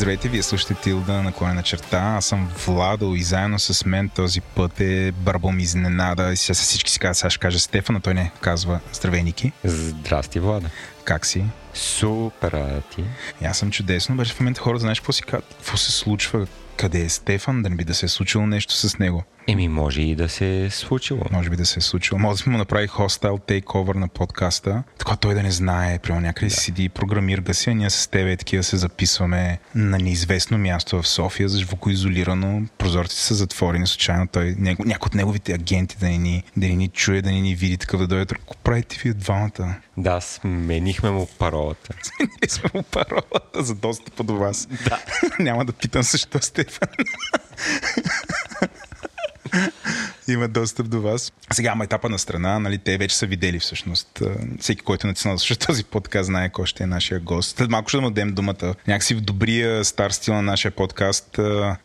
Здравейте, вие слушате Тилда на на черта. Аз съм Владо и заедно с мен този път е Барбом изненада. И сега всички си казват, сега ще кажа Стефан, но той не казва Здравей, Ники. Здрасти, Влада. Как си? Супер, а ти? И аз съм чудесно, обаче в момента хората знаеш какво си казват? Какво се случва? Къде е Стефан? Да не би да се е случило нещо с него. Еми, може и да се е случило. Може би да се е случило. Може да му направи хостел тейковър на подкаста, така той да не знае, прямо някъде да. седи, програмира си, а ние с тебе такива се записваме на неизвестно място в София, за звукоизолирано, прозорците са затворени, случайно той, няко, някой от неговите агенти да ни, да ни чуе, да ни види такъв да дойде. Какво правите ви от двамата? Да, сменихме му паролата. Сменили сме му паролата за достъпа до вас. Да. Няма да питам също, Стефан има достъп до вас. Сега, ама етапа на страна, нали, те вече са видели всъщност. Всеки, който е натиснал да този подкаст, знае кой ще е нашия гост. След малко ще му дадем думата. Някакси в добрия стар стил на нашия подкаст,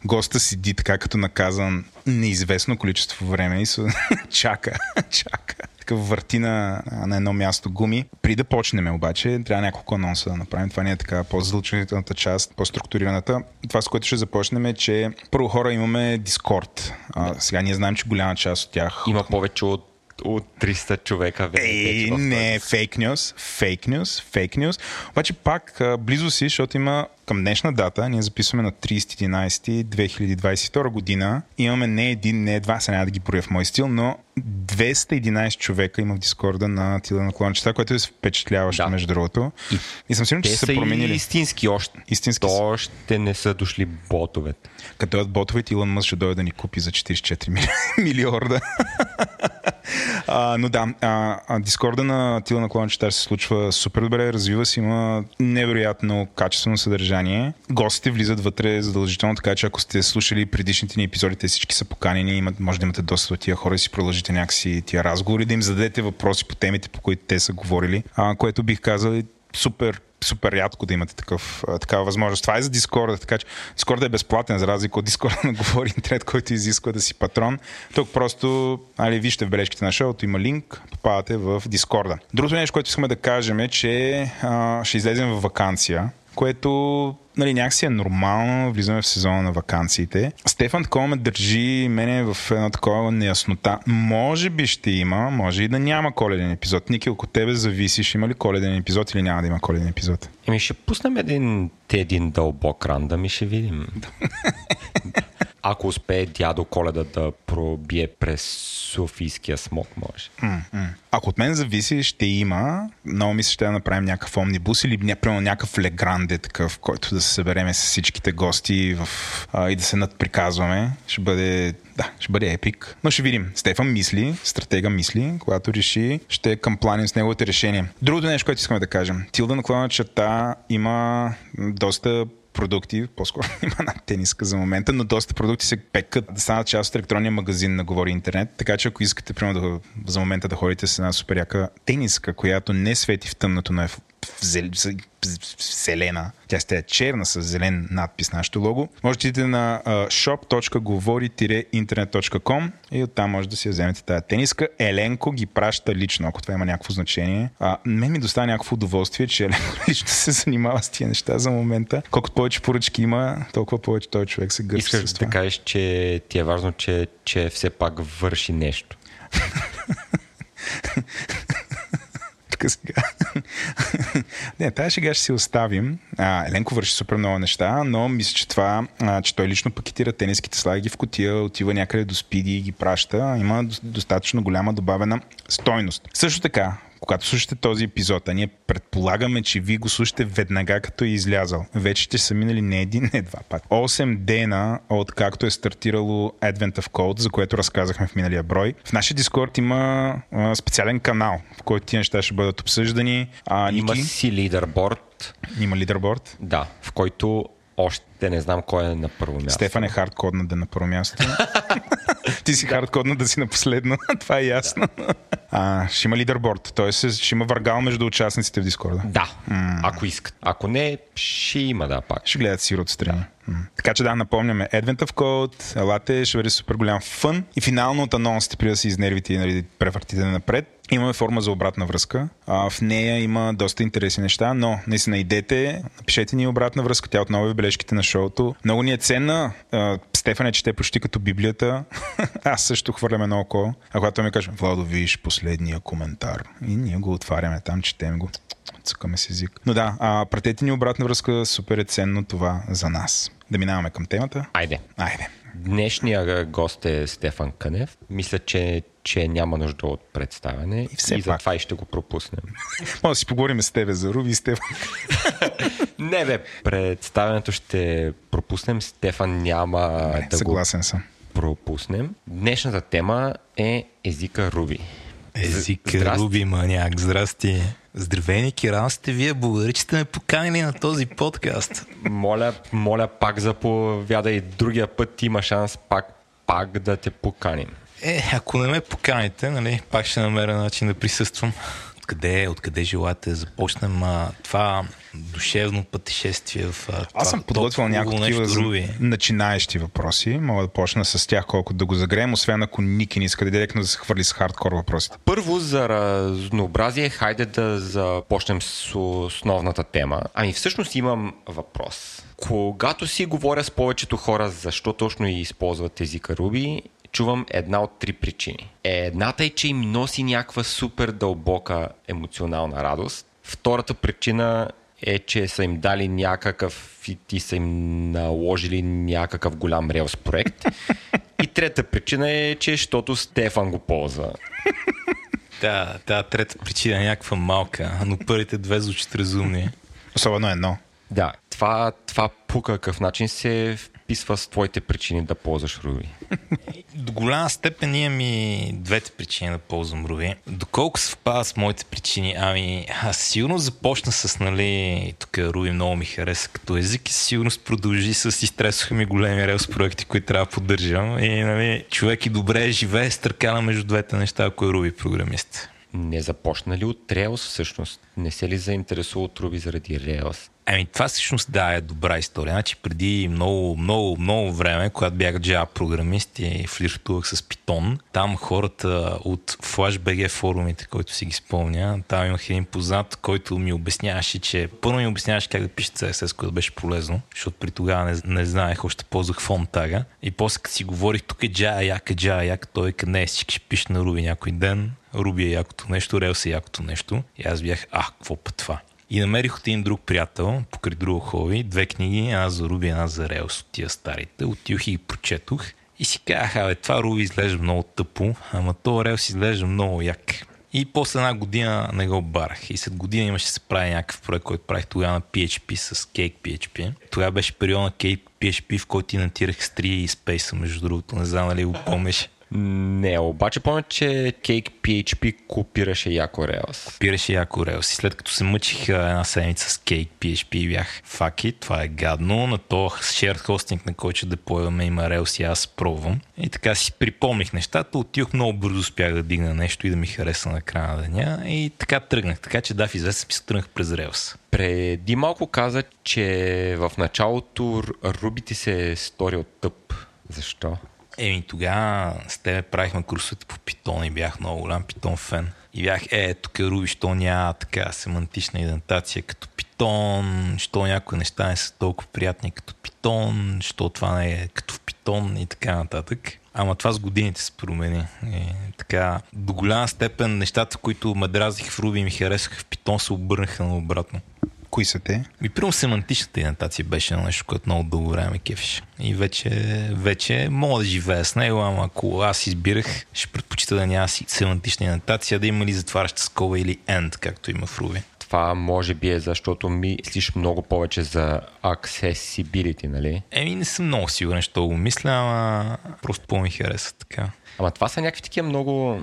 госта седи така като наказан неизвестно количество време и се чака, чака такъв върти на, едно място гуми. При да почнем обаче, трябва няколко анонса да направим. Това не е така по-задължителната част, по-структурираната. Това, с което ще започнем е, че първо хора имаме Дискорд. А, сега ние знаем, че голяма част от тях... Има повече от от 300 човека вече. Ей, не, фейк нюс, фейк нюс, фейк нюс. Обаче пак близо си, защото има към днешна дата, ние записваме на 30.11.2022 година, имаме не един, не два, сега няма да ги проя в мой стил, но 211 човека има в Дискорда на Тила на клончета, което е впечатляващо, да. между другото. И, и съм сигурен, че са, са променили. истински още. Истински. То още не са дошли ботовете. Като от ботовете, Илон Мъс ще дойде да ни купи за 44 милиорда. а, но да, а, а, Дискорда на Тила на клончета се случва супер добре, развива се, има невероятно качествено съдържание. Гостите влизат вътре задължително, така че ако сте слушали предишните ни епизоди, те всички са поканени, имат, може да имате доста от тия хора и си продължите някакси тия разговори, да им зададете въпроси по темите, по които те са говорили, а, което бих казал е супер супер рядко да имате такъв, такава възможност. Това е за Discord, така че Discord е безплатен, за разлика от Discord на Говори Интернет, който изисква да си патрон. Тук просто, али, вижте в бележките на шоуто, има линк, попадате в Discord. Другото нещо, което искаме да кажем е, че а, ще излезем в вакансия което нали, някакси е нормално, влизаме в сезона на вакансиите. Стефан такова ме държи мене в една такова неяснота. Може би ще има, може и да няма коледен епизод. Ники, ако тебе зависи, ще има ли коледен епизод или няма да има коледен епизод? Еми ще пуснем един, един дълбок рандъм и ще видим. Ако успее дядо Коледа да пробие през Софийския смок, може. Mm-hmm. Ако от мен зависи, ще има. Много ми се ще да направим някакъв омнибус или например, някакъв легранде такъв, който да се събереме с всичките гости в, а, и да се надприказваме. Ще бъде да, ще бъде епик. Но ще видим. Стефан мисли, стратега мисли, когато реши, ще кампланим с неговите решения. Другото нещо, което искаме да кажем. Тилда наклона черта има доста продукти, по-скоро има една тениска за момента, но доста продукти се пекат да станат част от електронния магазин на Говори Интернет. Така че ако искате, примерно, да, за момента да ходите с една супер яка тениска, която не свети в тъмното, но в зелена. Тя сте черна с зелен надпис нашето лого. Можете да на uh, shop.govori-internet.com и оттам може да си вземете тази тениска. Еленко ги праща лично, ако това има някакво значение. А, мен ми достава някакво удоволствие, че Еленко лично се занимава с тия неща за момента. Колкото повече поръчки има, толкова повече той човек се гърши Искаш да кажеш, че ти е важно, че, че все пак върши нещо. тук сега. не, тази шега ще си оставим. А, Еленко върши супер много неща, но мисля, че това, а, че той лично пакетира тениските, слага ги в котия, отива някъде до спиди и ги праща, има достатъчно голяма добавена стойност. Също така, когато слушате този епизод, а ние предполагаме, че ви го слушате веднага като е излязал. Вече ще са минали не един, не два пак. 8 дена от както е стартирало Advent of Code, за което разказахме в миналия брой. В нашия Дискорд има а, специален канал, в който тия неща ще бъдат обсъждани. А, има Ники? си лидерборд. Има лидерборд? Да, в който още не знам кой е на първо място. Стефан е хардкодна да е на първо място. Ти си хардкодна да си на последно. Това е ясно. А, ще има лидерборд, т.е. ще има въргал между участниците в Дискорда. Да, mm. ако искат. Ако не, ще има, да, пак. Ще гледат сиро отстрани. М. Така че да, напомняме Advent of Code, елате, ще бъде супер голям фън. И финално от анонсите, преди да се изнервите и нали, превъртите напред, Имаме форма за обратна връзка. А, в нея има доста интересни неща, но наистина идете, напишете ни обратна връзка, тя отново е в бележките на шоуто. Много ни е ценна. А, Стефан е чете почти като Библията. Аз също хвърлям едно око. А когато ми каже, Владо, виж последния коментар. И ние го отваряме там, четем го. Цъкаме с език. Но да, а, пратете ни обратна връзка, супер е ценно това за нас. Да минаваме към темата. Айде. Айде. Днешния гост е Стефан Кънев. Мисля, че, че няма нужда от представяне И все и пак. затова и ще го пропуснем. Може да си поговорим с тебе за Руби и Стефан. Не бе, представянето ще пропуснем. Стефан няма да го Съгласен съм. пропуснем. Днешната тема е езика Руби. Език Здрасти. Руби Маняк. Здрасти. Здравейни, Киран сте вие. Благодаря, че сте ме поканили на този подкаст. Моля, моля пак заповяда и другия път има шанс пак, пак да те поканим. Е, ако не ме поканите, нали, пак ще намеря начин да присъствам. Откъде, откъде желаете да започнем а, това душевно пътешествие в а, Аз съм подготвил нещо такива за начинаещи въпроси. Мога да почна с тях колко да го загреем, освен ако Ники не иска да директно да се хвърли с хардкор въпросите. Първо за разнообразие, хайде да започнем с основната тема. Ами всъщност имам въпрос. Когато си говоря с повечето хора защо точно използват езика Руби, чувам една от три причини. Едната е, че им носи някаква супер дълбока емоционална радост. Втората причина е, че са им дали някакъв и ти са им наложили някакъв голям релс проект. И трета причина е, че защото Стефан го ползва. Да, да, трета причина е някаква малка, но първите две звучат разумни. Особено едно. Да, това, това по какъв начин се вписва с твоите причини да ползваш Руби. До голяма степен имам и двете причини да ползвам Руби. Доколко съвпада с моите причини? Ами, аз сигурно започна с, нали, тук Руби много ми хареса като език и със сигурност продължи с изтресоха ми големи релс проекти, които трябва да поддържам. И, нали, човек и добре живее с търкана между двете неща, ако е Руби програмист. Не започна ли от Rails всъщност? Не се ли заинтересува от Руби заради Rails? Ами това всъщност да е добра история. Значи преди много, много, много време, когато бях Java програмист и флиртувах с Python, там хората от FlashBG форумите, който си ги спомня, там имах един познат, който ми обясняваше, че първо ми обясняваше как да пише CSS, което беше полезно, защото при тогава не, не знаех, още ползвах фон тага. И после като си говорих, тук е Java як, е Java як, той къде е, ще пише на Ruby някой ден, Ruby е якото нещо, Rails е якото нещо. И аз бях, а, какво път това? И намерих от един друг приятел, покрай друго хоби, две книги, една за Руби, една за Реус от тия старите. Отидох и ги прочетох. И си казах, абе, това Руби изглежда много тъпо, ама то Реус изглежда много як. И после една година не го барах. И след година имаше се прави някакъв проект, който правих тогава на PHP с Cake PHP. Тогава беше период на Cake PHP, в който инантирах с 3 и Space, между другото. Не знам дали го помниш. Не, обаче помня, че Cake PHP копираше яко Rails. Пираше яко Rails. И след като се мъчих една седмица с Cake PHP, бях факи, това е гадно. На то shared хостинг, на който ще деплойваме има Rails и аз пробвам. И така си припомних нещата. Отидох много бързо, успях да дигна нещо и да ми хареса на края на деня. И така тръгнах. Така че да, в известен смисъл тръгнах през Rails. Преди малко каза, че в началото Руби ти се е сторил тъп. Защо? Еми тогава с тебе правихме курсовете по Python и бях много голям Python фен. И бях, е, тук е Руби, що няма така семантична идентация като Python, що някои неща не са толкова приятни като Python, що това не е като в Python и така нататък. Ама това с годините се промени. И, така, до голяма степен нещата, които ме дразних в Руби и ми харесаха в Python, се обърнаха наобратно. Кои са те? И примерно семантичната идентация беше нещо, което много дълго време ме кефеше. И вече, вече мога да живея с него, ама ако аз избирах, ще предпочита да няма си семантична идентация, да има ли затваряща скоба или end, както има в Ruby. Това може би е защото мислиш много повече за accessibility, нали? Еми не съм много сигурен, що го мисля, ама просто по-ми хареса така. Ама това са някакви такива много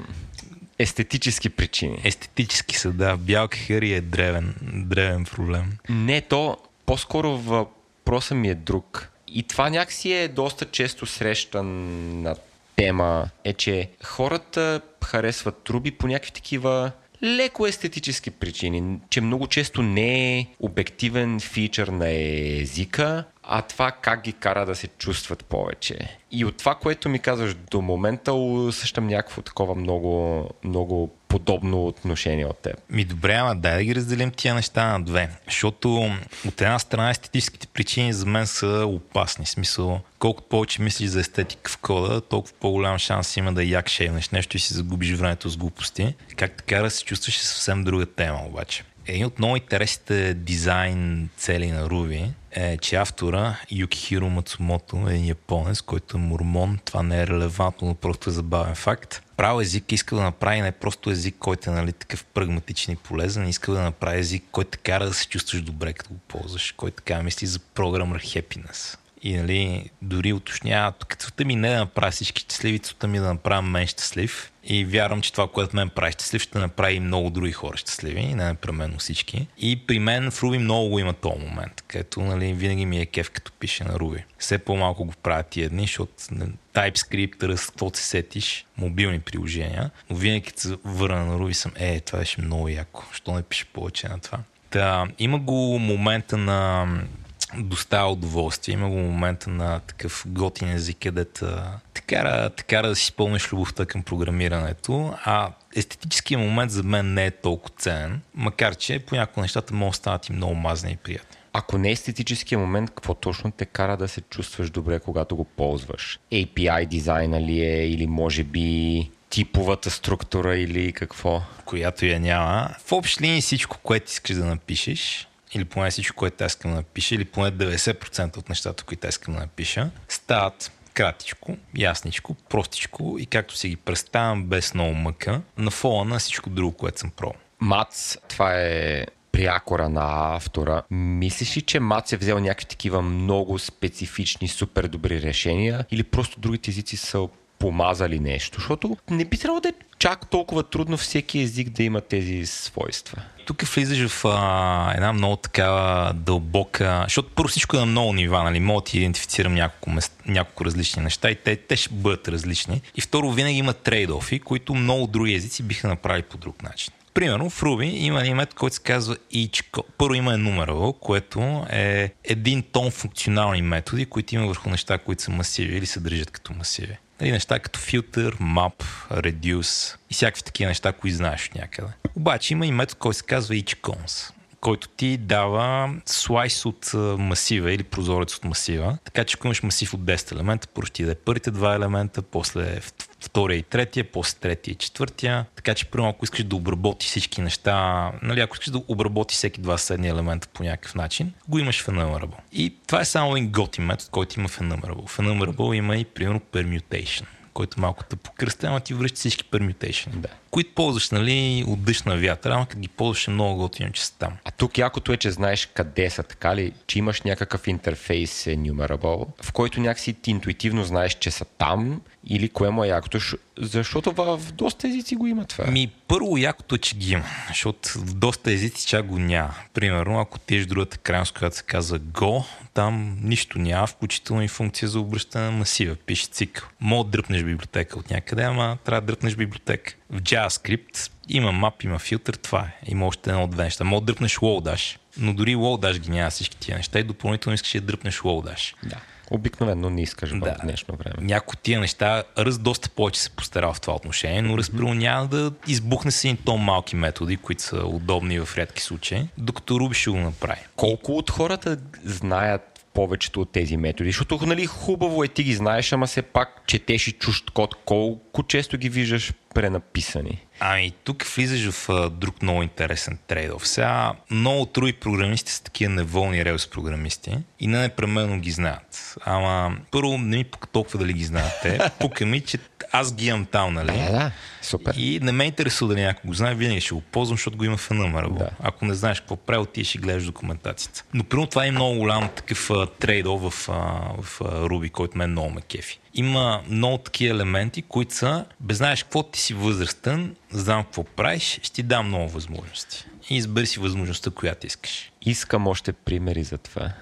естетически причини. Естетически са, да. Бял кахъри е древен, древен проблем. Не, то по-скоро въпросът ми е друг. И това някакси е доста често срещана тема, е, че хората харесват труби по някакви такива леко естетически причини, че много често не е обективен фичър на езика, а това как ги кара да се чувстват повече. И от това, което ми казваш до момента, усещам някакво такова много, много подобно отношение от теб. Ми добре, ама дай да ги разделим тия неща на две. Защото от една страна естетическите причини за мен са опасни. В смисъл, колкото повече мислиш за естетика в кода, толкова по-голям шанс има да як шейвнеш нещо и си загубиш времето с глупости. Как така да се чувстваш е съвсем друга тема обаче. Един от много интересните дизайн цели на Ruby е, че автора Юкихиро Мацумото е японец, който е мормон. Това не е релевантно, но просто е забавен факт. Правил език иска да направи не просто език, който е нали, такъв прагматичен и полезен, иска да направи език, който така да се чувстваш добре, като го ползваш, който така мисли за програмър happiness. И нали, дори уточнява, целта ми не е да направя всички щастливи, целта ми е да направя мен щастлив. И вярвам, че това, което мен прави щастлив, ще направи и много други хора щастливи, не непременно всички. И при мен в Руби много го има този момент, където нали, винаги ми е кеф, като пише на Руби. Все по-малко го правя тия дни, защото TypeScript, Rust, какво се сетиш, мобилни приложения, но винаги като се върна на Руби съм, е, това беше много яко, що не пише повече на това. Та, има го момента на доставя удоволствие. Има го момента на такъв готин език, където така, така да си спомнеш любовта към програмирането, а естетическия момент за мен не е толкова ценен, макар че понякога нещата могат да станат и много мазни и приятни. Ако не е естетическия момент, какво точно те кара да се чувстваш добре, когато го ползваш? API дизайна ли е или може би типовата структура или какво? Която я няма. В общи линии всичко, което искаш да напишеш, или поне всичко, което аз искам да напиша, или поне 90% от нещата, които аз искам да напиша, стават кратичко, ясничко, простичко и както си ги представям без много мъка, на фона на всичко друго, което съм пробвал. Мац, това е прякора на автора. Мислиш ли, че Мац е взел някакви такива много специфични, супер добри решения или просто другите езици са помазали нещо? Защото не би трябвало да е чак толкова трудно всеки език да има тези свойства. Тук влизаш в а, една много такава дълбока, защото първо всичко е на много нива, нали? мога да ти идентифицирам няколко, мест, няколко различни неща и те, те ще бъдат различни. И второ, винаги има трейдофи, които много други езици биха направили по друг начин. Примерно в Ruby има един метод, който се казва each Първо има enumerable, което е един тон функционални методи, които има върху неща, които са масиви или се държат като масиви. Нали, неща като филтър, map, reduce и всякакви такива неща, които знаеш от някъде. Обаче има и метод, който се казва eachcons който ти дава слайс от масива или прозорец от масива. Така че ако имаш масив от 10 елемента, първо ще даде първите два елемента, после втория и третия, после третия и четвъртия. Така че, примерно, ако искаш да обработи всички неща, нали, ако искаш да обработи всеки два съседни елемента по някакъв начин, го имаш в enumerable. И това е само един готин метод, който има в enumerable. В enumerable има и, примерно, permutation който малко те покръсти, ама ти връща всички пермютейшни. Да. Които ползваш, нали, от дъжд на вятър, ама като ги ползваш е много готино, че са там. А тук якото е, че знаеш къде са, така ли? Че имаш някакъв интерфейс enumerable, в който някакси ти интуитивно знаеш, че са там или кое му е якото, защото в доста езици го има това. Ми, първо якото е, че ги има, защото в доста езици чак го няма. Примерно, ако тежи другата крайност, която се казва Go, там нищо няма, включително и функция за обръщане на масива, пише цикъл. Мога да дръпнеш библиотека от някъде, ама трябва да дръпнеш библиотека. В JavaScript има мап, има филтър, това е. Има още едно от две неща. Мога да дръпнеш Lodash, но дори Lodash ги няма всички тия неща и допълнително искаш да дръпнеш Lodash. Да. Обикновено не искаш да. в днешно време. Някои тия неща, Ръз доста повече се постарал в това отношение, но Ръз mm-hmm. няма да избухне си един тон малки методи, които са удобни в редки случаи, докато Руби ще го направи. Колко от хората знаят повечето от тези методи? Защото нали, хубаво е ти ги знаеш, ама все пак четеш и чужд код. Колко често ги виждаш пренаписани? Ами, тук влизаш в а, друг много интересен трейдов. Сега много други програмисти са такива неволни релс програмисти и не непременно ги знаят. Ама първо не ми пука толкова дали ги знаете. Пука ми, че аз ги имам там, нали? Да, да, супер. И не ме интересува дали някой го знае, винаги ще го ползвам, защото го има в номера. Да. Ако не знаеш какво прави, ти ще гледаш документацията. Но примерно това е много голям такъв трейд в, в, в Ruby, който мен много ме кефи. Има много такива елементи, които са, бе знаеш какво ти си възрастен, знам какво правиш, ще ти дам много възможности. И избери си възможността, която искаш. Искам още примери за това.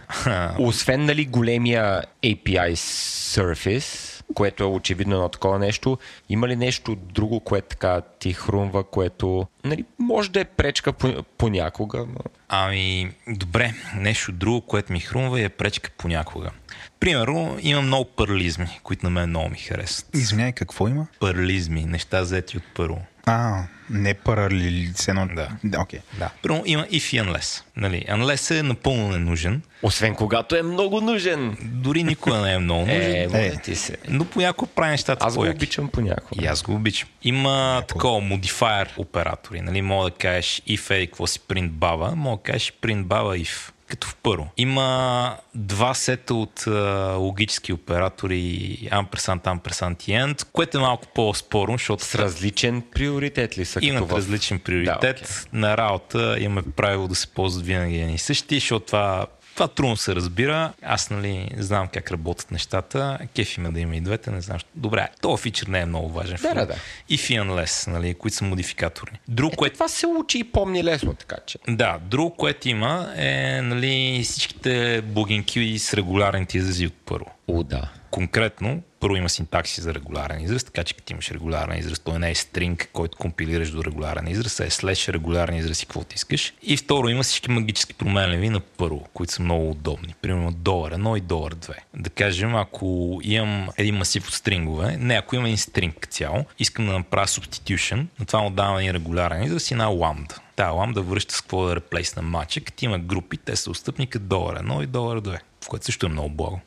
Освен нали големия API Surface, което е очевидно на такова нещо. Има ли нещо друго, което така ти хрумва, което нали, може да е пречка понякога? Но... Ами, добре, нещо друго, което ми хрумва и е пречка понякога. Примерно, има много парлизми, които на мен много ми харесват. Извиняй, какво има? Парлизми, неща взети от първо. А, не паралелицено. Да. Окей. Okay. Да. Първо има if и unless. Нали, unless е напълно ненужен. Освен когато е много нужен. Дори никога не е много нужен. Е, е. ти се. Но понякога прави нещата Аз го обичам понякога. И аз го обичам. Има такова модифайер оператори. Нали, мога да кажеш if е какво си print баба, мога да кажеш print баба if като в първо. Има два сета от а, логически оператори амперсант, амперсант и end, което е малко по-спорно, защото... С различен приоритет ли са? Имат в... различен приоритет. Да, okay. На работа имаме правило да се ползват винаги едни и същи, защото това това трудно се разбира. Аз нали, знам как работят нещата. Кеф има да има и двете, не знам. Добре, този фичър не е много важен. Да, да, да. И Unless, нали, които са модификаторни. Друг, което... Това се учи и помни лесно, така че. Да, друго, което има е нали, всичките богинки с регулярните изрази от първо. О, да. Конкретно, първо има синтакси за регуларен израз, така че като имаш регуларен израз, той не е стринг, който компилираш до регуларен израз, а е слеш регуларен израз и каквото искаш. И второ, има всички магически променливи на първо, които са много удобни. Примерно долар 1 и долар 2. Да кажем, ако имам един масив от стрингове, не, ако имам един стринг цяло, искам да направя substitution, на това му давам един регуларен израз и една ламда. Та ламда връща с какво да реплейс на матча, като има групи, те са отстъпника долар 1 и долар 2, което също е много благо.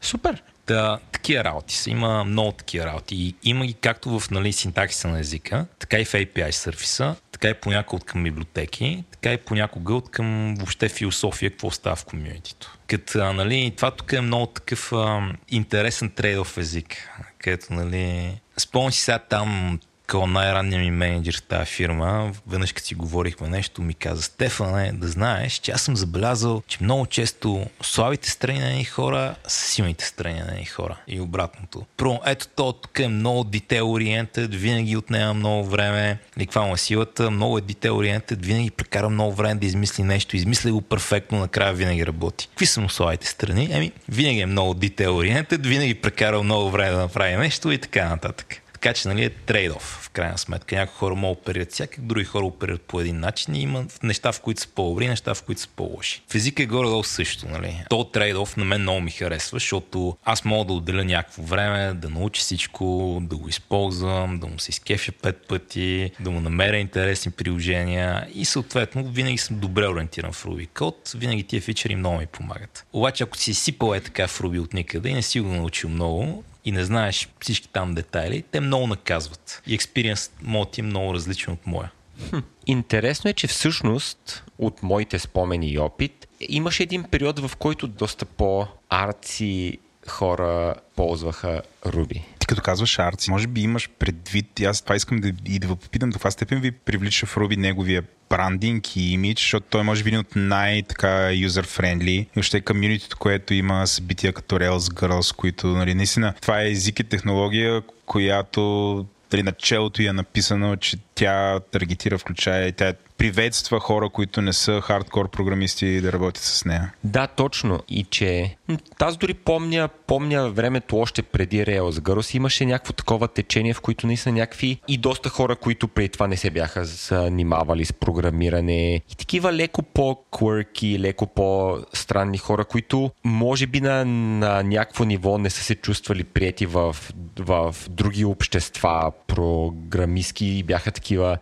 Супер. Да, такива работи са. Има много такива работи. И има ги както в нали, синтаксиса на езика, така и в API сервиса, така и понякога от към библиотеки, така и понякога от към въобще философия, какво става в комьюнитито. Като, нали, това тук е много такъв а, интересен трейдов език, където, нали, спомни си сега там такова най-ранния ми менеджер в тази фирма, веднъж като си говорихме нещо, ми каза, Стефане, да знаеш, че аз съм забелязал, че много често слабите страни на едни хора са силните страни на едни хора. И обратното. Първо, ето то тук е много detail oriented, винаги отнема много време. И каква му е силата? Много е detail oriented, винаги прекара много време да измисли нещо, измисли го перфектно, накрая винаги работи. Какви са му слабите страни? Еми, винаги е много detail oriented, винаги прекара много време да направи нещо и така нататък. Така че нали, е трейдов в крайна сметка. Някои хора могат оперират всякак, други хора оперират по един начин и има неща, в които са по-добри, неща, в които са по-лоши. Физика е горе-долу също. Нали. То трейдов на мен много ми харесва, защото аз мога да отделя някакво време, да науча всичко, да го използвам, да му се изкефя пет пъти, да му намеря интересни приложения и съответно винаги съм добре ориентиран в Ruby код, винаги тия фичери много ми помагат. Обаче ако си сипал е така в Ruby от никъде и не си го научил много, и не знаеш всички там детайли, те много наказват. И експириенс моят ти е много различен от моя. Хм. Интересно е, че всъщност от моите спомени и опит имаше един период, в който доста по-арци хора ползваха Руби. Ти като казваш арци, може би имаш предвид, аз това искам да, и да попитам до каква степен ви привлича в Руби неговия брандинг и имидж, защото той може би един от най-така юзер-френдли. И още комьюнитито, което има събития като Rails Girls, които нали, наистина това е език и технология, която дали началото е написано, че тя таргетира, включая, тя приветства хора, които не са хардкор програмисти да работят с нея. Да, точно. И че аз дори помня, помня времето още преди Rails Girls имаше някакво такова течение, в които не са някакви и доста хора, които преди това не се бяха занимавали с програмиране и такива леко по-квърки, леко по-странни хора, които може би на, на някакво ниво не са се чувствали прияти в, в други общества програмистки и бяха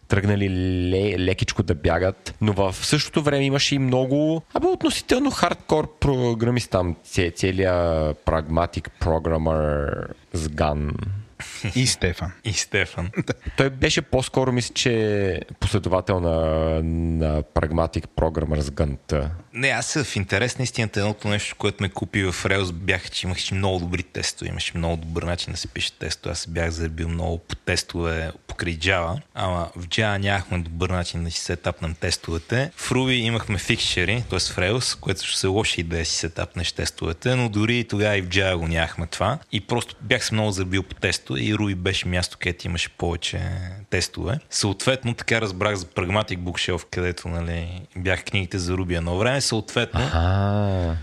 тръгнали лекичко да бягат, но в същото време имаше и много, абе относително хардкор програмист там, целият прагматик програмър с ган. И Стефан. И Стефан. Той беше по-скоро, мисля, че последовател на, на Pragmatic Programmers Gun. Не, аз в интерес на истината едното нещо, което ме купи в Rails бях, че имаше много добри тестове, имаше много добър начин да се пише тестове. Аз бях заребил много по тестове покрай Java, ама в Java нямахме добър начин да си сетапнем тестовете. В Ruby имахме фикшери, т.е. в Rails, което ще се лоша идея да си сетапнеш тестовете, но дори и тогава и в Java го нямахме това. И просто бях се много заребил по тестове и Ruby беше място, където имаше повече тестове. Съответно, така разбрах за Pragmatic Bookshelf, където нали, бях книгите за Ruby едно време. Съответно, А,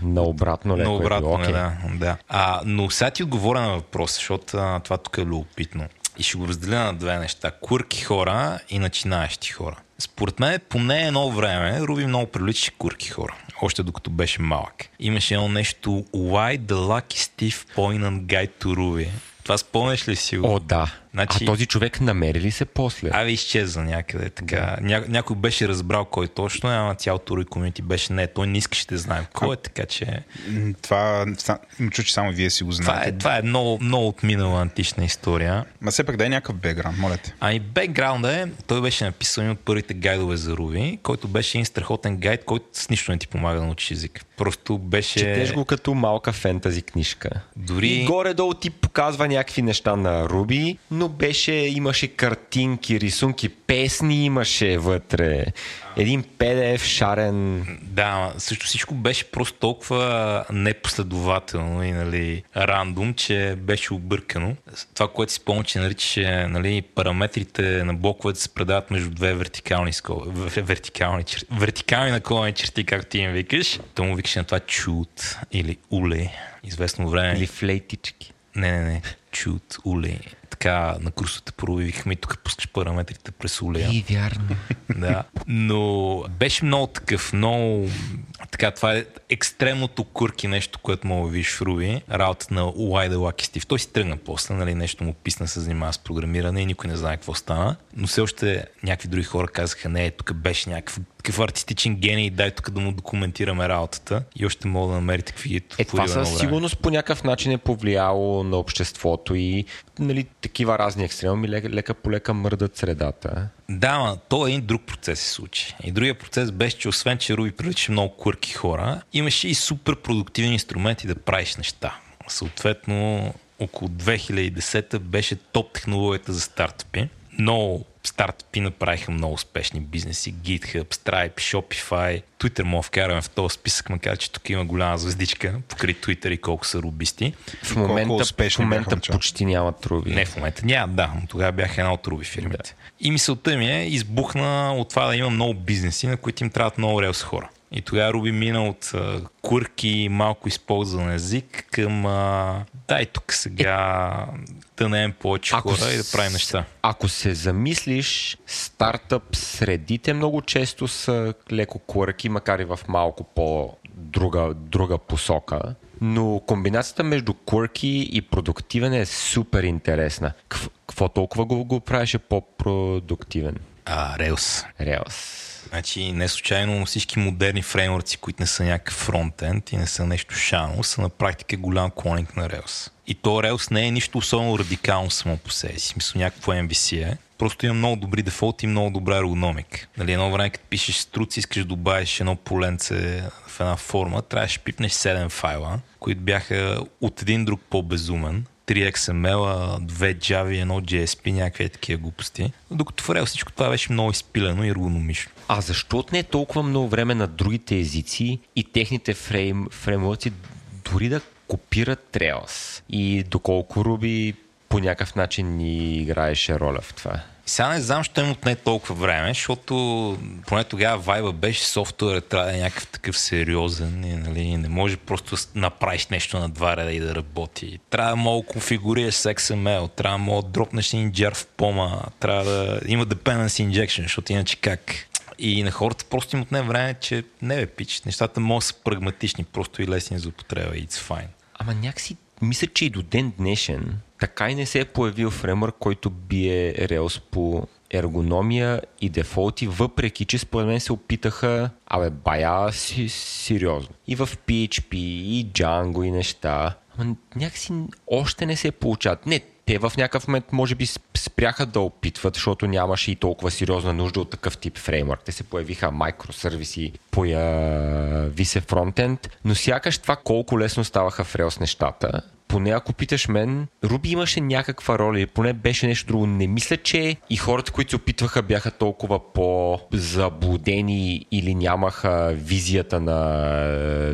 на обратно леко на е обратно, било, не, окей. да. да. А, но сега ти отговоря на въпроса, защото а, това тук е любопитно. И ще го разделя на две неща. Курки хора и начинаещи хора. Според мен, поне едно време, Руби много приличаше курки хора. Още докато беше малък. Имаше едно нещо Why the Lucky Steve Poignant Guide to Ruby. Това спомняш ли си го? О, да. Значи- А този човек намери ли се после? Абе, изчезна някъде. Така. Ня, някой беше разбрал кой точно, е, ама цялото Руби комьюнити беше не. Той не искаше да знае кой е, така че Това, им чу, че само вие си го това знаете. е, това е много, много отминала антична история. Ма все пак дай някакъв бекграунд, моля те. Ами бекграунда е, той беше написан един от първите гайдове за Руби, който беше един страхотен гайд, който с нищо не ти помага да научиш език. Просто беше... Четеш го като малка фентази книжка. Дори- И горе-долу ти показва някакви неща на Руби, но беше, имаше картинки, рисунки, песни имаше вътре. Един PDF шарен. Да, също всичко беше просто толкова непоследователно и нали, рандом, че беше объркано. Това, което си спомня, че наричаше нали, параметрите на блоковете се предават между две вертикални, скоби, в- вертикални, чер... вертикални наклонени черти, както ти им викаш. То му викаше на това чут или уле. Известно време. Или флейтички. Не, не, не. Чут, уле. Така на курсовете първо викахме и тук пускаш параметрите през улея. И вярно. Да. Но беше много такъв, много... Така, това е екстремното курки нещо, което мога да видиш в Руби. Работа на Why the Lucky Steve. Той си тръгна после, нали, нещо му писна, се занимава с програмиране и никой не знае какво стана. Но все още някакви други хора казаха, не, тук беше някакъв такъв артистичен гений, дай тук да му документираме работата. И още мога да намерите какви е Е, това със сигурност по някакъв начин е повлияло на обществото и нали, такива разни екстреми лека, лека по лека мърдат средата. Да, ма, то е един друг процес се случи. И другия процес беше, че освен, че Руби привлича много курки хора, имаше и супер продуктивни инструменти да правиш неща. Съответно, около 2010 беше топ технологията за стартъпи. Много стартъпи направиха много успешни бизнеси. GitHub, Stripe, Shopify. Twitter мога вкараме в този списък, макар че тук има голяма звездичка покрай Twitter и колко са рубисти. В момента, в момента почти нямат труби. Не, в момента няма, да, но тогава бях една от руби фирмите. И мисълта ми е избухна от това да има много бизнеси, на които им трябват много релс хора. И тогава Руби мина от курки, малко използван език към а, дай тук сега да наем повече Ако хора и да с- правим неща. Ако се замислиш, стартъп средите много често са леко курки, макар и в малко по-друга друга посока. Но комбинацията между quirky и продуктивен е супер интересна. Кв- Какво толкова го, го правеше по-продуктивен? А, релс. Релс. Значи не случайно всички модерни фреймворци, които не са някакъв фронтенд и не са нещо шано, са на практика голям клоник на Rails. И то Rails не е нищо особено радикално само по себе си. Смисъл някакво MVC е. Просто има много добри дефолти и много добра ергономика. Нали, едно време, като пишеш струц, искаш да добавиш едно поленце в една форма, трябваше да пипнеш 7 файла, които бяха от един друг по-безумен. 3 XML, 2 Java, и едно JSP, някакви такива глупости. Докато в Rails всичко това беше много изпилено и ергономично. А защо не е толкова много време на другите езици и техните фрейм, фреймворци дори да копират Rails? И доколко Ruby по някакъв начин ни играеше роля в това? Сега не знам, що им отне толкова време, защото поне тогава вайба беше софтуер, трябва да е някакъв такъв сериозен и нали, не може просто да направиш нещо на два реда и да работи. Трябва да мога да конфигурираш с XML, трябва да мога да дропнеш един джар в пома, трябва да има dependency injection, защото иначе как? И на хората просто им отне време, че не бе пич, нещата могат са прагматични, просто и лесни за употреба it's fine. Ама някакси, мисля, че и до ден днешен така и не се е появил фреймър, който бие Rails по ергономия и дефолти, въпреки че според мен се опитаха, абе, бая си, сериозно. И в PHP, и Django, и неща. Ама някакси още не се получават. Не, те в някакъв момент може би сп- спряха да опитват, защото нямаше и толкова сериозна нужда от такъв тип фреймворк. Те се появиха микросервиси, появи се фронтенд, но сякаш това колко лесно ставаха в Rails нещата, поне ако питаш мен, Руби имаше някаква роля или поне беше нещо друго. Не мисля, че и хората, които се опитваха, бяха толкова по-заблудени или нямаха визията на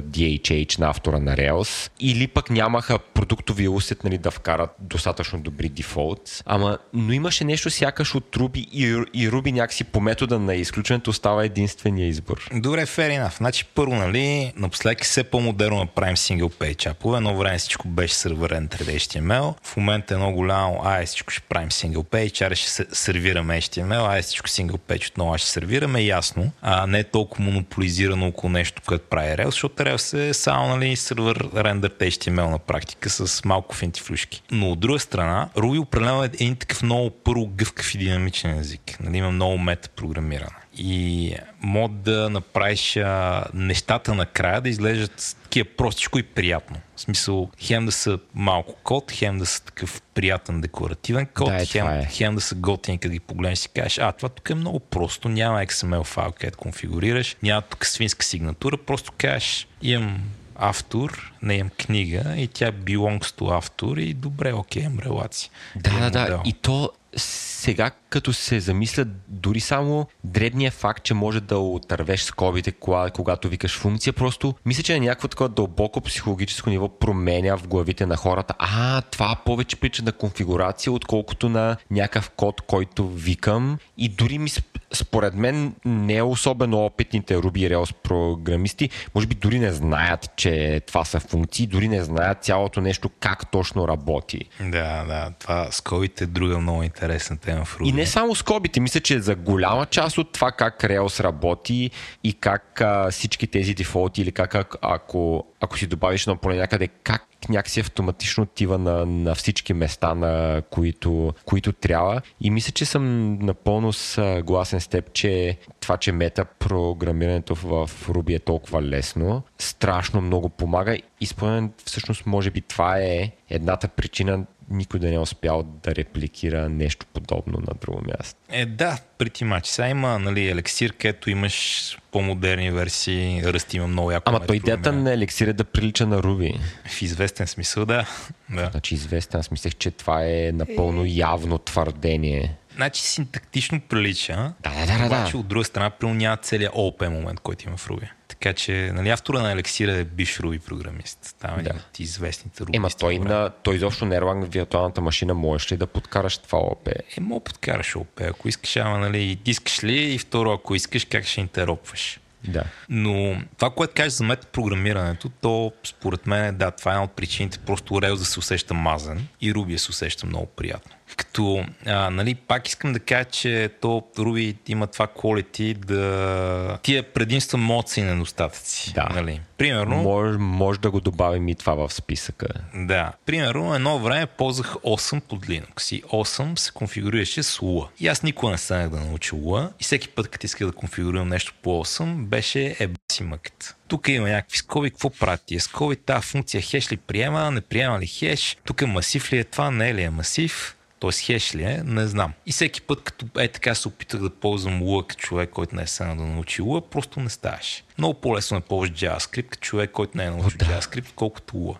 DHH, на автора на Rails, или пък нямаха продуктови усет нали, да вкарат достатъчно добри дефолт. Ама, но имаше нещо сякаш от Руби и, и Руби някакси по метода на изключването става единствения избор. Добре, fair enough. Значи първо, нали, напоследък е все по-модерно да правим single page апове. Едно време всичко беше серверен 3D HTML. В момента е много голямо, ай всичко ще правим single page, аре ще сервираме HTML, ай всичко single page отново ще сервираме, ясно. А не е толкова монополизирано около нещо, което прави Rails, защото Rails е само нали, сервер рендър HTML на практика с малко финтифлюшки. Но от друга страна, Ruby определено е един такъв много първо гъвкав и динамичен език. Нали, има много мета програмиране и мод да направиш а, нещата накрая да изглеждат такива простичко и приятно. В смисъл, хем да са малко код, хем да са такъв приятен декоративен код, Да, хем, е. хем да са готини, като ги погледнеш и си кажеш, а, това тук е много просто, няма XML файл, където конфигурираш, няма тук свинска сигнатура, просто кажеш, имам автор, не имам книга и тя belongs to автор и добре, окей, имам релация. Да, да, да. И то сега, като се замисля, дори само дребният факт, че може да отървеш скобите, кога- когато викаш функция, просто мисля, че на някакво такова дълбоко психологическо ниво променя в главите на хората. А, това повече прича на конфигурация, отколкото на някакъв код, който викам. И дори ми, сп- според мен, не е особено опитните Ruby Rails програмисти, може би дори не знаят, че това са функции, дори не знаят цялото нещо как точно работи. Да, да, това скобите е друга много интересна тема в Ruby. И не само скобите, мисля, че за голяма част от това как Rails работи и как а, всички тези дефолти или как ако- ако, си добавиш едно поле някъде, как някакси автоматично отива на, на всички места, на които, които трябва. И мисля, че съм напълно съгласен с теб, че това, че мета програмирането в Ruby е толкова лесно, страшно много помага и според всъщност може би това е едната причина никой да не е успял да репликира нещо подобно на друго място. Е, да, прети мач. Сега има нали, елексир, където имаш по-модерни версии, ръст има много яко. Ама той идеята на елексир е да прилича на Руби. В известен смисъл, да. да. Значи известен, аз мислех, че това е напълно явно твърдение. Значи синтактично прилича, Да, да, да, да, обаче да. от друга страна примерно няма целият OP момент, който има в Ruby. Така че нали, автора на елексира е бивш Ruby програмист. Там е Да. от известните Ruby. Ема той, на, той изобщо не е Erlang виртуалната машина, можеш ли да подкараш това ОП? Е, мога подкараш OP, ако искаш, ама нали, искаш ли и второ, ако искаш, как ще интеропваш. Да. Но това, което кажеш за метапрограмирането, то според мен е да, това е една от причините просто Rails да се усеща мазен и Ruby да се усеща много приятно. Като, а, нали, пак искам да кажа, че то Ruby има това quality да... Тия предимства могат са и недостатъци. Да. Нали. Примерно, Може, може да го добавим и това в списъка. да. Примерно, едно време ползвах 8 под Linux и 8 се конфигурираше с Lua. И аз никога не станах да науча Lua и всеки път, като исках да конфигурирам нещо по 8, беше еба си мъкът. Тук има някакви скоби, какво правят тия скоби, тази функция хеш ли приема, не приема ли хеш, тук е масив ли е това, не е ли е масив, т.е. хеш ли е, не знам. И всеки път, като е така се опитах да ползвам като човек, който не е сега да научи Lua, просто не ставаше. Много по-лесно е да ползваш JavaScript като човек, който не е научил JavaScript, колкото Lua.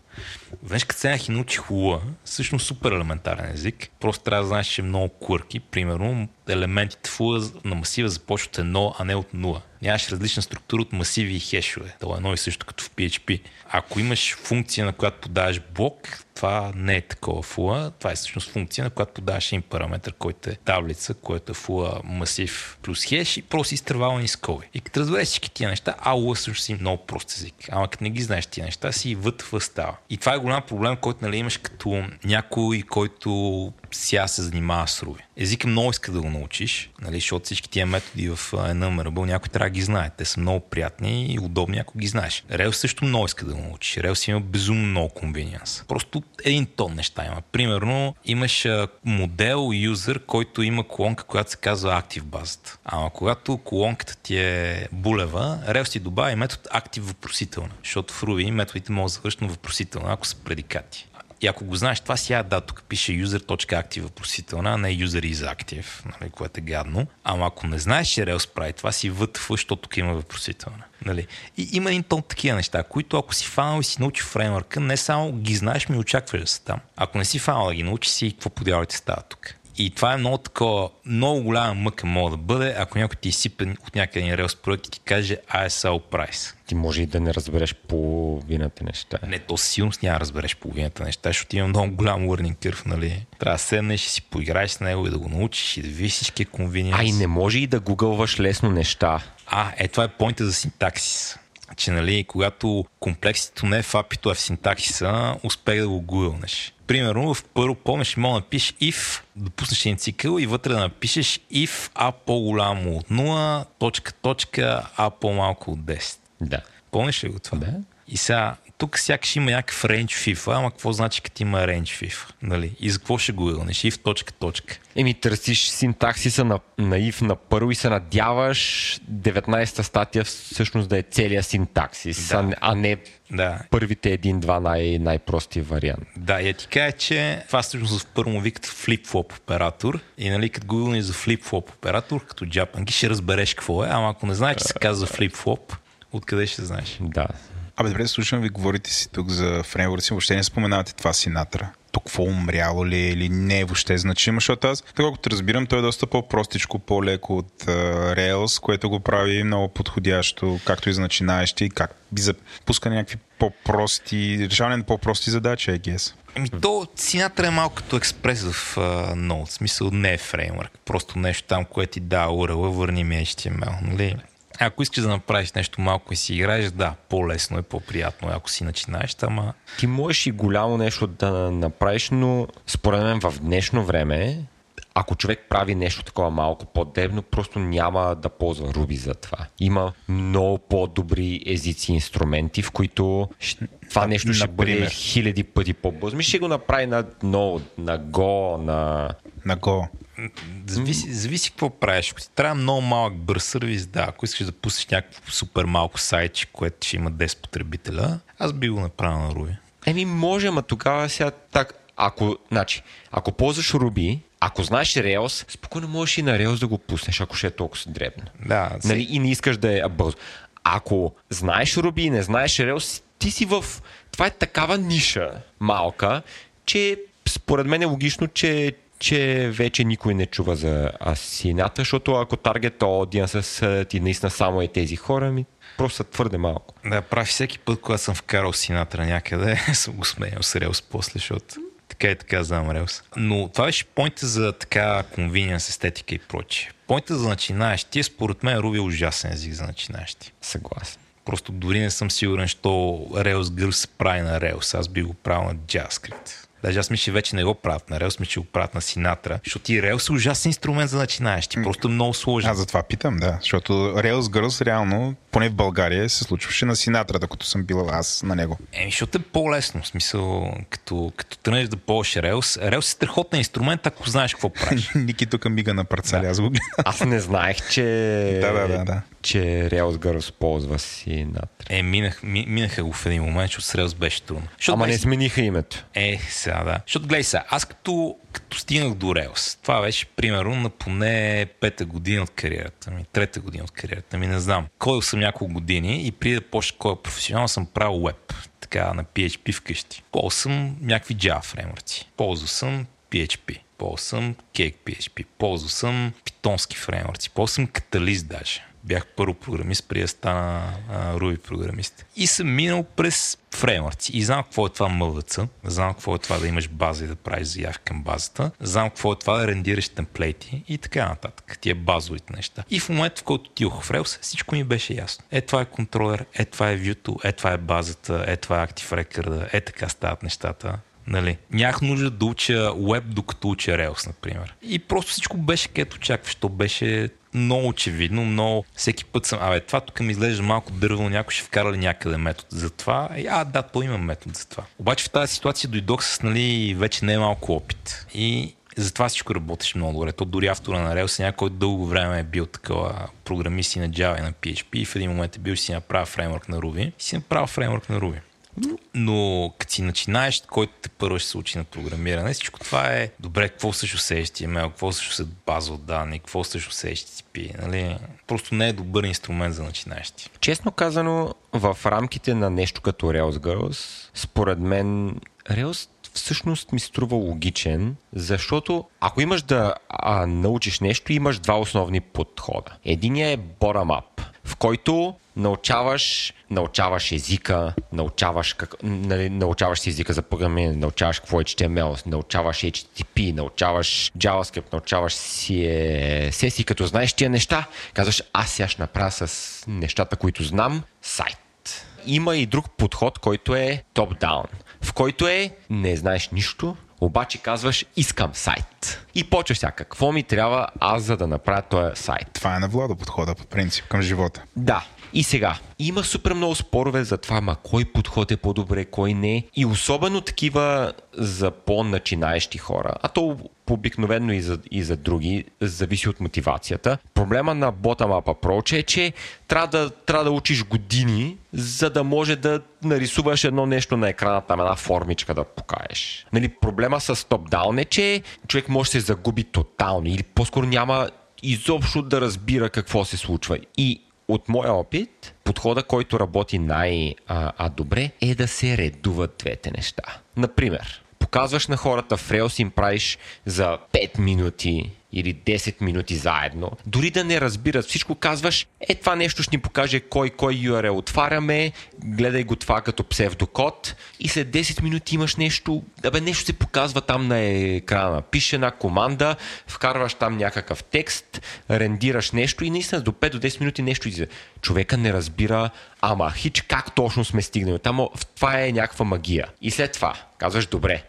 Веднъж като седнах и научих Lua, всъщност супер елементарен език, просто трябва да знаеш, че е много квърки. Примерно, елементите в Lua на масива започват от а не от нула. Нямаш различна структура от масиви и хешове. Това е едно и също като в PHP. Ако имаш функция, на която подаваш блок, това не е такова в Lua. Това е всъщност функция, на която подаваш един параметр, който е таблица, който е в Lua масив плюс хеш и просто изтървавани скоби. И като разбереш всички тия неща, а Lua всъщност си много прост език. Ама като не ги знаеш тия неща, си вътва става. И това е голям проблем, който нали, имаш като някой, който сега се занимава с Ruby. Езика много иска да го научиш, нали, защото всички тия методи в Enumerable някой трябва да ги знае. Те са много приятни и удобни, ако ги знаеш. Rails също много иска да го научиш. Rails има безумно много конвениенс. Просто един тон неща има. Примерно, имаш модел, юзър, който има колонка, която се казва Active базата. Ама когато колонката ти е булева, Rails ти добави метод Active въпросителна, защото в Ruby методите могат да завършат на въпросителна, ако са предикати. И ако го знаеш това сега, да, тук пише user.active въпросителна, а не user is active, нали, което е гадно. Ама ако не знаеш, че Rails прави това, си вътъв, защото тук има въпросителна. Нали? И има един тон такива неща, които ако си фанал и си научи фреймворка, не само ги знаеш, ми очакваш да са там. Ако не си фанал да ги научи си, какво подявате става тук. И това е много такова, много голяма мъка мога да бъде, ако някой ти изсипе от някъде един релс проект и ти каже ASL price. Ти може и да не разбереш половината неща. Не, то силно няма да разбереш половината неща, защото има много голям learning curve, нали? Трябва да седнеш и си поиграеш с него и да го научиш и да видиш всички конвинии. А и не може и да гугълваш лесно неща. А, е, това е поинта за синтаксис че нали, когато комплексито не е в апито, а в синтаксиса, успех да го гугълнеш. Примерно, в първо помниш, мога да напишеш if, допуснеш един цикъл и вътре да напишеш if a по-голямо от 0, точка, точка, а по-малко от 10. Да. Помниш ли го това? Да. И сега, тук сякаш има някакъв range FIFA, ама какво значи като има range FIFA? Нали? И за какво ще го гугълнеш? If точка, точка. Еми, търсиш синтаксиса на, на if на първо и се надяваш 19-та статия всъщност да е целият синтаксис, Да. а, а не Да, първите един-два най- най-прости вариант. Да, я ти кажа, че това всъщност в първо викат флип-флоп оператор. И нали, като гугълнеш за флип-флоп оператор, като джапанги, ще разбереш какво е. Ама ако не знаеш, че се казва флип-флоп, откъде ще знаеш? Да. Абе, добре, слушам ви, говорите си тук за фреймворци, въобще не споменавате това Синатра. То какво умряло ли е или не е въобще значимо, защото аз, така колкото разбирам, той е доста по-простичко, по-леко от uh, Rails, което го прави много подходящо, както и за начинаещи, как и за пускане някакви по-прости, решаване на по-прости задачи, I guess. Ами то Sinatra е малко като експрес в uh, Node. Смисъл не е фреймворк. Просто нещо там, което ти дава URL, върни ми HTML. Нали? Ако искаш да направиш нещо малко и си играеш, да, по-лесно е, по-приятно, е, ако си начинаеш, ама Ти можеш и голямо нещо да направиш, но според мен в днешно време, ако човек прави нещо такова малко по-дебно, просто няма да ползва Ruby за това. Има много по-добри езици и инструменти, в които това нещо ще бъде Например? хиляди пъти по-бързо. Ми ще го направи на Node, на Go, на... На Go. Зависи, зависи какво правиш. Ако ти трябва много малък бърз сервис, да, ако искаш да пуснеш някакво супер малко сайтче, което ще има 10 потребителя, аз би го направил на Ruby. Еми, може, ама тогава сега так. Ако, значи, ако ползваш Ruby, ако знаеш Rails, спокойно можеш и на Rails да го пуснеш, ако ще е толкова дребно. Да, Нали, и не искаш да е бързо. Ако знаеш Ruby и не знаеш Rails, ти си в... Това е такава ниша малка, че според мен е логично, че че вече никой не чува за асината, защото ако таргет audience ти наистина само е тези хора, ми просто са твърде малко. Да, прави всеки път, когато съм вкарал синатра някъде, съм го сменял с Rails после, защото така и така знам Rails. Но това беше поинта за така convenience, естетика и прочее. Поинта за начинаещи, според мен Ruby е ужасен език за начинаещи. Съгласен. Просто дори не съм сигурен, що Rails се прави на Rails. Аз би го правил на JavaScript. Даже аз мисля, че вече не го правят на Rails, мисля, че го правят на Sinatra. Защото и Rails е ужасен инструмент за начинаещи. Просто е много сложен. Аз затова питам, да. Защото Rails Girls реално, поне в България, се случваше на Синатра, докато съм бил аз на него. Еми, защото е по-лесно. В смисъл, като, като тръгнеш да ползваш Rails. Rails е страхотен инструмент, ако знаеш какво правиш. Ники тук мига на парцали, аз го гледам. Аз не знаех, че, Да, да, да, да. Че Rails Girls ползва си над. Е, минах, ми, минаха го в един момент, защото с Rails беше трудно. Защото Ама не смениха името. Е, сега да. Защото гледай сега, аз като, като стигнах до Rails, това беше примерно на поне пета година от кариерата ми, трета година от кариерата ми, не знам. Кодил съм няколко години и преди да почна кой професионал съм правил веб, така на PHP вкъщи. Ползвал съм някакви Java фреймворци. Ползвал съм PHP. Ползвал съм Cake PHP. Ползвал съм питонски фреймворци. Ползвал съм Catalyst даже. Бях първо програмист, преди да стана а, Ruby програмист. И съм минал през фреймворци. И знам какво е това мълдъца. Знам какво е това да имаш база и да правиш заявки към базата. Знам какво е това да рендираш темплейти и така нататък. Тия базовите неща. И в момента, в който отидох в Rails, всичко ми беше ясно. Е, това е контролер, е, това е view е, това е базата, е, това е Active Record, е, така стават нещата. Нали? Нямах нужда да уча веб, докато уча Rails, например. И просто всичко беше където очакваш. То беше много очевидно, много всеки път съм, абе, това тук ми изглежда малко дървено, някой ще вкара ли някъде метод за това? И, а, да, то има метод за това. Обаче в тази ситуация дойдох с, нали, вече не е малко опит. И затова всичко работеше много добре. То дори автора на Rails, някой който дълго време е бил такова програмист и на Java и на PHP и в един момент е бил си направил фреймворк на Ruby и си направил фреймворк на Ruby. Но като си начинаеш, който те първо ще се учи на програмиране, всичко това е добре, какво също се HTML, какво също се база от данни, какво също се HTTP. Нали? Просто не е добър инструмент за начинаещи. Честно казано, в рамките на нещо като Rails Girls, според мен Rails всъщност ми струва логичен, защото ако имаш да а, научиш нещо, имаш два основни подхода. Единият е bottom-up, в който научаваш, научаваш езика, научаваш, как, нали, научаваш си езика за програмиране, научаваш какво е HTML, научаваш HTTP, научаваш JavaScript, научаваш CSS и като знаеш тия неща, казваш аз сега ще направя с нещата, които знам, сайт. Има и друг подход, който е топ-даун, в който е не знаеш нищо, обаче казваш искам сайт. И почваш сега, какво ми трябва аз за да направя този сайт. Това е на Владо подхода по принцип към живота. Да, и сега, има супер много спорове за това, ма кой подход е по-добре, кой не. И особено такива за по-начинаещи хора. А то обикновено и за, и за други, зависи от мотивацията. Проблема на bottom-up approach е, че трябва да, трябва да учиш години, за да може да нарисуваш едно нещо на екрана, там една формичка да покаеш. Нали, проблема с топ-даун е, че човек може да се загуби тотално или по-скоро няма изобщо да разбира какво се случва. И от моя опит, подхода, който работи най-добре, е да се редуват двете неща. Например, показваш на хората Rails им правиш за 5 минути или 10 минути заедно, дори да не разбират всичко, казваш, е това нещо ще ни покаже кой кой URL отваряме, гледай го това като псевдокод и след 10 минути имаш нещо, да бе, нещо се показва там на екрана. Пише една команда, вкарваш там някакъв текст, рендираш нещо и наистина до 5 до 10 минути нещо излиза. Човека не разбира, ама хич как точно сме стигнали. Там това е някаква магия. И след това казваш, добре,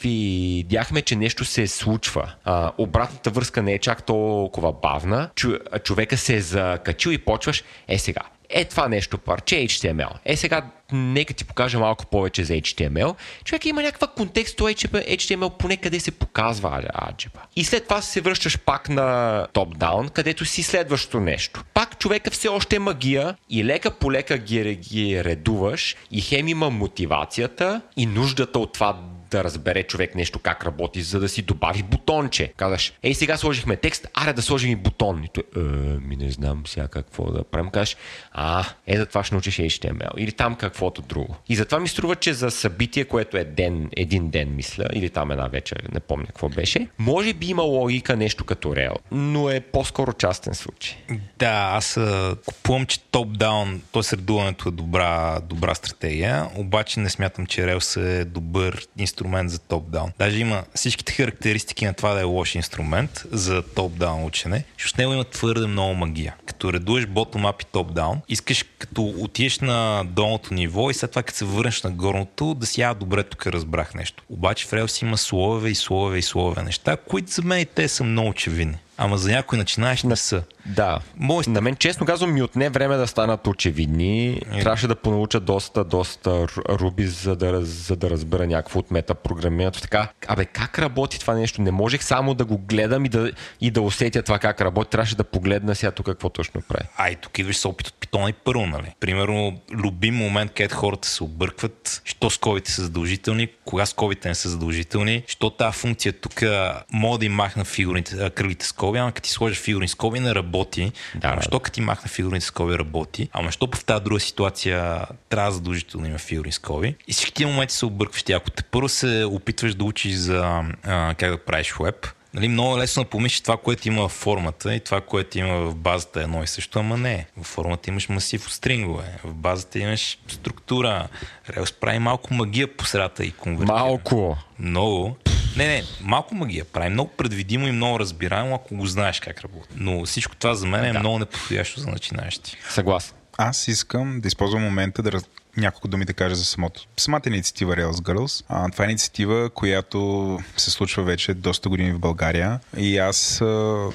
видяхме, че нещо се случва. А, обратната връзка не е чак толкова бавна. Чу, човека се е закачил и почваш, е сега, е това нещо парче HTML. Е сега, нека ти покажа малко повече за HTML. Човек има някаква контекст, то HTML поне къде се показва аджеба. И след това се връщаш пак на топ-даун, където си следващото нещо. Пак човека все още е магия и лека по лека ги, ги редуваш и хем има мотивацията и нуждата от това да разбере човек нещо как работи, за да си добави бутонче. Казваш, ей сега сложихме текст, аре да сложим и бутон. И той, е, ми не знам сега какво да правим. Кажеш, а, е за това ще научиш HTML. Или там каквото друго. И затова ми струва, че за събитие, което е ден, един ден, мисля, или там една вечер, не помня какво беше, може би има логика нещо като Rail, но е по-скоро частен случай. Да, аз купувам, че топ-даун, т.е. средуването е добра, добра стратегия, обаче не смятам, че Rails е добър инструмент инструмент за топ-даун. Даже има всичките характеристики на това да е лош инструмент за топ-даун учене, защото с него има твърде много магия. Като редуеш bottom-up и топ-даун, искаш като отиеш на долното ниво и след това като се върнеш на горното, да си я добре тук разбрах нещо. Обаче в Rails има слоеве и слоеве и слоеве неща, които за мен те са много очевидни. Ама за някой начинаеш не са. Да. Мой... На мен, честно казвам, ми отне време да станат очевидни. Е. Трябваше да понауча доста, доста руби, за да, за да разбера някакво от метапрограмирането. Така, абе, как работи това нещо? Не можех само да го гледам и да, и да усетя това как работи. Трябваше да погледна сега тук какво точно прави. Ай, тук идваш с опит от питона и първо, нали? Примерно, любим момент, където хората се объркват, що скобите са задължителни, кога скобите не са задължителни, що тази функция тук мога да им махна фигурните, кръглите скоби, ама като ти сложиш фигурни скоби не работи. Да, ама що като ти махна фигурни скоби работи, ама що в тази друга ситуация трябва задължително има фигурни скоби. И всички тези моменти се объркваш. Ако те първо се опитваш да учиш за а, как да правиш веб, Нали, много е лесно да помислиш това, което има в формата и това, което има в базата едно и също, ама не. В формата имаш масив от стрингове, в базата имаш структура. Релс прави малко магия по средата и конвертира. Малко. Много. Не, не, малко магия прави. Много предвидимо и много разбираемо, ако го знаеш как работи. Но всичко това за мен е да. много неподходящо за начинаещи. Съгласен. Аз искам да използвам момента да, няколко думи да кажа за самото. Самата инициатива Rails Girls. А, това е инициатива, която се случва вече доста години в България. И аз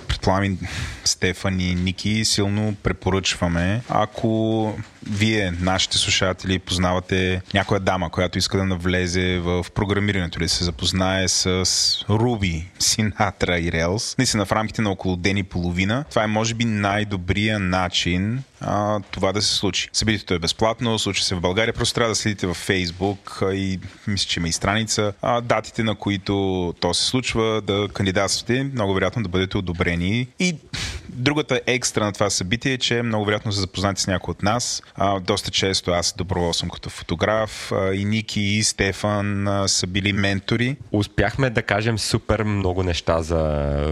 предполагам Стефан и Ники силно препоръчваме. Ако вие, нашите слушатели, познавате някоя дама, която иска да навлезе в програмирането или се запознае с Ruby, Sinatra и Rails, наистина в рамките на около ден и половина, това е може би най-добрия начин а, това да се случи. Събитието е безплатно, случва се в България, просто трябва да следите във а, и мисля, че има и страница, а, датите на които то се случва, да кандидатствате, много вероятно да бъдете одобрени. И другата екстра на това събитие е, че много вероятно се запознати с някой от нас. А, доста често аз добровол съм като фотограф а, и Ники и Стефан а, са били ментори. Успяхме да кажем супер много неща за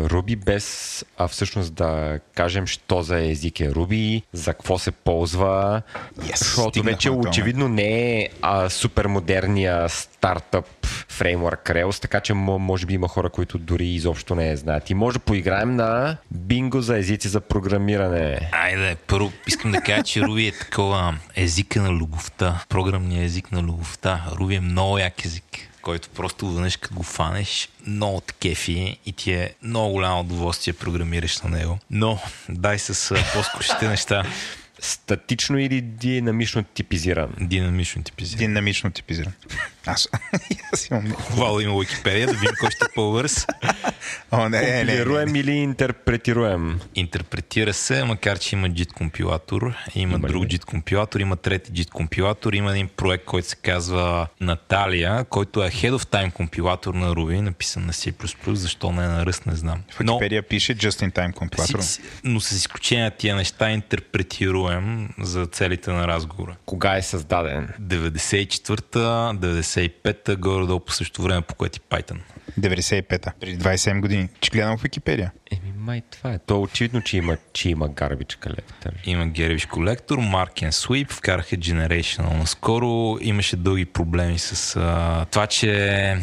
Ruby, без а всъщност да кажем, що за език е Ruby, за какво се ползва, Yes, защото вече очевидно не е а, супер модерния стартъп фреймворк Rails, така че може би има хора, които дори изобщо не я знаят. И може да поиграем на бинго за езици за програмиране. Айде, първо искам да кажа, че Ruby е такова езика на любовта, програмния език на любовта. Ruby е много як език който просто веднъж като го фанеш, много те кефи и ти е много голямо удоволствие програмираш на него. Но дай с по-скучните неща. Статично или динамично типизиран? Динамично типизиран. Динамично типизиран. Аз, аз имам... Хвала има Википедия, да видим кой ще е по-бърз. О, не, не, не, не. Компилируем или интерпретируем? Интерпретира се, макар че има JIT компилатор, има, Има друг JIT компилатор, има трети JIT компилатор, има един проект, който се казва Наталия, който е Head of Time компилатор на Ruby, написан на C++, защо не е на Rust, не знам. В Википедия пише Just in Time компилатор. но с изключение на тия неща интерпретируем за целите на разговора. Кога е създаден? 94-та, 95-та, горе-долу по същото време, по което и Python. 95-та, преди 27 години. Че гледам в Википедия. Еми, май това е. То е очевидно, че има, че има garbage collector. Има Garbage Collector, Mark and Sweep, вкараха Generational. Наскоро имаше дълги проблеми с а, това, че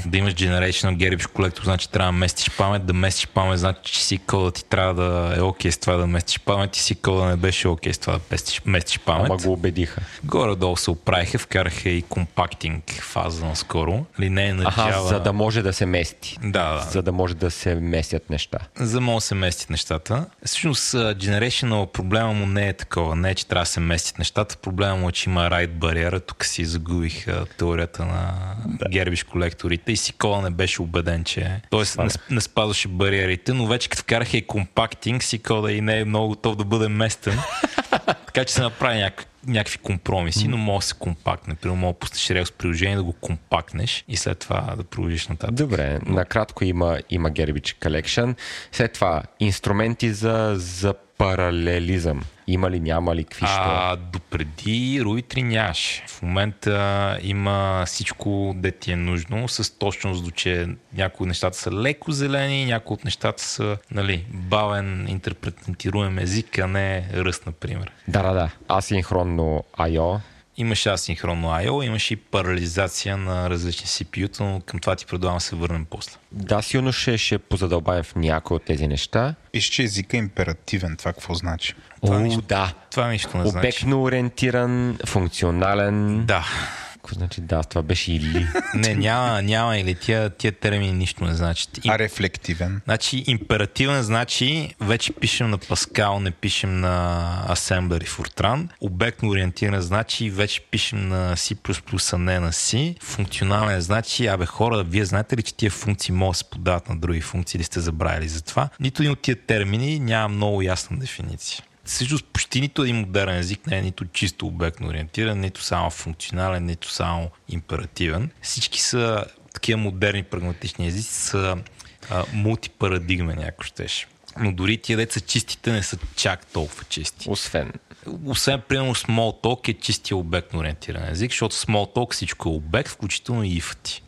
да имаш Generational Garbage Collector, значи трябва да местиш памет, да местиш памет, значи че си кода ти трябва да е окей с това да местиш памет и си кода не беше окей с това да местиш, местиш памет. Ама го убедиха. Горе-долу се оправиха, вкараха и компактинг фаза наскоро. Или не е на Аха, за да може да се мести. Да, да. За да може да се местят неща. За да да се местят нещата. Всъщност, Generational проблема му не е такова. Не е, че трябва да се местят нещата. Проблема му е, че има райт бариера. Тук си загубих теорията на да. гербиш колекторите и си кола не беше убеден, че... Тоест, не, не спазваше бариерите, но вече като вкараха и компактинг, си кода и не е много готов да бъде местен. така че се направи някакви някакви компромиси, но може да се компактне. Примерно, може да пуснеш Rails приложение, да го компактнеш и след това да продължиш нататък. Добре, накратко има, има Garbage Collection. След това, инструменти за, за паралелизъм. Има ли, няма ли, какви ще? А, допреди Ruby 3 нямаше. В момента има всичко, де ти е нужно, с точност до, че някои от нещата са леко зелени, някои от нещата са нали, бавен, интерпретируем език, а не ръст, например. Да, да, да. Асинхронно I.O. Имаше асинхронно I.O., имаше и парализация на различни CPU-та, но към това ти предлагам да се върнем после. Да, силно ще, ще позадълбаем в някои от тези неща. Пише, че езика е императивен. Това какво значи? Това О, нищо- да. Това нищо не значи. Обектно ориентиран, функционален. Да. Какво значи да? Това беше или. Не, няма, няма или тия, тия термини нищо не значат. А рефлективен? Значи императивен значи вече пишем на Pascal, не пишем на Assembler и Fortran. Обектно ориентиран значи вече пишем на C++, а не на C. Функционален значи, абе хора, вие знаете ли, че тия функции могат да се подават на други функции или сте забравили за това? Нито един от тия термини няма много ясна дефиниция. Всъщност почти нито един модерен език не е нито чисто обектно ориентиран, нито само функционален, нито само императивен. Всички са такива модерни прагматични езици са а, мултипарадигмен, ако щеш. Но дори тия деца чистите не са чак толкова чисти. Освен. Освен, примерно, Smalltalk е чистия обектно ориентиран език, защото Smalltalk всичко е обект, включително и ифати.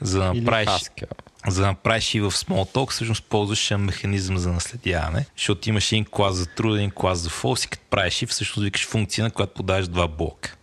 За да Или направиш Haskell. За да направиш и в Smalltalk, всъщност ползваш механизъм за наследяване, защото имаш един клас за true, един клас за false и като правиш и всъщност викаш функция, на която подаваш два блока.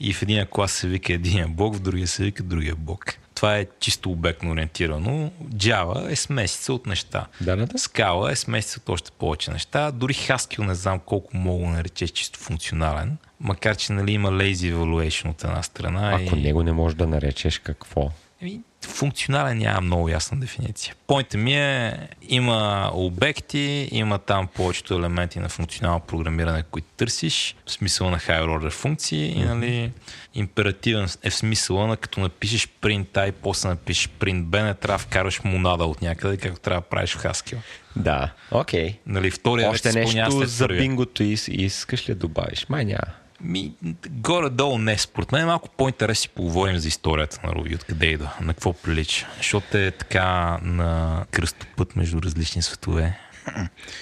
И в един клас се вика един блок, в другия се вика другия блок. Това е чисто обектно ориентирано. Java е смесица от неща. Да, да, да. Скала е смесица от още повече неща. Дори Haskell не знам колко мога да наречеш чисто функционален. Макар, че нали, има lazy evaluation от една страна. Ако и... него не можеш да наречеш какво. Еми, функционален няма много ясна дефиниция. Пойнта ми е, има обекти, има там повечето елементи на функционално програмиране, които търсиш, в смисъла на higher order функции и нали, императивен е в смисъла на като напишеш print I, после напишеш print B, не трябва да вкараш монада от някъде, както трябва да правиш в Haskell. Да, окей. Okay. Нали, втория Още нещо за бингото искаш ли да добавиш? Май няма. Ми, горе-долу не. Според мен е малко по-интересно си поговорим за историята на Руби, откъде идва, на какво прилича. Защото е така на кръстопът между различни светове.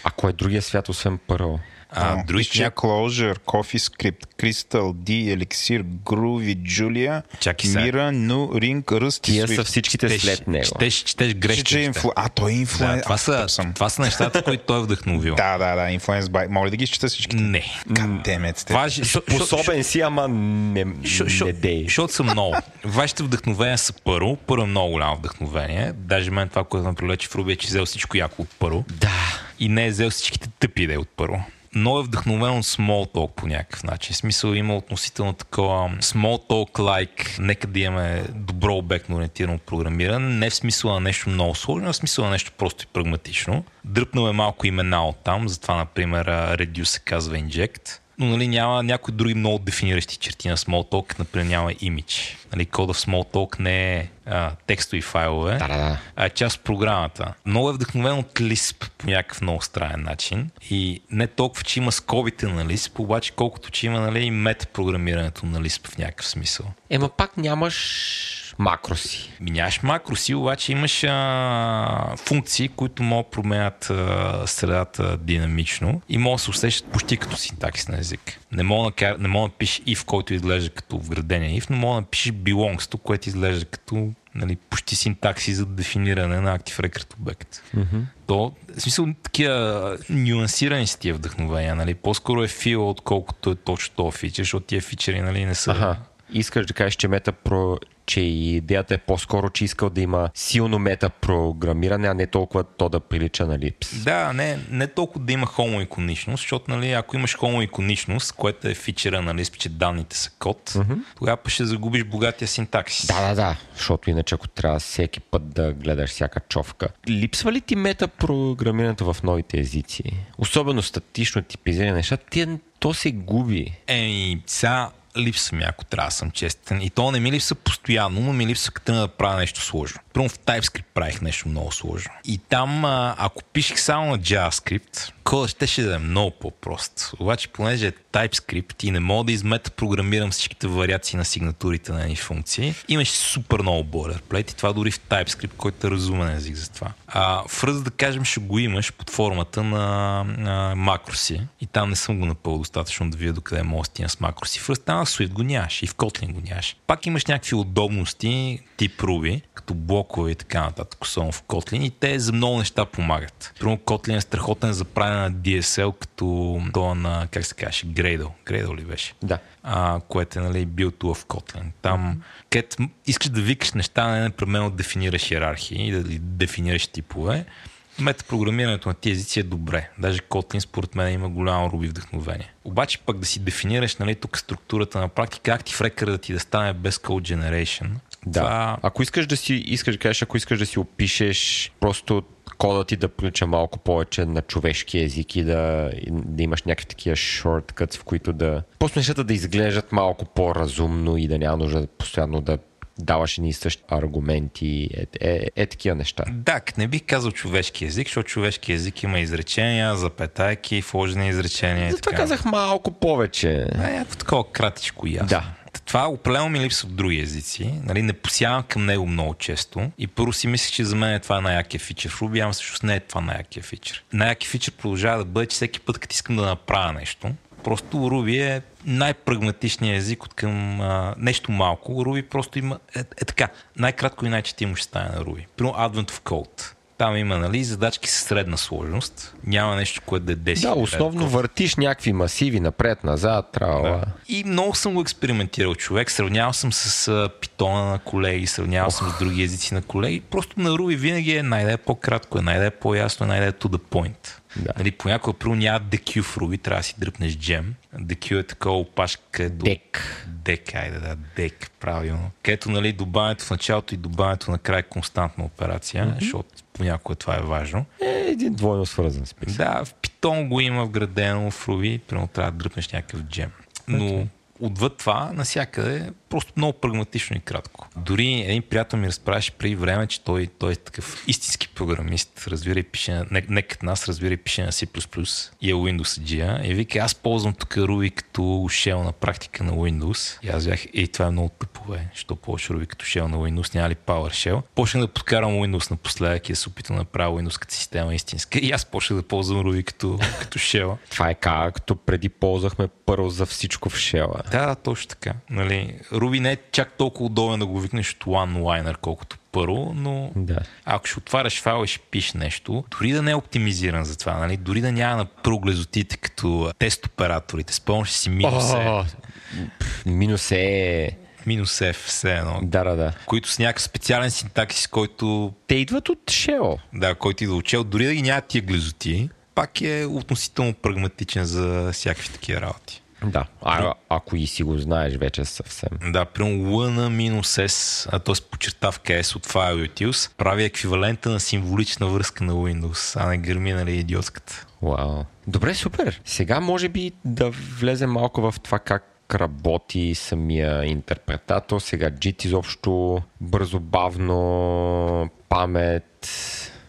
А кой е другия свят, освен първо? А, други Виж, Clojure, CoffeeScript, Crystal, D, Elixir, Groovy, Julia, Чакай сега. Mira, Nu, Ring, Rust и Тия Swift. са всичките след него. Четеш, четеш грешки. Че е инфлу... А, той е Да, инфлуенс. това, са, това са нещата, които той е вдъхновил. Да, да, да, инфлуенс бай. Моля да ги изчета всички. Не. Е- шо- Способен си, ама не, Шо- шо- не дей. Защото са много. Вашите вдъхновения са първо. Първо е много голямо вдъхновение. Даже мен това, което ме привлече в Руби е, че взел всичко яко от първо. Да. И не е взел всичките тъпи идеи от първо. Но е вдъхновен от small talk по някакъв начин. В смисъл има относително такова small talk like, нека да имаме добро обектно ориентирано програмиране, не в смисъла на нещо много сложно, а в смисъла на нещо просто и прагматично. Дръпнал е малко имена от там, затова, например, Reduce се казва Inject. Но нали, няма някои други много дефиниращи черти на Smalltalk, например няма имидж. Нали, кода в Smalltalk не е а, текстови файлове, Да, да, да. а е част от програмата. Много е вдъхновен от Lisp по някакъв много странен начин. И не толкова, че има скобите на Lisp, обаче колкото, че има нали, и метапрограмирането на Lisp в някакъв смисъл. Ема пак нямаш макроси. Ми нямаш макроси, обаче имаш а, функции, които могат да променят а, средата динамично и могат да се усещат почти като синтаксис на език. Не мога да, не мога да пишеш if, който изглежда като вградения if, но мога да пишеш belongs което изглежда като нали, почти синтакси за дефиниране на Active Record обект. Mm-hmm. То, в смисъл, такива нюансирани си тия вдъхновения, нали? По-скоро е фил, отколкото е точно този фичър, защото тия фичери, нали, не са... Аха. Искаш да кажеш, че мета про че идеята е по-скоро, че искал да има силно метапрограмиране, а не толкова то да прилича на липс. Да, не, не толкова да има хомоиконичност, защото нали, ако имаш хомоиконичност, което е фичера на Lisp, че данните са код, mm-hmm. тогава ще загубиш богатия синтаксис. Да, да, да, защото иначе ако трябва всеки път да гледаш всяка човка. Липсва ли ти метапрограмирането в новите езици? Особено статично типизиране неща, ти, то се губи. Еми, сега липсва ми, ако трябва да съм честен. И то не ми липсва постоянно, но ми липсва като да правя нещо сложно. Първо в TypeScript правих нещо много сложно. И там, ако пишех само на JavaScript, кодът ще, ще да е много по-прост. Обаче, понеже е TypeScript и не мога да измета програмирам всичките вариации на сигнатурите на едни функции, имаш супер много boilerplate и това дори в TypeScript, който е разумен език за това. А в Rust, да кажем, ще го имаш под формата на, на макроси и там не съм го напълно достатъчно да видя докъде мога да стигна с макроси. В Rust там в Swift го нямаш и в Kotlin го нямаш. Пак имаш някакви удобности тип Ruby, като блокове и така нататък, особено в Kotlin и те за много неща помагат. Примерно Kotlin е страхотен за правене на DSL, като това на, как се каже, Gradle. Gradle ли беше? Да. а, което е нали, билто в Kotlin. Там, където искаш да викаш неща, не непременно да дефинираш иерархии и да дефинираш типове. Метапрограмирането на тези езици е добре. Даже Kotlin според мен има голямо руби вдъхновение. Обаче пък да си дефинираш нали, тук структурата на практика, ти в рекърда ти да стане без code generation. Да. Това... Ако искаш да си, искаш да кажеш, ако искаш да си опишеш просто кода ти да прилича малко повече на човешки език и да, да имаш някакви такива шорткътс, в които да... Просто нещата да изглеждат малко по-разумно и да няма нужда постоянно да даваш едни и същи аргументи, е, е, е такива неща. Да, не бих казал човешки език, защото човешки език има изречения, запетайки, вложени изречения. и Затова така. казах малко повече. Е, някакво такова кратичко ясно. Да. Това определено ми липсва в други езици. Нали, не посявам към него много често. И първо си мислех, че за мен е това най-якия фичър. В Ruby, ама всъщност не е това най-якия фичър. Най-якия фичър продължава да бъде, че всеки път, като искам да направя нещо, просто Ruby е най-прагматичният език от към а, нещо малко. Ruby просто има... Е, е така. Най-кратко и най-четимо ще стане на Ruby. Примерно Advent of Code. Там има нали, задачки с средна сложност. Няма нещо, което да е 10. Да, основно въртиш някакви масиви напред-назад, трябва. Да. И много съм го експериментирал човек. Сравнявал съм с питона на колеги, сравнявал съм с други езици на колеги. Просто на Ruby винаги е най-да е по-кратко, е най-да е по-ясно, е to the point. Да. Нали, понякога, първо няма DQ в Ruby, трябва да си дръпнеш джем. DQ е такова опашка. До... Дек. Дек, айде да, дек, правилно. Където нали, добавянето в началото и добавянето накрая е константна операция, mm-hmm. защото понякога това е важно. Е един двойно свързан списък. Да, в Python го има вградено, в Ruby, примерно трябва да дръпнеш някакъв джем. Но okay отвъд това, насякъде, просто много прагматично и кратко. Дори един приятел ми разправяше преди време, че той, той е такъв истински програмист, разбира и пише, не, не като нас, разбира и пише на C++ и е Windows GA. И вика, аз ползвам тук Ruby като shell на практика на Windows. И аз бях, ей, това е много тъпо, бе. Що повече Ruby като shell на Windows, няма ли PowerShell? Почнах да подкарам Windows напоследък и да се опитам да направя Windows като система истинска. И аз почнах да ползвам Ruby като, като shell. Това е както преди ползвахме първо за всичко в. Да, да, точно така. Нали, Руби не е чак толкова удобен да го викнеш от one-liner, колкото първо, но да. ако ще отваряш файл и ще пишеш нещо, дори да не е оптимизиран за това, нали? дори да няма на проглезотите като тест операторите, спомняш си минус Е. Минус Е минус F, все едно. Да, да, да. Които с някакъв специален синтаксис, който... Те идват от Shell. Да, който идва от Shell. Дори да ги няма тия глезоти, пак е относително прагматичен за всякакви такива работи. Да, а, ако и си го знаеш вече съвсем. Да, при L на минус S, а т.е. почертавка S от File Utils, прави еквивалента на символична връзка на Windows, а не гърми, нали, идиотката. Вау. Добре, супер. Сега може би да влезем малко в това как работи самия интерпретатор. Сега JIT изобщо бързо, бавно, памет.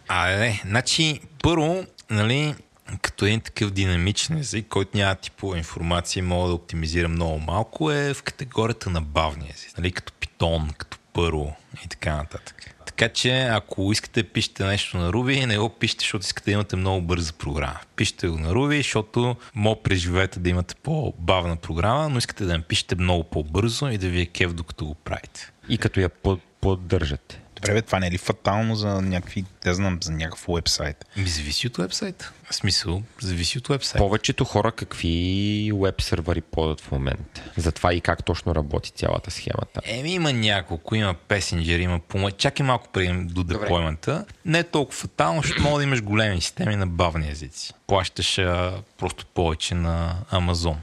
А, не, значи, първо, нали, като един такъв динамичен език, който няма типова информация и мога да оптимизира много малко, е в категорията на бавния език. Нали, като питон, като първо и така нататък. Така че, ако искате да пишете нещо на Ruby, не го пишете, защото искате да имате много бърза програма. Пишете го на Ruby, защото мога преживеете да имате по-бавна програма, но искате да напишете много по-бързо и да ви е кев докато го правите. И като я поддържате. Добре, бе, това не е ли фатално за някакви, не знам, за някакъв вебсайт? Ми зависи от вебсайта. В смисъл, зависи от вебсайт. Повечето хора какви веб сервери подат в момента? Затова и как точно работи цялата схемата? Еми има няколко, има Passenger, има Puma. Чакай малко преди до деплоймента. Не е толкова фатално, защото мога да имаш големи системи на бавни езици. Плащаш а, просто повече на Amazon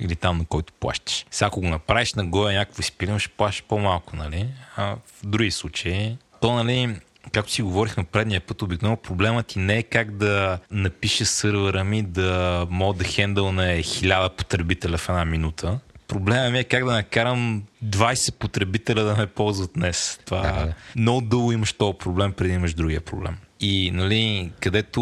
или там на който плащаш. Сега ако го направиш на гоя някакво изпилено, ще плащаш по-малко, нали? А в други случаи, то, нали, както си говорихме предния път, обикновено проблемът ти не е как да напише сървъра ми да мога да хендълне хиляда потребителя в една минута. Проблемът ми е как да накарам 20 потребителя да ме ползват днес. Това да, да. много дълго имаш този проблем, преди имаш другия проблем. И, нали, където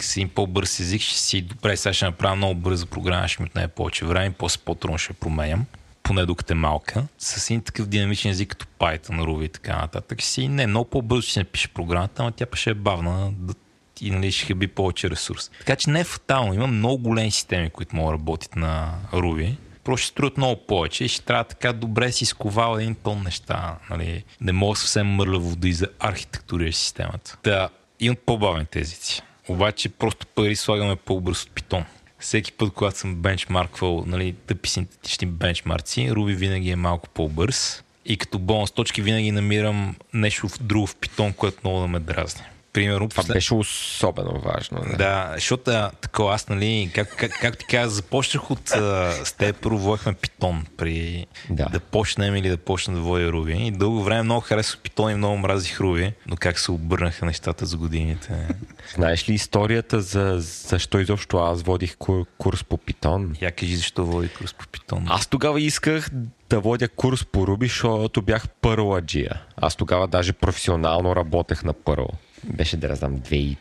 си един по-бърз език, ще си, добре, сега ще направя много бърза програма, ще ми отнеме повече време, после по-трудно ще променям поне докато е малка, с един такъв динамичен език като Python, Ruby и така нататък. Си, не, много по-бързо ще напише програмата, ама тя ще е бавна да, и нали, ще би повече ресурс. Така че не е фатално. Има много големи системи, които могат да работят на Ruby. Просто ще струват много повече и ще трябва така добре си изковал един тон неща. Нали. Не мога съвсем мърляво да и за архитектурираш системата. Да, имат по-бавните езици. Обаче просто пари слагаме по-бърз от питон. Всеки път, когато съм бенчмарквал нали, тъпи синтетични бенчмарци, Руби винаги е малко по-бърз. И като бонус точки винаги намирам нещо друго в питон, което много да ме дразни. Примерно, Това послед... беше особено важно. Не? Да, защото такова аз, нали, как, как, как ти казах, започнах от а, с теб, първо водихме питон при да. да почнем или да почнем да водя Руби. И дълго време много харесах питон и много мразих Руби, но как се обърнаха нещата за годините. Знаеш ли историята за защо изобщо аз водих курс по питон? Я кажи защо води курс по питон. Аз тогава исках да водя курс по Руби, защото бях пърладжия. Аз тогава даже професионално работех на първо беше да раздам 2004,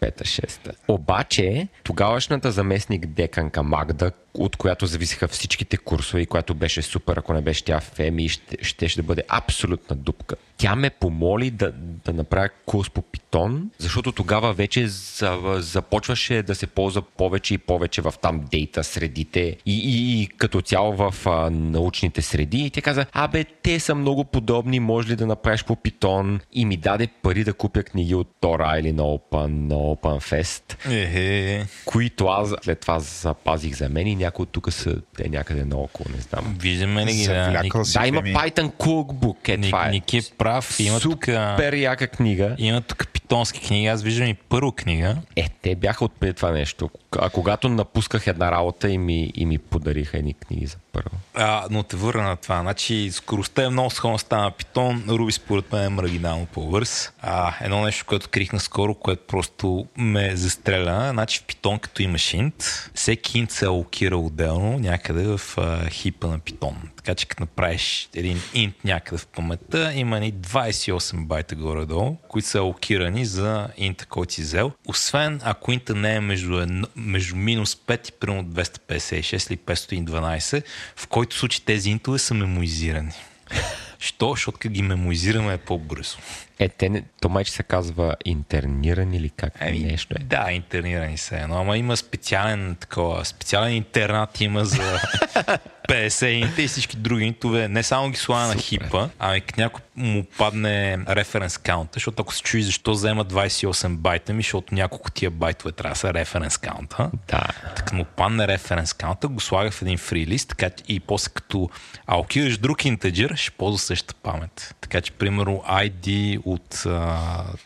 5, 6. Обаче, тогавашната заместник деканка Магда, от която зависеха всичките курсове и която беше супер, ако не беше тя в ЕМИ, ще, ще, ще бъде абсолютна дупка. Тя ме помоли да, да направя курс по питон, защото тогава вече за, започваше да се ползва повече и повече в там дейта средите и, и, и като цяло в а, научните среди. И тя каза, абе, те са много подобни, може ли да направиш по питон? И ми даде пари да купя книги от Тора или на Open, на Open Fest, Ехе. които аз след това запазих за мен и някои от тук са те някъде наоколо, не знам. Виждаме ли ги? Да, да има Python Cookbook, е Ник, това е. Ники е прав. Има Супер тук, яка книга. има тук питонски книги, аз виждам и първа книга. Е, те бяха отпреди това нещо. А когато напусках една работа и ми, и ми подариха едни книги за първо. А, но те върна на това. Значи, скоростта е много сходна с на питон. Руби според мен е маргинално по-бърз. А, едно нещо, което открих наскоро, което просто ме застреля. Значи в питон, като имаш инт, всеки инт се алокира отделно някъде в а, хипа на питон. Така че като направиш един инт някъде в паметта, има ни 28 байта горе-долу, които са алокирани за инта, който си взел. Освен ако инта не е между, едно, между минус 5 и примерно 256 или 512, в който случай тези интове са мемоизирани. Що? Защото като ги мемоизираме е по-бързо. Е, те не, то майче се казва интерниран или как Еми, нещо е. Да, интернирани се едно, ама има специален такова, специален интернат има за 50 инта и всички други интове. Не само ги слага на хипа, ами като някой му падне референс каунта, защото ако се чуи защо взема 28 байта ми, защото няколко тия байтове трябва да са референс каунта. Да. Така му падне референс каунта, го слага в един фрилист, така и после като алкираш друг интеджер, ще ползва същата памет. Така че, примерно, ID от а,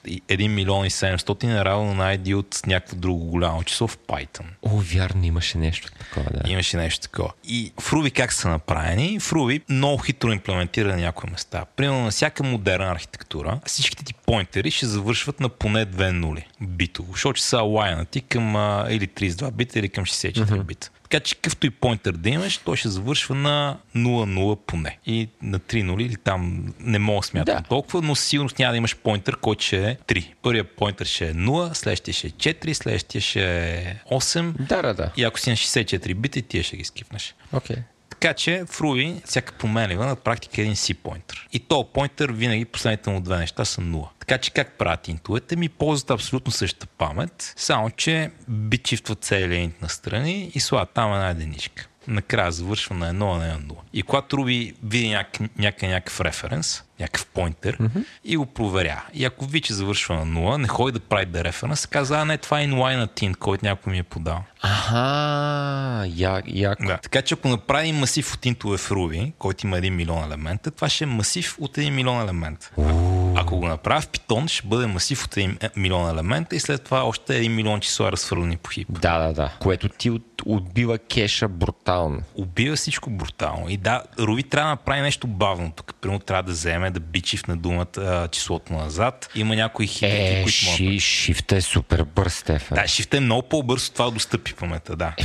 1 милион и 700 е равно на ID от някакво друго голямо число в Python. О, вярно, имаше нещо такова, да. Имаше нещо такова. И в Ruby как са направени? В Ruby много хитро имплементира на някои места. Примерно на всяка модерна архитектура, всичките ти поинтери ще завършват на поне две нули битово, защото са алайнати към а, или 32 бита, или към 64 mm-hmm. бита. Така че какъвто и поинтер да имаш, той ще завършва на 0-0 поне. И на 3-0 или там не мога да смятам да. толкова, но със сигурност няма да имаш поинтер, който ще е 3. Първият поинтер ще е 0, следващия ще е 4, следващия ще е 8. Да, да, да. И ако си на 64 бита, ти ще ги скипнеш. Okay. Така че в Ruby всяка променлива на практика е един C поинтер. И то поинтер винаги последните му две неща са 0. Така че как правят интуите? Ми ползват абсолютно същата памет, само че бичифтват целия инт на страни и слагат там една единичка. Накрая завършва на 1, на 1, 0. И когато Руби види няк, няк, някакъв референс, някакъв поинтер mm-hmm. и го проверя. И ако ви, че завършва на 0, не ходи да прави да референс, каза, а не, това е inline на тин, който някой ми е подал. Ага, я, яко. Да. Така че ако направим масив от интове в Ruby, който има 1 милион елемента, това ще е масив от 1 милион елемента. Ако, ако го направя в Python, ще бъде масив от 1 милион елемента и след това още 1 милион числа разфърлени по хип. Да, да, да. Което ти от, отбива кеша брутално. Убива всичко брутално. И да, Ruby трябва да направи нещо бавно. Тук, примерно, трябва да вземе да бичив на думата а, числото назад. Има някои хитрики, е, които ши, могат. Шифта е супер бърз, Стефан. Да, шифта е много по-бързо това достъпи памета, да. Е,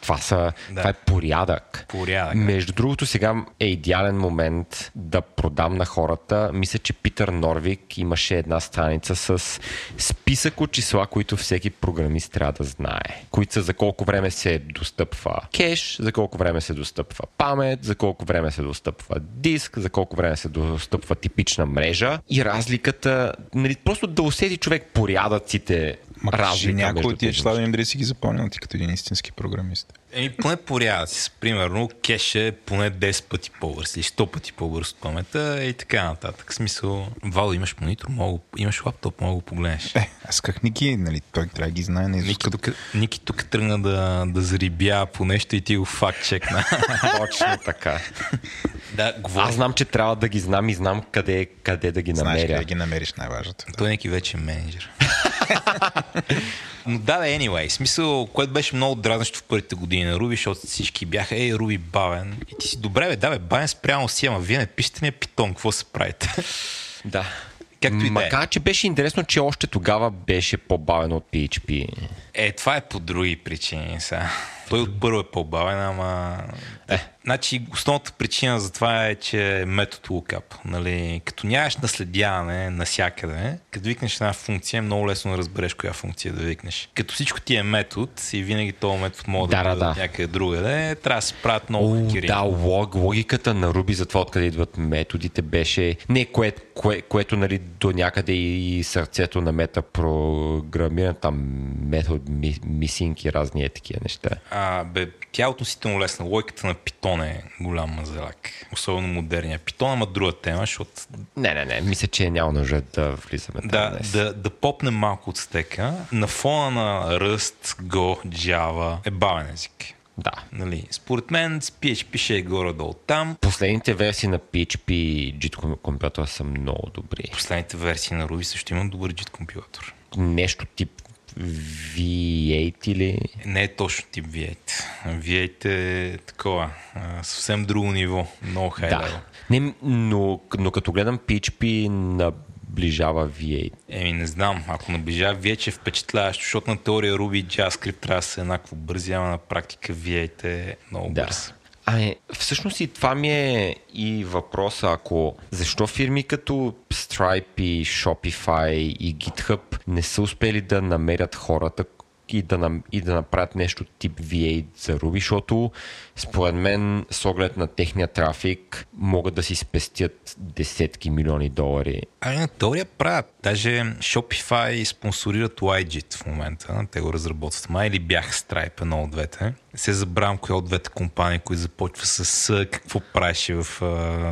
това, са, да. това е порядък. Порядък. Между другото, сега е идеален момент да продам на хората. Мисля, че Питър Норвик имаше една страница с списък от числа, които всеки програмист трябва да знае. Които са за колко време се достъпва кеш, за колко време се достъпва памет, за колко време се достъпва диск, за колко време се достъпва типична мрежа и разликата, нали, просто да усети човек порядъците разлика някои от тия числа да дали си ги запомнил ти като един истински програмист. Еми, поне порядъци. Примерно, кеш е поне 10 пъти по-бърз или 100 пъти по-бърз от памета и така нататък. В смисъл, Вало, имаш монитор, мога, имаш лаптоп, мога да го погледнеш. Е, аз как Ники, нали, той трябва да ги знае. Не Ники тук, Ники тук тръгна да, да зарибя по нещо и ти го факт чекна. Точно така. да, говоря. Аз знам, че трябва да ги знам и знам къде, къде да ги Знаеш намеря. къде ги намериш най-важното. Той Ники вече е менеджер. Но да, бе, anyway, смисъл, което беше много дразнещо в първите години на Руби, защото всички бяха, ей, Руби бавен. И ти си, добре, бе, да, бе, бавен спрямо си, ама вие не пишете ми питон, какво се правите? Да. Както и да е. Макар, че беше интересно, че още тогава беше по-бавен от PHP. Е, това е по други причини сега. Той от първо е по-бавен, ама... Е, значи основната причина за това е, че е метод lookup. Нали? Като нямаш наследяване насякъде, като викнеш една функция, е много лесно да разбереш коя функция да викнеш. Като всичко ти е метод и винаги този метод може да, Да, да, някъде другаде, трябва да се правят много О, хакери. да, лог, логиката на Руби за това откъде идват методите беше не кое, кое, което нали, до някъде и сърцето на метапрограмиране, там метод, ми, мисинг и разни е такива неща. А, бе, тя е относително лесна. Логиката на Питон е голям мазелак. Особено модерния. Питон има друга тема, защото Не, не, не, мисля, че няма нужда да влизаме там да, днес. да, да попнем малко от стека. На фона на Rust, Go, Java е бавен език. Да. Нали, според мен с PHP ще е горе-долу там. Последните версии на PHP JIT компютъра са много добри. Последните версии на Ruby също имат добър JIT компилатор. Нещо тип V8 или... Не е точно тип V8. V8 е такова, съвсем друго ниво, много хай Да. Не, но, но като гледам PHP наближава V8. Еми не знам, ако наближава V8 е впечатляващо, защото на теория Ruby и JavaScript трябва да са еднакво бързи, ама на практика V8 е много Да. бърз. Ами, всъщност и това ми е и въпроса, ако защо фирми като Stripe и Shopify и GitHub не са успели да намерят хората и да, и да направят нещо тип V8 за Ruby, защото според мен с оглед на техния трафик могат да си спестят десетки милиони долари. Ами на теория правят. Даже Shopify спонсорират YJIT в момента. Те го разработват. Май или бях Stripe, едно от двете. Се забравям коя от двете компании, които започва с какво правеше в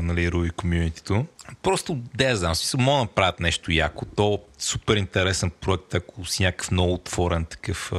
нали, Ruby комьюнитито. Просто, да я знам, смисъл, могат да направят нещо яко. То супер интересен проект, ако си някакъв много отворен такъв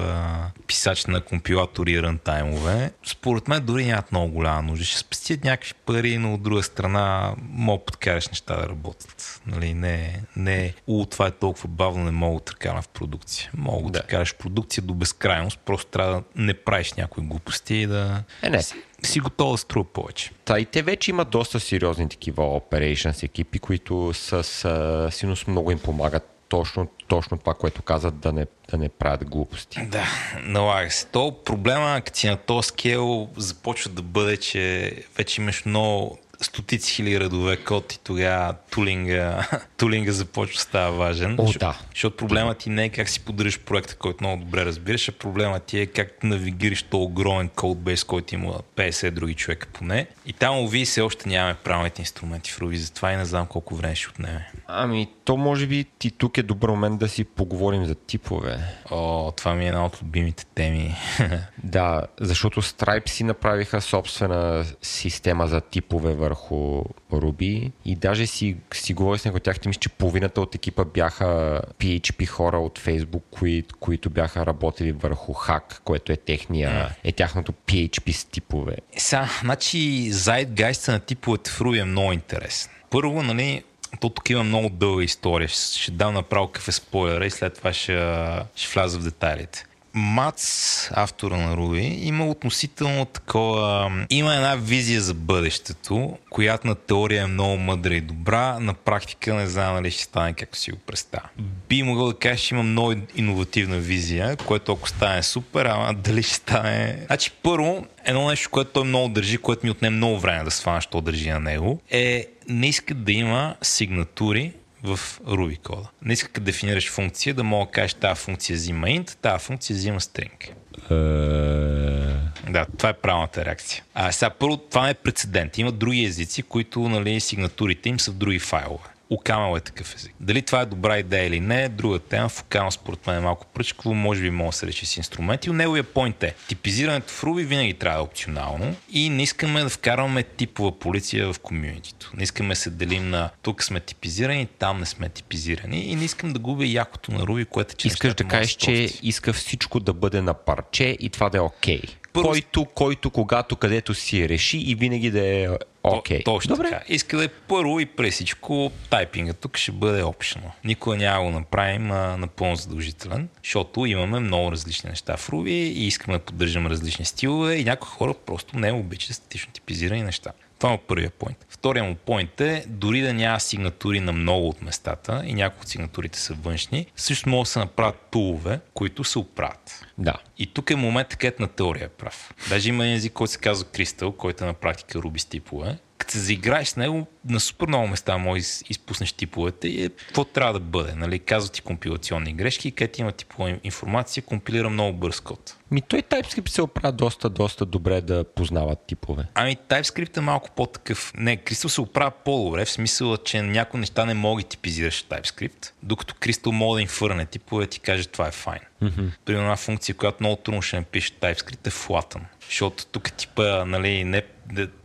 писач на компилатори и рънтаймове. Според мен дори нямат много голяма нужда. Ще спестят някакви пари, но от друга страна мога подкараш неща да работят. Нали, не, не, у, това е толкова бавно, не мога да карам в продукция. Мога да, Да. караш продукция до безкрайност, просто трябва да не правиш някои глупости и да Е, не. си, си готов да струва повече. Та и те вече имат доста сериозни такива operations екипи, които с а, синус много им помагат точно, точно това, което казват, да не, да не правят глупости. Да, налага се. То проблема, като си на този скел, започва да бъде, че вече имаш много стотици хиляди редове код и тогава тулинга, тулинга започва става важен. О, Защо- да. Защото проблемът ти не е как си поддържаш проекта, който много добре разбираш, а проблемът ти е как навигираш този огромен кодбейс, който има 50 други човека поне. И там, уви, се още нямаме правилните инструменти в Ruby, затова и не знам колко време ще отнеме. Ами, то може би ти тук е добър момент да си поговорим за типове. О, това ми е една от любимите теми. Да, защото Stripe си направиха собствена система за типове върху Ruby и даже си, си говорих с някои от тях, мисля, че половината от екипа бяха PHP хора от Facebook, кои, които бяха работили върху Hack, което е, техния, е тяхното PHP с типове. Е, Сега, значи, зайдгайста на типовете в Ruby е много интересен. Първо, нали, то тук има много дълга история. Ще, ще дам направо какъв е спойлера и след това ще, ще вляза в детайлите. Мац, автора на Руби, има относително такова... Има една визия за бъдещето, която на теория е много мъдра и добра. На практика не знам дали ще стане както си го представя. Би могъл да кажа, че има много иновативна визия, което ако стане супер, ама дали ще стане... Значи първо, едно нещо, което той много държи, което ми отне много време да свана, що държи на него, е не иска да има сигнатури в Ruby кода. Не иска да дефинираш функция, да мога да кажеш тази функция взима int, тази функция взима string. Да, това е правилната реакция. А сега първо, това не е прецедент. Има други езици, които нали, сигнатурите им са в други файлове. Окамел е такъв език. Дали това е добра идея или не, друга тема. В Окамел според мен е малко пръчково, може би може да се реши с инструменти. Но неговия поинт е, типизирането в Ruby винаги трябва да е опционално и не искаме да вкарваме типова полиция в комьюнитито. Не искаме да се делим на тук сме типизирани, там не сме типизирани и не искам да губя якото на Ruby, което е, че Искаш да кажеш, че иска всичко да бъде на парче и това да е окей. Първо- Който, който, когато, където си реши и винаги да е окей. То, точно Добре. така. Иска да е първо и през всичко тайпинга тук ще бъде optional. Никога няма го направим а, напълно задължителен, защото имаме много различни неща в Ruby и искаме да поддържаме различни стилове и някои хора просто не обичат статично типизирани неща. Това е първия поинт. Втория му поинт е, дори да няма сигнатури на много от местата и някои от сигнатурите са външни, също могат да се направят тулове, които се оправят. Да. И тук е момент, където на теория е прав. Даже има език, който се казва Crystal, който е на практика Ruby с типове. Като се заиграеш с него, на супер много места може да из- изпуснеш типовете и е, какво трябва да бъде. Нали? Казват ти компилационни грешки, където има типова информация, компилира много бърз код. Ми той TypeScript се оправя доста, доста добре да познават типове. Ами TypeScript е малко по-такъв. Не, Crystal се оправя по-добре, в смисъл, че някои неща не мога да типизираш TypeScript, докато Crystal може да инфърне типове и ти каже това е файн. Mm-hmm. Примерно една функция, която много трудно ще напише TypeScript е flatten. Защото тук типа, нали, не,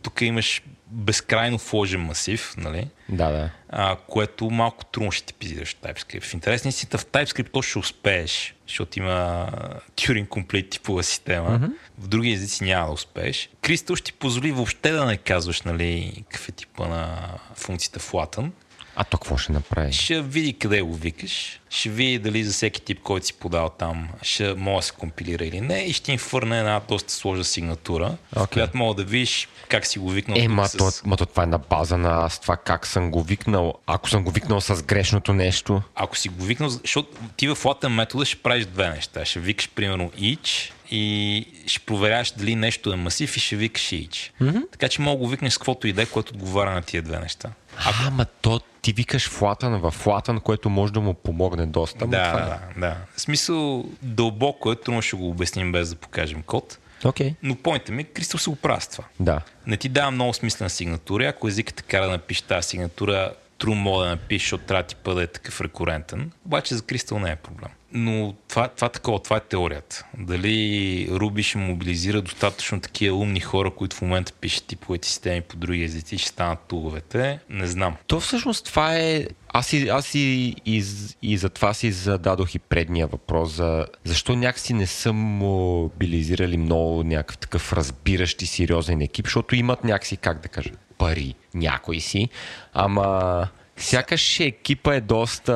тук имаш безкрайно вложен масив, нали? Да, да. а, което малко трудно ще типизираш в TypeScript. В интерес на истината в TypeScript то ще успееш, защото има Turing Complete типова система. Mm-hmm. В други езици няма да успееш. Crystal ще ти позволи въобще да не казваш нали, какъв е типа на функцията в Latin. А то какво ще направиш? Ще види къде го викаш, ще види дали за всеки тип, който си подал там, ще може да се компилира или не и ще им фърне една доста сложна сигнатура, okay. в която мога да видиш как си го викнал. Е, ма, с... то, ма то това е на база на аз това как съм го викнал. Ако съм го викнал с грешното нещо. Ако си го викнал, защото ти в Latin метода ще правиш две неща. Ще викаш примерно each и ще проверяваш дали нещо е масив и ще викаш each. Mm-hmm. Така че мога да го викнеш с каквото и да е, което отговаря на тия две неща. А, ама то ти викаш флатън в флатън, което може да му помогне доста. Да, това е. да, да. В смисъл дълбоко е, трудно ще го обясним без да покажем код. Окей. Но поинта ми, Кристал се оправства. Да. Не ти дава много смислена сигнатура. Ако езикът те кара да напишеш тази сигнатура, трудно мога да напишеш, защото трябва да ти бъде такъв рекурентен. Обаче за Кристал не е проблем. Но това, това такова, това е теорията. Дали Руби ще мобилизира достатъчно такива умни хора, които в момента пишат типовете системи по други езици ще станат туловете, не знам. То всъщност това е... Аз и, аз и, и, и за това си зададох и предния въпрос за защо някакси не са мобилизирали много някакъв такъв разбиращ и сериозен екип, защото имат някакси, как да кажа, пари някои си, ама сякаш екипа е доста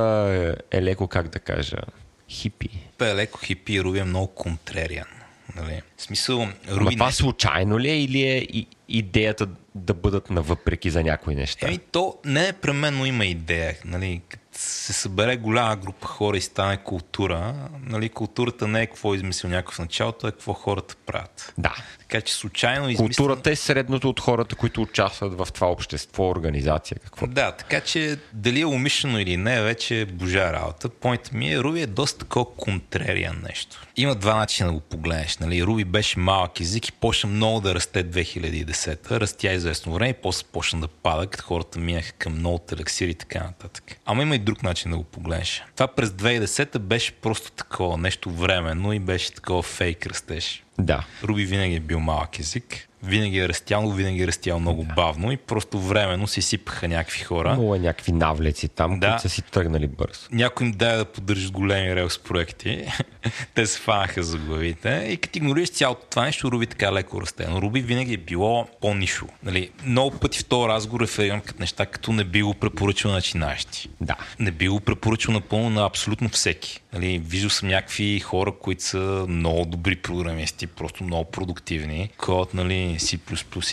е леко, как да кажа, хипи. Бе, леко хипи и Руби е много контрериан. Нали? В смисъл, Ама Руби това не... случайно ли е или е идеята да бъдат навъпреки за някои неща? Еми, то не непременно има идея. Нали? Се събере голяма група хора и стане култура, нали? културата не е какво е измислил някакъв в началото, а какво хората правят. Да. Така че случайно измислено... Културата е средното от хората, които участват в това общество, организация, какво. Да, така че дали е умишлено или не, вече е божа работа. Пойнт ми е, Руби е доста такова контрериан нещо. Има два начина да го погледнеш. Нали? Руби беше малък език и почна много да расте 2010. Растя известно време и после почна да пада, като хората минаха към много телексири и така нататък. Ама има и друг начин да го погледнеш. Това през 2010 беше просто такова нещо временно и беше такова фейк растеж. Да. Руби винаги е бил малък език. Винаги е растял, винаги е растял много да. бавно и просто временно се сипаха някакви хора. Имало е някакви навлеци там, Да. които са си тръгнали бързо. Някой им даде да поддържат големи релс проекти. Те се фанаха за главите. И като игнорираш цялото това нещо, Руби така леко расте. Но Руби винаги е било по-нишо. Нали, много пъти в този разговор реферирам като неща, като не би го препоръчал на начинащи. Да. Не би го препоръчал напълно на абсолютно всеки. Нали, виждал съм някакви хора, които са много добри програмисти, просто много продуктивни, код, нали, C++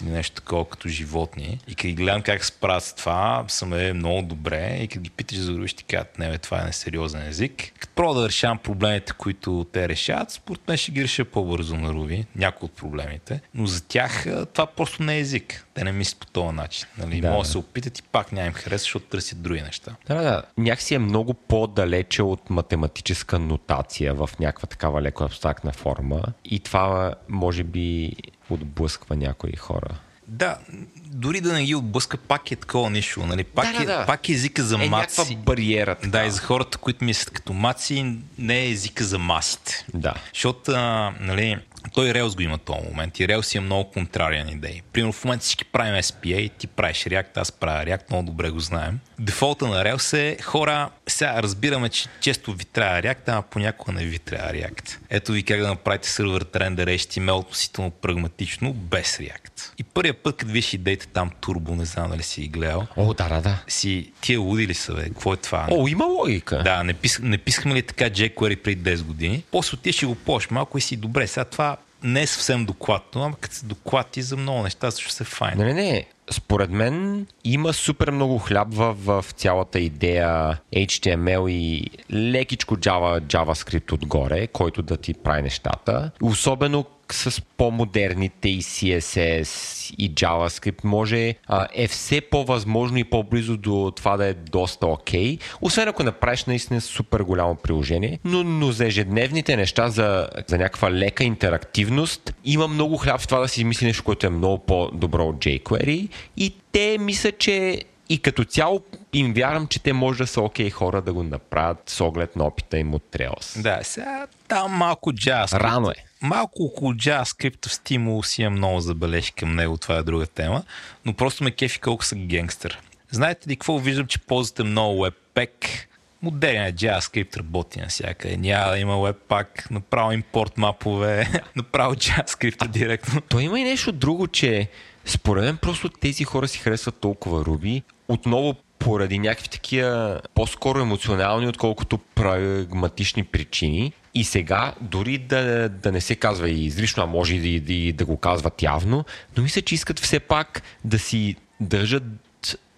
или нещо такова като животни. И като гледам как справят с това, съм е много добре. И като ги питаш за Руби, ще кажат, не, бе, това е несериозен език. Като пробва да решавам проблемите, които те решават, според мен ще ги реша по-бързо на Руби, някои от проблемите. Но за тях а, това просто не е език. Те не мислят по този начин. Нали? Да. Могат да се опитат и пак няма им хареса, защото търсят други неща. Да, да. Някакси е много по-далече от математическа нотация в някаква такава леко абстрактна форма. И това може би отблъсква някои хора. Да, дори да не ги отблъска, пак е такова нищо. Нали? Пак, Да, да, да. Е, пак е езика за Е някаква маци. бариера. Така. Да, и за хората, които мислят като маци, не е езика за масите. Да. Защото, а, нали, той Rails го има този момент и Rails има много контрариан идеи. Примерно в момента всички правим SPA, ти правиш React, аз правя React, много добре го знаем. Дефолта на Rails е хора, сега разбираме, че често ви трябва React, ама понякога не ви трябва React. Ето ви как да направите сервер рендер HTML относително прагматично, без React. И първият път, като виж идеите там турбо, не знам дали си ги гледал, О, да, да, да. си, тия луди ли са, бе? Какво е това? О, има логика. Да, не, пис, не писахме ли така jQuery преди 10 години? После отидеш и го пош малко и си добре. Сега това не е съвсем докладно, ама като се доклад и за много неща също се файн. Не, не, не. Според мен има супер много хляб в, в цялата идея HTML и лекичко Java, JavaScript отгоре, който да ти прави нещата. Особено с по-модерните и CSS и JavaScript може а, е все по-възможно и по-близо до това да е доста окей. Освен ако направиш наистина супер голямо приложение, но, но за ежедневните неща, за, за някаква лека интерактивност, има много хляб в това да си измисли нещо, което е много по-добро от jQuery и те мислят, че И като цяло им вярвам, че те може да са окей okay хора да го направят с оглед на опита им от Треос. Да, сега там малко JavaScript. Рано е. Малко около JavaScript в Steam си имам много забележки към него, това е друга тема, но просто ме кефи колко са генгстър. Знаете ли какво виждам, че ползвате много Webpack, модерен JavaScript работи навсякъде. Няма да има Webpack, направо импорт мапове, направо JavaScript директно. То има и нещо друго, че според мен просто тези хора си харесват толкова Руби. Отново поради някакви такива по-скоро емоционални, отколкото прагматични причини. И сега, дори да, да не се казва и изрично, а може и да, и да го казват явно, но мисля, че искат все пак да си държат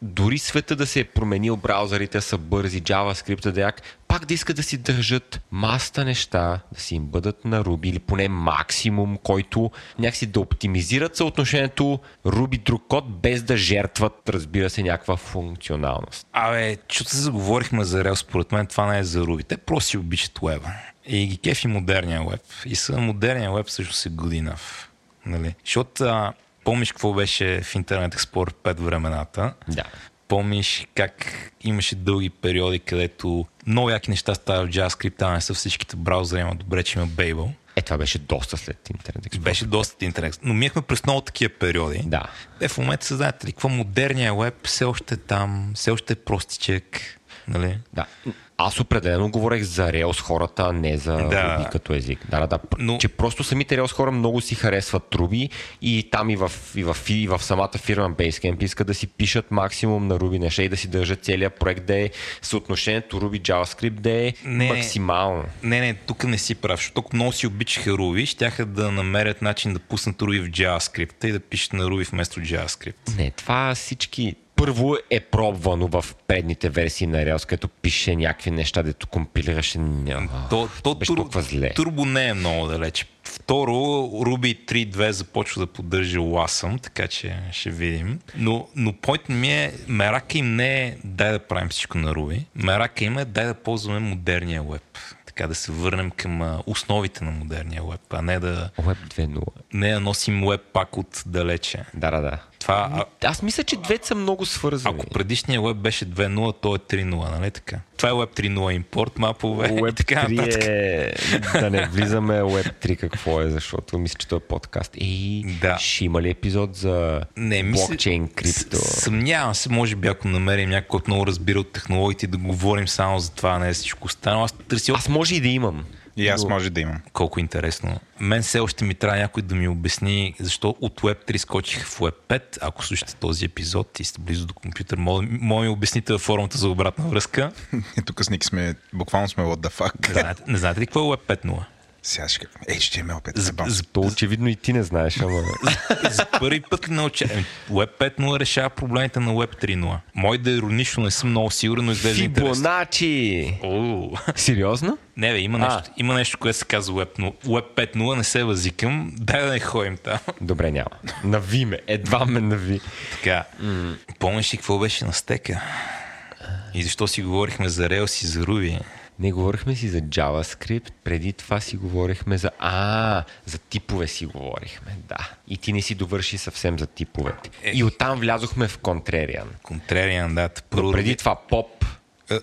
дори света да се е променил, браузърите са бързи, JavaScript да як, пак да искат да си държат маста неща, да си им бъдат на Ruby или поне максимум, който някакси да оптимизират съотношението Ruby друг код, без да жертват, разбира се, някаква функционалност. Абе, чуто се заговорихме за Rails, според мен това не е за Ruby. Те просто си обичат веба. И ги кефи модерния веб. И са модерния веб също се година. Нали? Защото помниш какво беше в Интернет Explorer 5 времената. Да. Помниш как имаше дълги периоди, където много яки неща стават в JavaScript, а не са всичките браузъри, има добре, че има Babel. Е, това беше доста след Интернет Explorer. Беше доста интернет. Но минахме през много такива периоди. Да. Е, в момента се знаете ли, какво модерния веб все още е там, все още е простичек. Нали? Да. Аз определено говорех за Rails хората, а не за Да. Ruby като език. Да, да, да. Но- Че просто самите Rails хора много си харесват Ruby и там и в, и в, и в самата фирма Basecamp искат да си пишат максимум на Ruby неща и да си държат целият проект да е съотношението Ruby JavaScript да е Не. максимално. Не, не, тук не си прав, защото толкова много си обичаха Ruby, щяха да намерят начин да пуснат Ruby в JavaScript и да пишат на Ruby вместо JavaScript. Не, това всички първо е пробвано в предните версии на Rails, като пише някакви неща, дето компилираше. Няма. То, то Беше тур, толкова зле. Turbo не е много далеч. Второ, Ruby 3.2 започва да поддържа LASM, така че ще видим. Но, но point ми е, мерака им не е дай да правим всичко на Ruby. Мерака им е дай да ползваме модерния веб. Така да се върнем към основите на модерния веб, а не да, Web 2.0. не да носим веб пак от далече. Да, да, да. Това, а, Аз мисля, че двете са много свързани. ако предишният веб беше 2.0, то е 3.0, нали така? Това е Web 3.0 импорт, мапове и Web така 3 нататък. е... да не влизаме Web 3 какво е, защото мисля, че това е подкаст. И Да. ще има ли епизод за Не, мисля, блокчейн, крипто? Съмнявам се, може би ако намерим някой, който много разбира от технологиите, да говорим само за това, не за всичко останало. Аз търся Аз може и да имам. И аз Но- може да имам. колко интересно. Мен все още ми трябва някой да ми обясни защо от Web 3 скочих в Web 5. Ако слушате този епизод и сте близо до компютър, моля моля ми обясните във формата за обратна връзка. И тук с Ники сме, буквално сме what the fuck. Не знаете, не знаете ли какво е Web 5.0? Сега ще кажа, HTML 5 За, за, То очевидно и ти не знаеш, ама... за първи път науча? Еми, Web 5.0 решава проблемите на Web 3.0. Мой да иронично не съм много сигурен, но изглежда. Фибоначи! Оу. Сериозно? Не, бе, има нещо, има нещо, което се казва Web, но Web 5.0 не се възикам. Дай да не ходим там. Добре, няма. Нави ме. Едва ме нави. Така. Помниш ли какво беше на стека? И защо си говорихме за Rails и за Ruby? Не говорихме си за JavaScript, преди това си говорихме за... А, за типове си говорихме, да. И ти не си довърши съвсем за типовете. Е. И оттам влязохме в Contrarian. Контрариан, да. Първо, преди това поп. Е,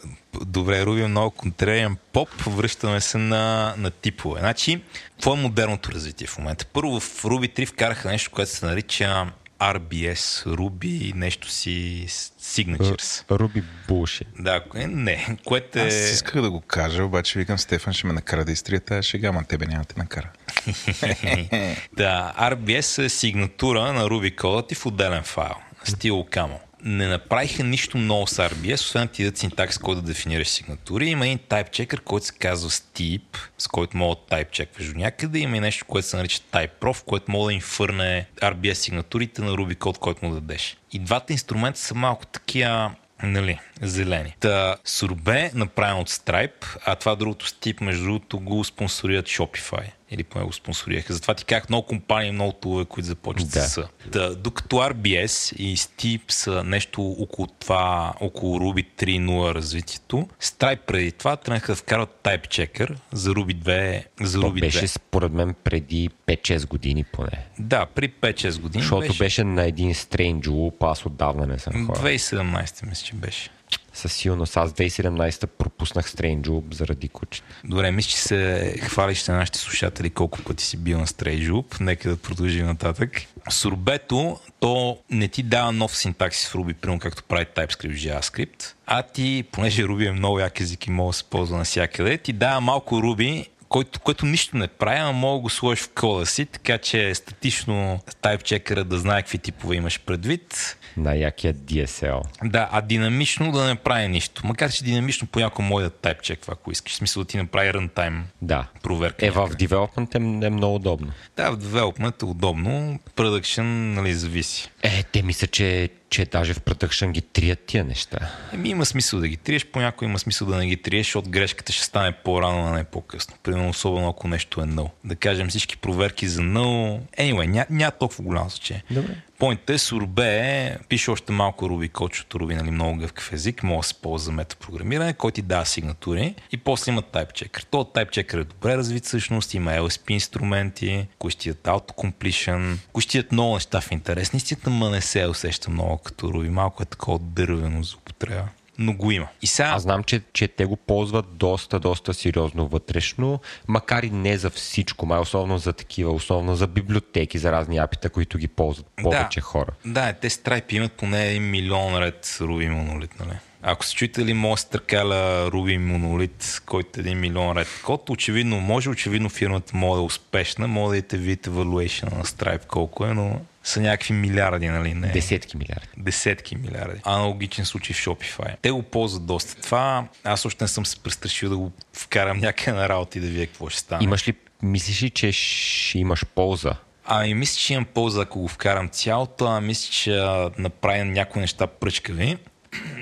Добре, Руби много контрариан поп. Връщаме се на, на типове. Значи, какво е модерното развитие в момента? Първо в Ruby 3 вкараха нещо, което се нарича RBS, Ruby, нещо си Signatures. Руби Булши. Да, кое- не, което е... Аз исках да го кажа, обаче викам Стефан ще ме накара да изтрия тази шега, ама тебе няма да те накара. да, RBS е сигнатура на Ruby кодът ти в отделен файл. Стил Camel. Не направиха нищо много с RBS, освен ти дадат синтакс, който да дефинираш сигнатури. Има един type който се казва Steep, с който мога да type чекваш до някъде. Има и нещо, което се нарича TypeProf, което мога да инфърне RBS сигнатурите на Ruby код, който му дадеш. И двата инструмента са малко такива Нали, зелени. Та, Сурбе, направен от Stripe, а това другото Steep, между другото, го спонсорират Shopify. Или поне го спонсорираха. Затова ти казах много компании, много тулове, които започват Да. да. с. Да, докато RBS и Steep са нещо около това, около Ruby 3.0 развитието, Stripe преди това тръгнаха да вкарват Type Checker за Ruby 2. За То Ruby беше 2. според мен преди 5-6 години поне. Да, при 5-6 години. Защото беше, беше на един Strange Loop, аз отдавна не съм хора. 2017 мисля, че беше. Със сигурност аз 2017 пропуснах Strange заради кучета. Добре, мисля, че се хвалиш на нашите слушатели колко пъти си бил на Стрейджуп. Нека да продължим нататък. Сурбето, то не ти дава нов синтаксис в Ruby, примерно както прави TypeScript JavaScript, а ти, понеже Ruby е много як език и може да се ползва навсякъде, ти дава малко Ruby, който, който нищо не прави, ама мога да го сложиш в кода си, така че статично тайпчекъра да знае какви типове имаш предвид. Най-якият DSL. Да, а динамично да не прави нищо. Макар че динамично понякога може да тайпчеква, ако искаш. В смисъл да ти направи runtime Да. проверка. Е, в някъде. development е, е много удобно. Да, в development е удобно, production нали, зависи. Е, те мисля, че, че даже в production ги трият тия неща. Еми има смисъл да ги триеш, понякога има смисъл да не ги триеш, защото грешката ще стане по-рано, а не по-късно. Примерно, особено ако нещо е null. Да кажем всички проверки за null. Anyway, ня, няма толкова голямо значение. Добре. Поинтът е Сурбе пише още малко Ruby код, защото Ruby нали, много гъвкав език, може да се ползва за метапрограмиране, който ти дава сигнатури и после има TypeChecker. То TypeChecker е добре развит всъщност, има LSP инструменти, дадат autocompletion, дадат много неща в интерес. Истината, ма не се усеща много като Ruby, малко е такова дървено за употреба. Но го има. И сега... Аз знам, че, че те го ползват доста, доста сериозно вътрешно, макар и не за всичко, май основно за такива, основно за библиотеки, за разни апита, които ги ползват повече хора. Да, те Stripe имат поне 1 милион ред Ruby монолит, нали? Ако се чуете ли може търкаля Ruby монолит, който е 1 милион ред код, очевидно може, очевидно фирмата може да е успешна, може да идете видите valuation на Stripe колко е, но са някакви милиарди, нали? Не. Десетки милиарди. Десетки милиарди. Аналогичен случай в Shopify. Те го ползват доста. Това аз още не съм се престрашил да го вкарам някъде на работа и да вие какво ще стане. Имаш ли, мислиш ли, че ще имаш полза? Ами мисля, че имам полза, ако го вкарам цялото, а мисля, че направя някои неща пръчкави.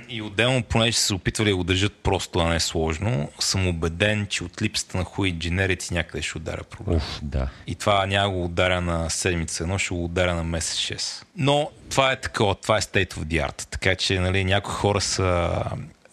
И отделно, понеже са се опитвали да го държат просто, а не сложно, съм убеден, че от липсата на хуи дженерици някъде ще ударя проблем. Уф, да. И това няма го ударя на седмица едно, ще го ударя на месец 6. Но това е такова, това е state of the art. Така че нали, някои хора са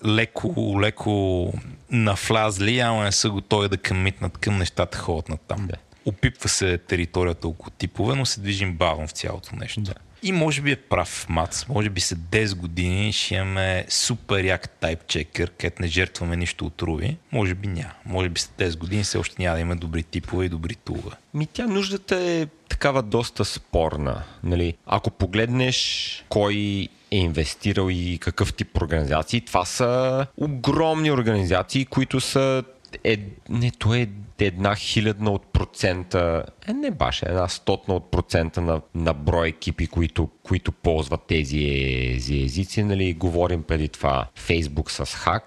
леко, леко нафлазли, ама не са готови да къмитнат към нещата, ходят на там. Да. Опипва се територията около типове, но се движим бавно в цялото нещо. Да. И може би е прав Мац, може би след 10 години ще имаме супер як тайпчекър, където не жертваме нищо от Ruby. Може би няма. Може би след 10 години все още няма да има добри типове и добри тулове. Ми тя нуждата е такава доста спорна. Нали? Ако погледнеш кой е инвестирал и какъв тип организации, това са огромни организации, които са е, не, то е една хилядна от процента, е, не баш, една стотна от процента на, на брой екипи, които, които ползват тези, езици. Нали? Говорим преди това Facebook с Hack,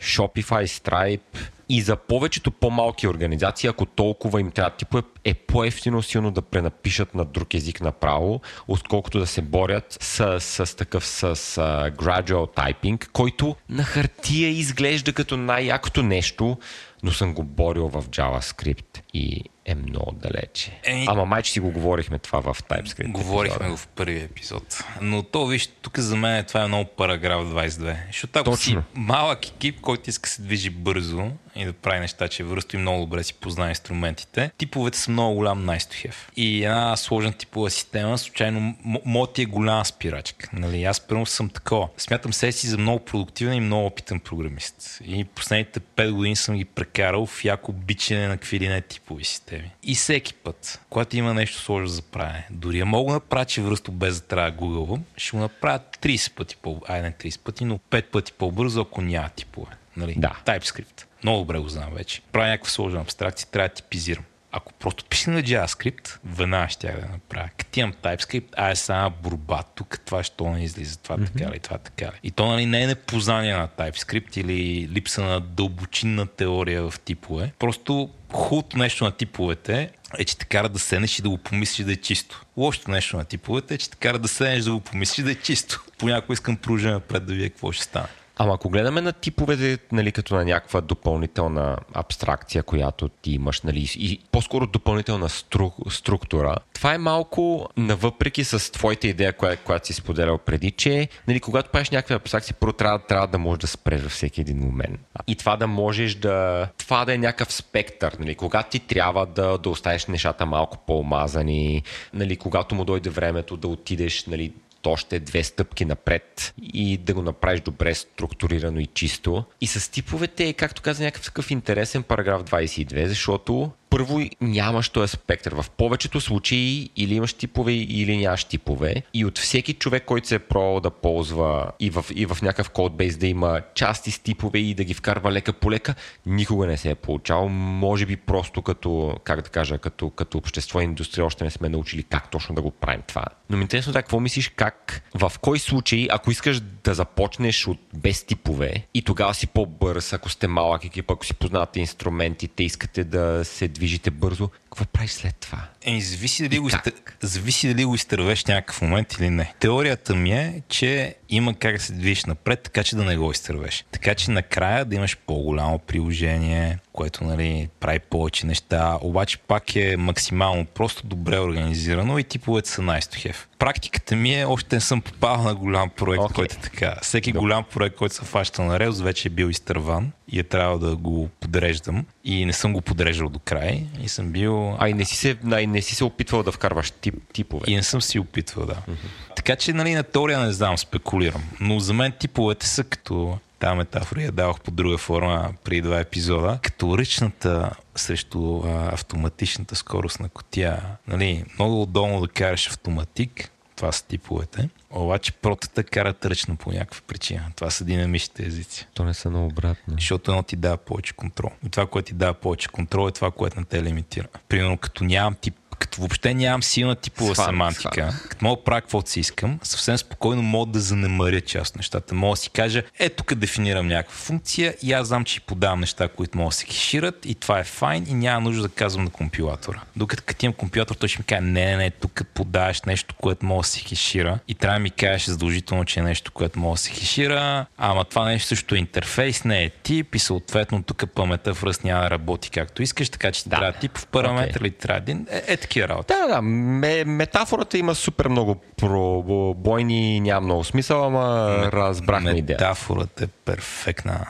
Shopify, Stripe и за повечето по-малки организации, ако толкова им трябва типове, е по-ефтино силно да пренапишат на друг език направо, отколкото да се борят с, с такъв с, с uh, gradual typing, който на хартия изглежда като най-якото нещо, но съм го борил в JavaScript и е много далече. Еми- Ама майче си го говорихме това в TypeScript. Говорихме епизода. го в първия епизод. Но то, виж, тук за мен това е много параграф 22. Защото ако си Точно. малък екип, който иска се движи бързо и да прави неща, че връсто и много добре си познае инструментите, типовете са много голям nice to have. И една сложна типова система, случайно, м- моят ти е голяма спирачка. Нали? Аз първо съм такова. Смятам себе си за много продуктивен и много опитен програмист. И последните 5 години съм ги прекарал в яко бичене на какви ли не типови системи. И всеки път, когато има нещо сложно за правене, дори я мога да направя, че връсто без да трябва да гугълвам, ще го направя 30 пъти по Ай, не 30 пъти, но 5 пъти по-бързо, ако няма типове. Нали? Да. TypeScript. Много добре го знам вече. Правя някаква сложна абстракция, трябва да типизирам. Ако просто пиша на JavaScript, веднага ще я да направя. Като имам TypeScript, а е само борба. Тук това що не излиза, това mm-hmm. така ли, това така ли. И то нали, не е непознание на TypeScript или липса на дълбочинна теория в типове. Просто хубавото нещо на типовете е, че те кара да седнеш и да го помислиш да е чисто. Лошото нещо на типовете е, че те кара да седнеш да го помислиш да е чисто. Понякога искам продължа напред да видя какво ще стане. Ама ако гледаме на типовете, нали, като на някаква допълнителна абстракция, която ти имаш, нали, и по-скоро допълнителна стру, структура, това е малко навъпреки с твоята идея, коя, която си споделял преди, че нали, когато правиш някаква абстракция, първо трябва, трябва да можеш да спреш във всеки един момент. И това да можеш да... Това да е някакъв спектър, нали, когато ти трябва да, да оставиш нещата малко по-омазани, нали, когато му дойде времето да отидеш нали, още две стъпки напред и да го направиш добре структурирано и чисто. И с типовете е, както каза, някакъв такъв интересен параграф 22, защото първо нямаш този спектър. В повечето случаи или имаш типове, или нямаш типове. И от всеки човек, който се е пробвал да ползва и в, и в някакъв кодбейс да има части с типове и да ги вкарва лека по лека, никога не се е получавал. Може би просто като, как да кажа, като, като общество и индустрия още не сме научили как точно да го правим това. Но ми е интересно да, какво мислиш, как, в кой случай, ако искаш да започнеш от без типове и тогава си по-бърз, ако сте малък екип, ако си познавате инструментите, искате да се движите бързо, какво правиш след това? Еми, зависи дали, го, изтър... зависи дали го изтървеш някакъв момент или не. Теорията ми е, че има как да се движиш напред, така че да не го изтървеш. Така че накрая да имаш по-голямо приложение, което нали, прави повече неща, обаче пак е максимално просто добре организирано и типовете са nice to have. Практиката ми е, още не съм попал на голям проект, okay. който е така. Всеки Добре. голям проект, който се фаща на Rails, вече е бил изтърван и е трябвало да го подреждам. И не съм го подреждал до край. И съм бил... А и не си се, а, не си се опитвал да вкарваш тип, типове. И не съм си опитвал, да. Uh-huh. Така че, нали, на теория не знам, спекулирам. Но за мен типовете са като тази метафора я давах по друга форма при два епизода. Като ръчната срещу а, автоматичната скорост на котия. Нали, много удобно да караш автоматик, това са типовете. Обаче протата карат ръчно по някаква причина. Това са динамичните езици. То не са много обратно. Защото едно ти дава повече контрол. И това, което ти дава повече контрол е това, което не те лимитира. Примерно, като нямам тип като въобще нямам силна типова сван, семантика, сван. като мога да правя каквото си искам, съвсем спокойно мога да занемаря част от нещата. Мога да си кажа, е, тук дефинирам някаква функция и аз знам, че подавам неща, които могат да се хешират и това е файн и няма нужда да казвам на компилатора. Докато като имам компилатор, той ще ми каже, не, не, не, тук подаваш нещо, което може да се хешира и трябва да ми кажеш задължително, че е нещо, което може да се хешира, ама това нещо също е интерфейс, не е тип и съответно тук паметта в ръст няма да работи както искаш, така че да. трябва тип в параметър okay. или трябва един. Е, е такива работи. Да, да. Ме, метафората има супер много пробойни, няма много смисъл, ама Ме, разбрахме идеята. Метафората е перфектна.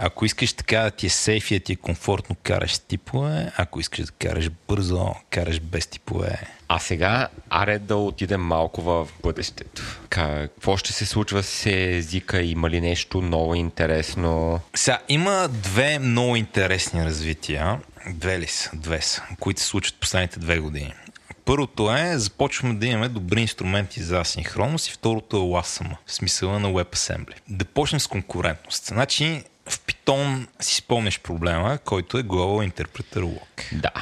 Ако искаш така да ти е сейф и да ти е комфортно, караш типове. Ако искаш да караш бързо, караш без типове. А сега, аре да отидем малко в бъдещето. Какво ще се случва с езика? Има ли нещо ново интересно? Сега, има две много интересни развития. Две ли са? Две са, които се случват последните две години. Първото е, започваме да имаме добри инструменти за асинхронност и второто е LASM, в смисъла на WebAssembly. Да почнем с конкурентност. Значи, в Python си спомняш проблема, който е Global Interpreter Lock. Да.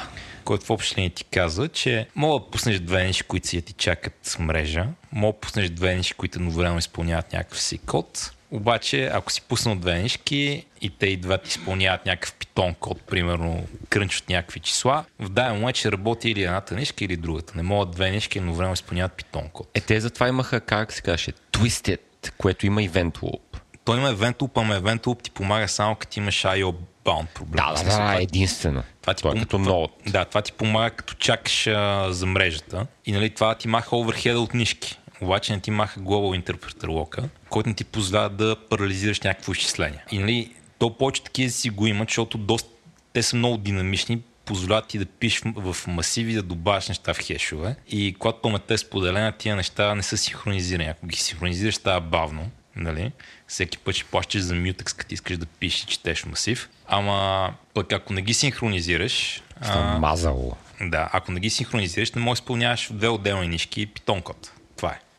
Който в общи линии ти казва, че мога да пуснеш две ниши, които си ти чакат с мрежа, мога да пуснеш две ниши, които едновременно изпълняват някакъв си код, обаче, ако си пуснал две нишки и те и двете изпълняват някакъв питон код, примерно крънчат някакви числа, в даден момент ще работи или едната нишка или другата. Не могат две нишки едновременно изпълняват питон код. Е, те затова имаха, как се каже, Twisted, което има Event Loop. Той има Event Loop, ама Event Loop ти помага само като имаш IO bound проблем. Да, да, да, единствено. Това ти, това е като много. Да, това ти помага като чакаш а, за мрежата и нали, това ти маха оверхеда от нишки обаче не ти маха Global Interpreter Lock, който не ти позволява да парализираш някакво изчисление. И нали, то повече такива си го имат, защото доста, те са много динамични, позволяват ти да пишеш в масиви, да добавяш неща в хешове. И когато паметта е споделена, тия неща не са синхронизирани. Ако ги синхронизираш, става бавно. Нали? Всеки път ще плащаш за мютекс, като искаш да пишеш и четеш масив. Ама пък ако не ги синхронизираш... а, мазало. Да, ако не ги синхронизираш, не можеш да изпълняваш две отделни нишки Python код.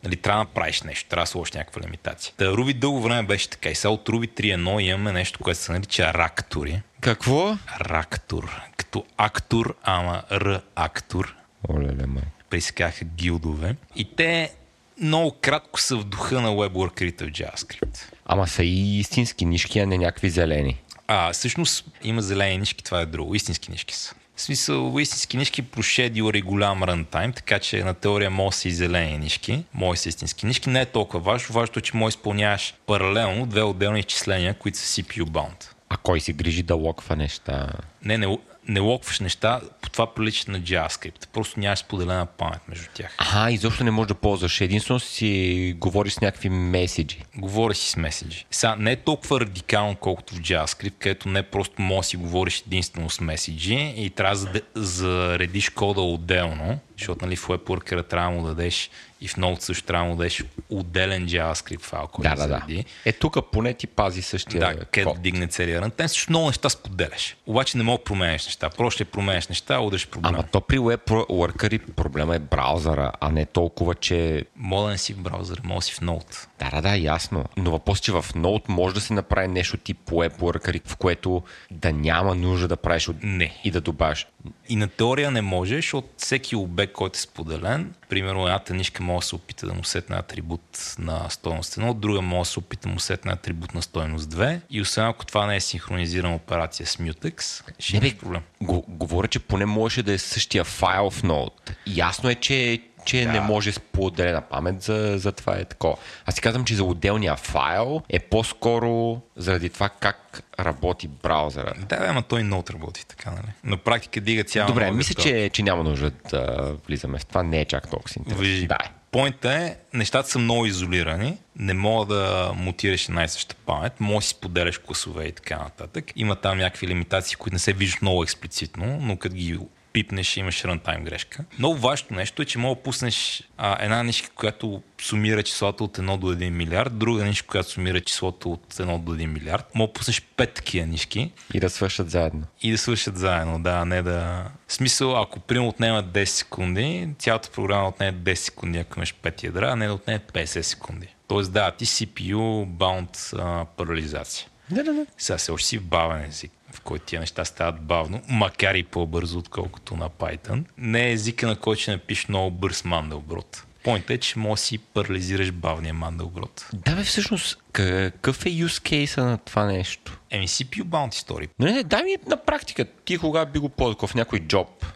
Нали, трябва да направиш нещо, трябва да сложиш някаква лимитация. Та Руби дълго време беше така. И сега от Руби 3.1 имаме нещо, което се нарича рактори. Какво? Рактор. Като актор, ама р-актор. Оле, май. Присекаха гилдове. И те много кратко са в духа на WebWorker в JavaScript. Ама са и истински нишки, а не някакви зелени. А, всъщност има зелени нишки, това е друго. Истински нишки са. В смисъл, истински нишки прошедил е голям рантайм, така че на теория може да си зелени нишки, може са истински нишки. Не е толкова важно. Важното е, че може изпълняваш паралелно две отделни изчисления, които са CPU bound. А кой се грижи да локва неща? Не, не, не локваш неща, по това прилича на JavaScript. Просто нямаш споделена памет между тях. Аха, изобщо не можеш да ползваш. Единствено си говориш с някакви меседжи. Говори си с меседжи. Сега не е толкова радикално, колкото в JavaScript, където не просто можеш да си говориш единствено с меседжи и трябва да заредиш кода отделно, защото нали, в WebWorker трябва да му дадеш и в Node също трябва да му дадеш отделен JavaScript файл, който Да, да, да. Е, тук поне ти пази същия Да, къде да дигне целия рънтайм. Също много неща споделяш. Обаче не мога да променеш неща. Просто ще променеш неща, удреш проблем. Ама то при WebWorker проблема е браузъра, а не толкова, че да не си в браузъра, мога си в Node. Да, да, да, ясно. Но въпросът, че в Node може да се направи нещо тип WebWorker, в което да няма нужда да правиш от... Не. и да добавиш. И на теория не може, защото всеки обект, който е споделен, примерно едната нишка може да се опита да му сетне атрибут на стойност 1, друга може да се опита да му сетне атрибут на стойност 2 и освен ако това не е синхронизирана операция с Mutex, ще Не, имаш проблем. Го, говоря, че поне можеше да е същия файл в Node. Ясно е, че, че да. не може с поделена памет, за, за това е такова. Аз си казвам, че за отделния файл е по-скоро заради това как работи браузъра. Да, да, ама той Node работи така, нали? На практика дига цяла Добре, мисля, че, че няма нужда да влизаме в това. Не е чак толкова интересно. Да. Поинта е, нещата са много изолирани, не мога да мутираш една и съща памет, може да си споделяш класове и така нататък. Има там някакви лимитации, които не се виждат много експлицитно, но като ги пипнеш, имаш рантайм грешка. Много важно нещо е, че мога да пуснеш а, една нишка, която сумира числото от 1 до 1 милиард, друга нишка, която сумира числото от 1 до 1 милиард. Мога да пуснеш 5 такива нишки И да свършат заедно. и да свършат заедно, да, не да... В смисъл, ако примерно отнема 10 секунди, цялата програма отнеме 10 секунди, ако имаш 5 ядра, а не да отнеме 50 секунди. Тоест да, ти CPU bound а, парализация. Да, да, да. Сега се още си в бавен език, в който тия неща стават бавно, макар и по-бързо, отколкото на Python. Не е езика, на който ще напишеш много бърз Mandelbrot. Поинтът е, че може да си парализираш бавния Mandelbrot. Да, бе, всъщност, какъв е use case на това нещо? Еми CPU bound. Но не, не, дай ми на практика. Ти кога би го ползвал в някой джоб?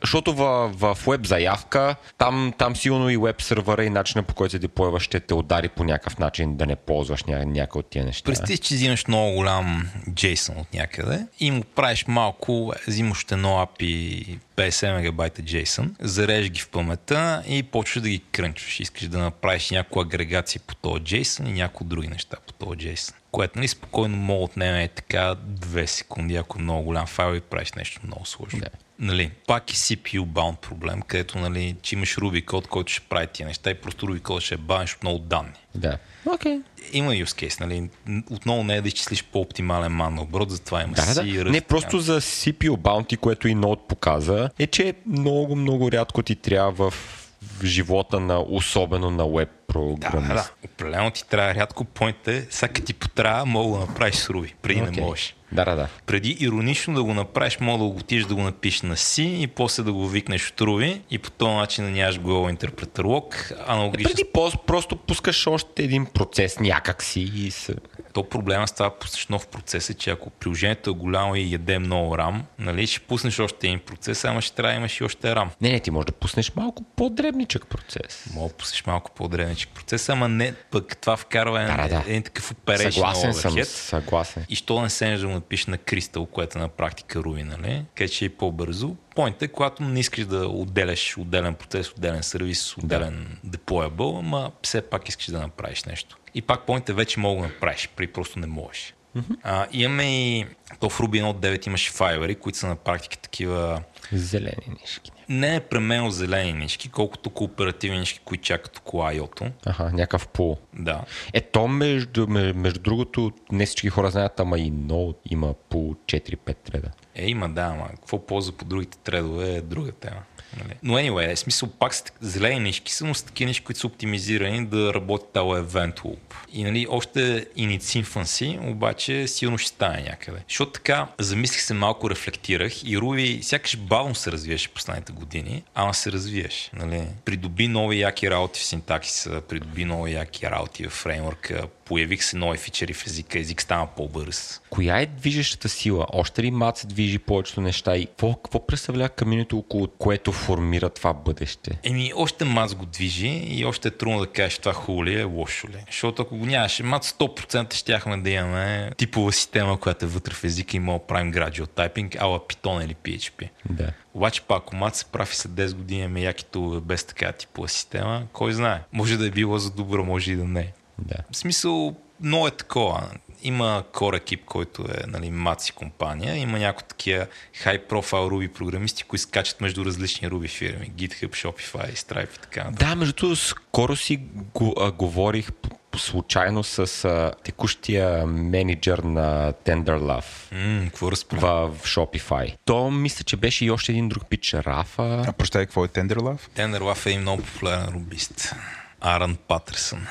Защото в, в веб заявка, там, там сигурно и веб сервера и начина по който се деплойва ще те удари по някакъв начин да не ползваш ня, някои от тия неща. Представи, че взимаш много голям JSON от някъде и му правиш малко, взимаш едно API 50 мегабайта JSON, зарежеш ги в паметта и почваш да ги крънчваш. Искаш да направиш някаква агрегация по този JSON и някои други неща по този JSON. Което нали, спокойно мога отнеме е така 2 секунди, ако е много голям файл и правиш нещо много сложно. Да. Нали, пак и CPU bound проблем, където нали, че имаш Ruby код, който ще прави тия неща и просто Ruby код ще защото много данни Да. Окей. има use case, нали? Отново не е да изчислиш по-оптимален маноброд, затова има Да, си да. ръст. Не, просто за CPU Bounty, което и Node показа, е, че много, много рядко ти трябва в, в живота на, особено на веб Да, програмист. да, да. Определено ти трябва рядко поинт е, сега ти потрябва, мога да го направиш с Ruby. Преди не Окей. можеш. Да, да, да. Преди иронично да го направиш, мога да го отидеш да го напишеш на C и после да го викнеш от Ruby и по този начин да нямаш Global Interpreter Lock. Аналогично. Преди по- просто пускаш още един процес някакси и се... То проблема става да пуснеш нов процес е, че ако приложението е голямо и яде много RAM, нали, ще пуснеш още един процес, ама ще трябва да имаш и още RAM. Не, не, ти можеш да пуснеш малко по-дребничък процес. Мога да пуснеш малко по-древничък процес, ама не пък това вкарва Да, да, да. един такъв оперейшн Съгласен съм, overhead. съгласен. И що не седнеш да го напишеш на Crystal, което е на практика Ruby, нали? Където ще е по-бързо. Пойнт е, когато не искаш да отделяш отделен процес, отделен сервис, отделен deployable, ама все пак искаш да направиш нещо. И пак пойнт е вече мога да направиш, при просто не можеш. А, имаме и то в Ruby 1.9 имаше файлери, които са на практика такива Зелени нишки. Не е пременно зелени нишки, колкото кооперативни нишки, които чакат около IO-то. Аха, някакъв пул. Да. Е, то между, ме- между другото, не всички хора знаят, ама и Node има по 4-5 треда. Е, има, да, ама какво полза по другите тредове е друга тема. Нали? Но anyway, е, смисъл пак са зелени нишки, са, но са такива нишки, които са оптимизирани да работи тази event loop. И нали, още in its infancy, обаче силно ще стане някъде. Защото така, замислих се малко, рефлектирах и Ruby сякаш бавно се развиваше последните години, ама се развиеш. Нали? Придоби нови яки работи в синтаксиса, придоби нови яки работи в фреймворка, появих се нови фичери в езика, език стана по-бърз. Коя е движещата сила? Още ли мат се движи повечето неща и какво, какво представлява каминето, около което формира това бъдеще? Еми, още Мац го движи и още е трудно да кажеш това хубаво ли е, лошо ли. е. Защото ако го нямаше Мац, 100% щяхме да имаме типова система, която е вътре в езика и мога да правим gradual typing, ала Python или PHP. Да. Обаче пак, ако Мац се прави след 10 години, ами яки тулове без така типова система, кой знае. Може да е било за добро, може и да не. Да. В смисъл, много е такова. Има core екип, който е нали, маци компания. Има някои такива high profile Ruby програмисти, които скачат между различни Ruby фирми. GitHub, Shopify, Stripe и така нататък. Да, между другото, скоро си го, а, говорих по, случайно с а, текущия менеджер на Tenderlove какво разправя? в, в Shopify. То мисля, че беше и още един друг пич, Рафа. А прощай, какво е Tenderlove? Tenderlove е и много популярен рубист. Аран Патърсън.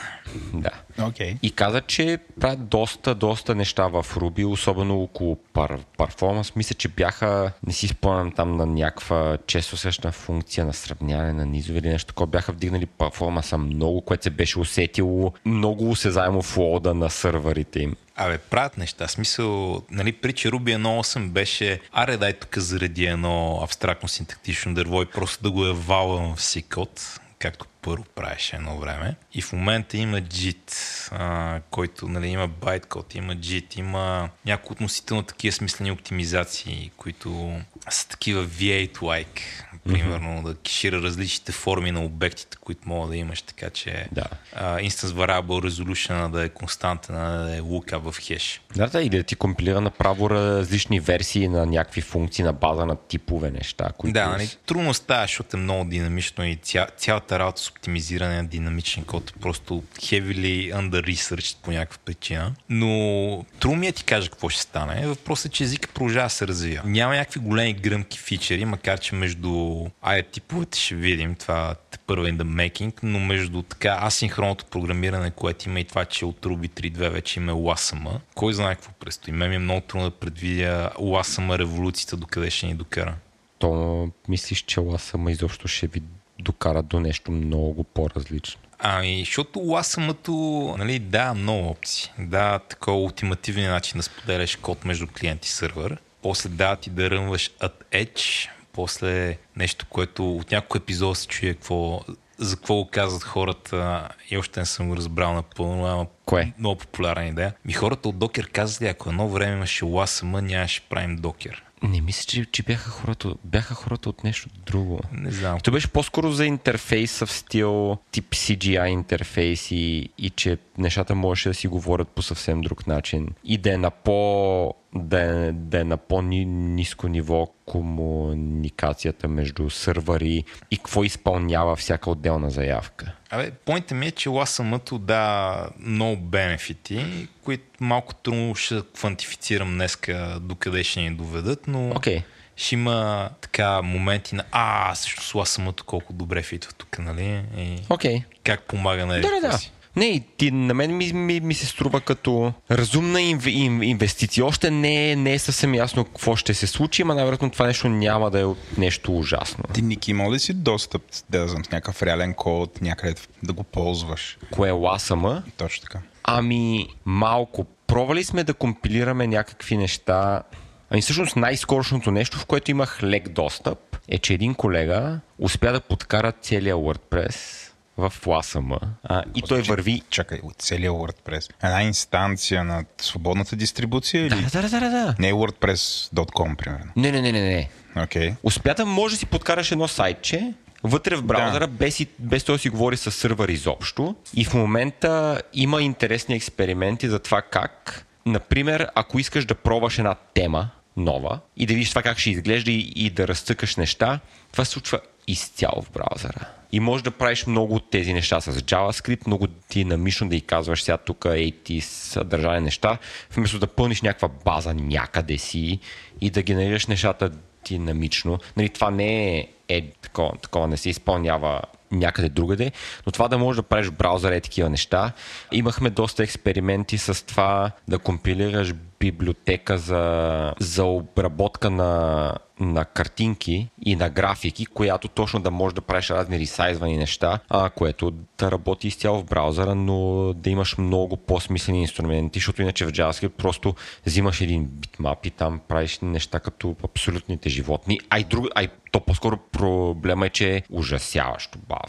Да. Окей. И каза, че правят доста, доста неща в Ruby, особено около пар, перформанс. Мисля, че бяха, не си спомням там на някаква често срещна функция на сравняване на низове или нещо такова. Бяха вдигнали перформанса много, което се беше усетило много осезаемо в лода на сървърите им. Абе, правят неща. Смисъл, нали, при че Ruby 1.8 беше, аре дай тук заради едно абстрактно синтактично дърво и просто да го е валвам в си код, както първо правеше едно време. И в момента има JIT, а, който нали, има байткод, има JIT, има някои относително такива смислени оптимизации, които са такива V8-like. Примерно да кешира различните форми на обектите, които мога да имаш, така че Да. а, Instance Variable Resolution да е константен, да е lookup в хеш. Да, да, или да ти компилира направо различни версии на някакви функции на база на типове неща. Които Да, нали, трудно става, защото е много динамично и ця, цялата работа с оптимизиране на динамичен код е просто heavily under research по някаква причина. Но трудно ми е ти кажа какво ще стане. Въпросът е, че езика продължава да се развива. Няма някакви големи гръмки фичери, макар че между айде типовете ще видим това първа in the making, но между така асинхронното програмиране, което има и това, че от Ruby 3.2 вече има LASM, кой знае какво предстои. Мен ми е много трудно да предвидя LASM революцията докъде ще ни докара. То мислиш, че ласама изобщо ще ви докара до нещо много по-различно. Ами, защото ласамато, нали, да, много опции. Да, такова ултимативния начин да споделяш код между клиент и сървър. После да, ти да рънваш at edge. После нещо, което от някой епизод се чуе какво, за какво го казват хората и още не съм го разбрал напълно, ама Кое? много популярна идея. Ми хората от Докер казали, ако едно време имаше ласама, нямаше правим Докер. Не мисля, че, че бяха, хората, бяха хората от нещо друго. Не знам. То беше по-скоро за интерфейса в стил тип CGI интерфейс и, и че нещата можеше да си говорят по съвсем друг начин и да е на по да е, да е на по-низко ниво комуникацията между сървъри и какво изпълнява всяка отделна заявка. Абе, поинтът ми е, че ласамато да много бенефити, които малко трудно ще квантифицирам днеска докъде ще ни доведат, но. Okay. ще има така моменти на а, също ласамато колко добре фитва тук, нали? И. Okay. как помага на Да, да, да. си. Не, и ти, на мен ми, ми, ми се струва като разумна инв, ин, инвестиция. Още не е, не е съвсем ясно какво ще се случи, ама най-вероятно това нещо няма да е нещо ужасно. Ти, Ники, има ли си достъп, да знам, с някакъв реален код, някъде да го ползваш? Кое е ласама? Точно така. Ами, малко. Пробвали сме да компилираме някакви неща. Ами всъщност най-скорошното нещо, в което имах лек достъп, е, че един колега успя да подкара целия WordPress в LASM а, и той върви... Чакай, от целия WordPress. Една инстанция на свободната дистрибуция или? Да, да, да, да, да. Не WordPress.com, примерно. Не, не, не, не, не. Окей. Успя да може да си подкараш едно сайтче вътре в браузъра, да. без, и- без той си говори с сървър изобщо. И в момента има интересни експерименти за това как, например, ако искаш да пробваш една тема нова и да видиш това как ще изглежда и, и да разцъкаш неща, това се случва изцяло в браузъра. И можеш да правиш много от тези неща с JavaScript, много динамично да й казваш сега тук ей ти съдържание неща, вместо да пълниш някаква база някъде си и да генерираш нещата динамично. Нали, това не е, е такова, такова, не се изпълнява някъде другаде, но това да можеш да правиш в браузъра е такива неща. Имахме доста експерименти с това да компилираш библиотека за, за обработка на, на картинки и на графики, която точно да може да правиш разни ресайзвани неща, а, което да работи изцяло в браузъра, но да имаш много по-смислени инструменти, защото иначе в JavaScript просто взимаш един битмап и там правиш неща като абсолютните животни. Ай, друг, ай то по-скоро проблема е, че е ужасяващо бавно.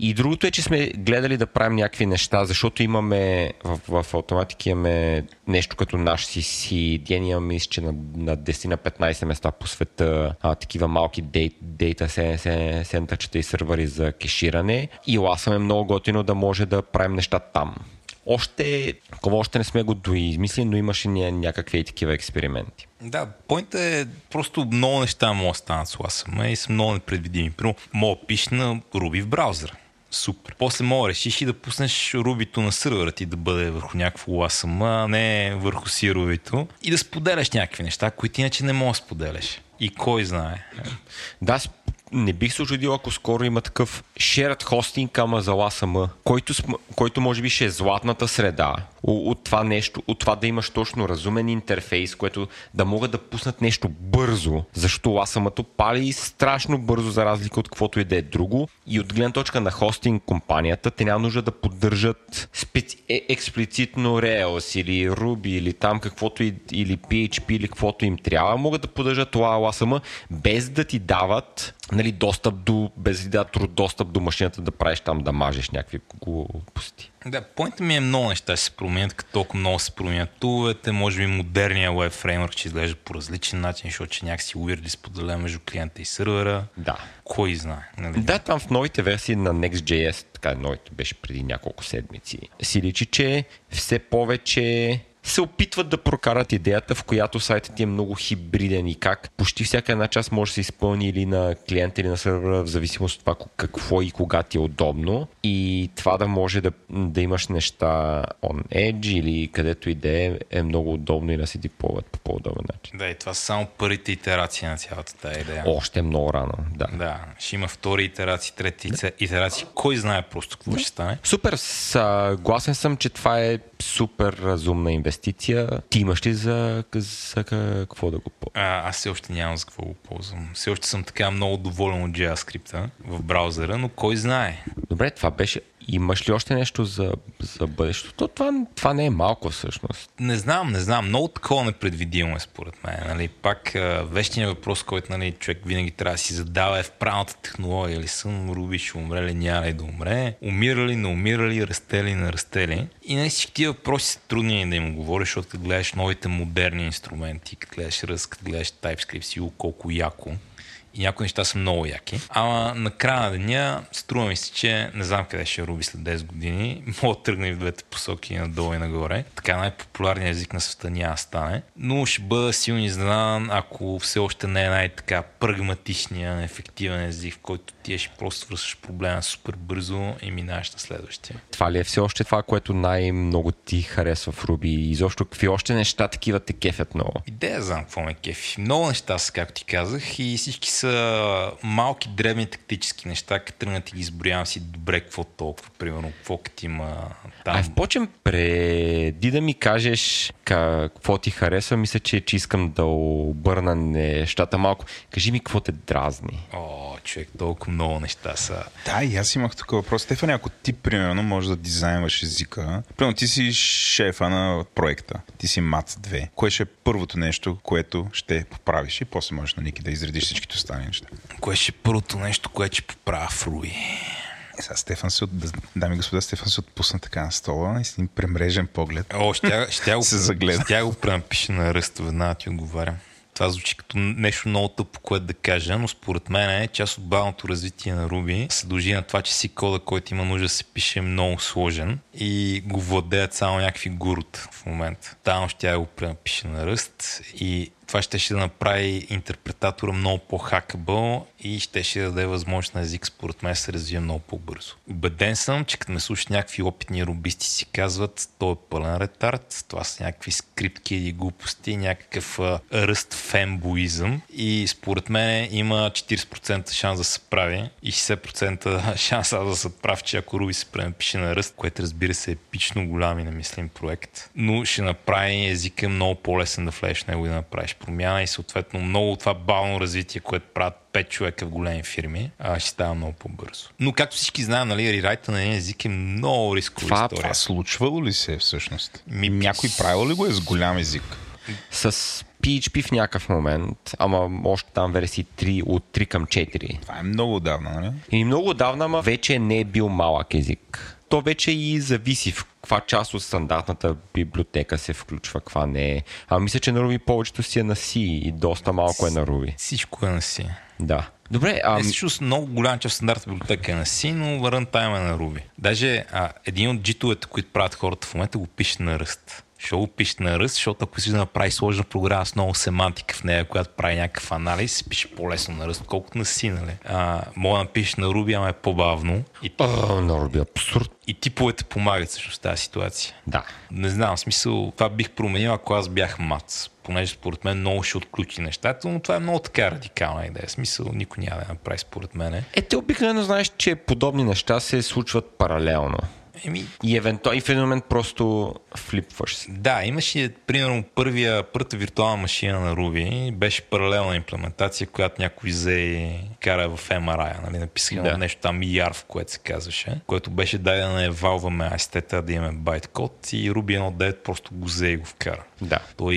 И другото е, че сме гледали да правим някакви неща, защото имаме в, в автоматики имаме нещо като наш CDN, имаме мисля, че на, на 10 на 15 места по света а, такива малки дейта сентърчета и сървъри за кеширане. И ласаме е много готино да може да правим неща там. Още, такова още не сме го доизмислили, но имаше някакви такива експерименти. Да, поинтът е просто много неща могат да станат с LASM и са много непредвидими. Примерно, мога да пишеш на Ruby в браузъра. Супер. После мога решиш и да пуснеш рубито на сървъра ти да бъде върху някакво LASM, а не върху си рубито и да споделяш някакви неща, които иначе не можеш да споделяш. И кой знае. Да, не бих се ожидил, ако скоро има такъв shared hosting, ама за LASM, който, който може би ще е златната среда от това нещо, от това да имаш точно разумен интерфейс, което да могат да пуснат нещо бързо, защото LASM-то пали страшно бързо за разлика от каквото и да е друго. И от гледна точка на хостинг компанията, те няма нужда да поддържат специ... е, експлицитно Rails или Ruby или там каквото и, или PHP или каквото им трябва, могат да поддържат това LASM без да ти дават нали, достъп до, без да достъп до машината да правиш там, да мажеш някакви глупости. Да, поинта ми е много неща ще се променят, като толкова много се променят туловете, може би модерният веб фреймворк ще изглежда по различен начин, защото че някакси уирди споделя между клиента и сървъра. Да. Кой знае. Нали? Да, там в новите версии на Next.js, така новите беше преди няколко седмици, си личи, че все повече се опитват да прокарат идеята, в която сайтът ти е много хибриден и как почти всяка една част може да се изпълни или на клиента или на сервера, в зависимост от това какво и кога ти е удобно. И това да може да, да имаш неща on edge или където и да е, е много удобно и да се диплуват по по-удобен начин. Да, и това са само първите итерации на цялата тази идея. Още много рано, да. Да, ще има втори итерации, трети да. итерации. Кой знае просто какво да. ще стане. Супер, съгласен съм, че това е супер разумна инвестиция. Ти имаш ли за, за какво да го ползваш? Аз все още нямам за какво го ползвам. Все още съм така много доволен от JavaScript в браузъра, но кой знае. Добре, това беше Имаш ли още нещо за, за бъдещето? Това, това не е малко всъщност. Не знам, не знам. Много такова непредвидимо е според мен. Нали? Пак вещият въпрос, който нали, човек винаги трябва да си задава е в правилната технология. Ли съм Руби, ще умре ли, няма ли да умре? Умира ли, не умира ли, расте ли, не расте ли? И нали, всички тия въпроси са трудни да им говориш, защото като гледаш новите модерни инструменти, като гледаш Rust, като гледаш TypeScript, си колко яко и някои неща са много яки. Ама на края на деня струва ми се, че не знам къде ще руби след 10 години. Мога да тръгне в двете посоки, надолу и нагоре. Така най-популярният език на света няма стане. Но ще бъда силно изненадан, ако все още не е най-така прагматичния, ефективен език, в който ти ще просто свършиш проблема супер бързо и минаваш на следващия. Това ли е все още това, което най-много ти харесва в Руби? И изобщо какви още неща такива те кефят много? Идея знам какво ме кефи. Много неща са, както ти казах, и всички са малки, древни тактически неща, като тръгнат и ги изброявам си добре какво толкова, примерно, какво като има там. А впрочем, преди да ми кажеш какво ти харесва, мисля, че, че искам да обърна нещата малко. Кажи ми какво те дразни. О, човек, толкова много неща са. Да, и аз имах тук въпрос. Стефан, ако ти, примерно, можеш да дизайнваш езика, примерно ти си шефа на проекта, ти си МАЦ 2, кое ще е първото нещо, което ще поправиш и после можеш на Ники да изредиш всичките останали неща. Кое ще е първото нещо, което ще поправя в Руи? Е, сега Стефан се, от... дами и господа, Стефан се отпусна така на стола и с един премрежен поглед. О, ще, ще, го, се загледа. Ще го пренапиша на ръст, веднага ти отговарям. Това звучи като нещо много тъпо, което да кажа, но според мен е част от бавното развитие на Ruby се дължи на това, че си кода, който има нужда да се пише много сложен и го владеят само някакви гурут в момента. Там ще я го пренапиша на ръст и това ще ще да направи интерпретатора много по-хакабъл и ще ще даде възможност на език, според мен, да се развие много по-бързо. Убеден съм, че като ме слушат някакви опитни рубисти си казват, то е пълен ретард, това са някакви скриптки и глупости, някакъв ръст фенбоизъм и според мен има 40% шанс да се прави и 60% шанс да се прав, че ако Руби се пренапише на ръст, което разбира се е епично голям и намислим проект, но ще направи езика много по-лесен да влезеш него и да направиш промяна и съответно много това бавно развитие, което правят 5 човека в големи фирми, а, ще става много по-бързо. Но както всички знаем, нали, рерайта на един език е много рискова Това- история. Това случвало ли се всъщност? Ми, Някой правил ли го е с голям език? С PHP в някакъв момент, ама още там версии 3, от 3 към 4. Това е много отдавна, нали? И много отдавна, ама вече не е бил малък език. То вече и зависи в каква част от стандартната библиотека се включва, каква не е. А мисля, че на Ruby повечето си е на C и доста малко е на Ruby. Всичко е на си. Да. Добре, а Не, всъщност много голям част от библиотека е на C, но рънтайм е на Ruby. Даже а, един от джитовете, които правят хората в момента, го пише на ръст. Ще го пише на ръст, защото ако си да направи сложна програма с много семантика в нея, която прави някакъв анализ, пише по-лесно на ръст, колкото на C, нали? А, мога да напишеш на Ruby, ама е по-бавно. И, О, на Ruby абсурд. и типовете помагат всъщност тази ситуация. Да. Не знам, смисъл, това бих променил, ако аз бях мац. Понеже според мен много ще отключи нещата, но това е много така радикална идея. Смисъл, никой няма да направи според мен. Е, те обикновено знаеш, че подобни неща се случват паралелно. Еми, И евентуално и в един момент просто флипваш се. Да, имаше, примерно, първия, първата виртуална машина на Ruby, беше паралелна имплементация, която някой взе и кара в MRI, нали, написаха Да. нещо там YARV, което се казваше, което беше дадено да евалваме астета да имаме байткод и Ruby 1.9 просто го взе и го вкара. Да. Той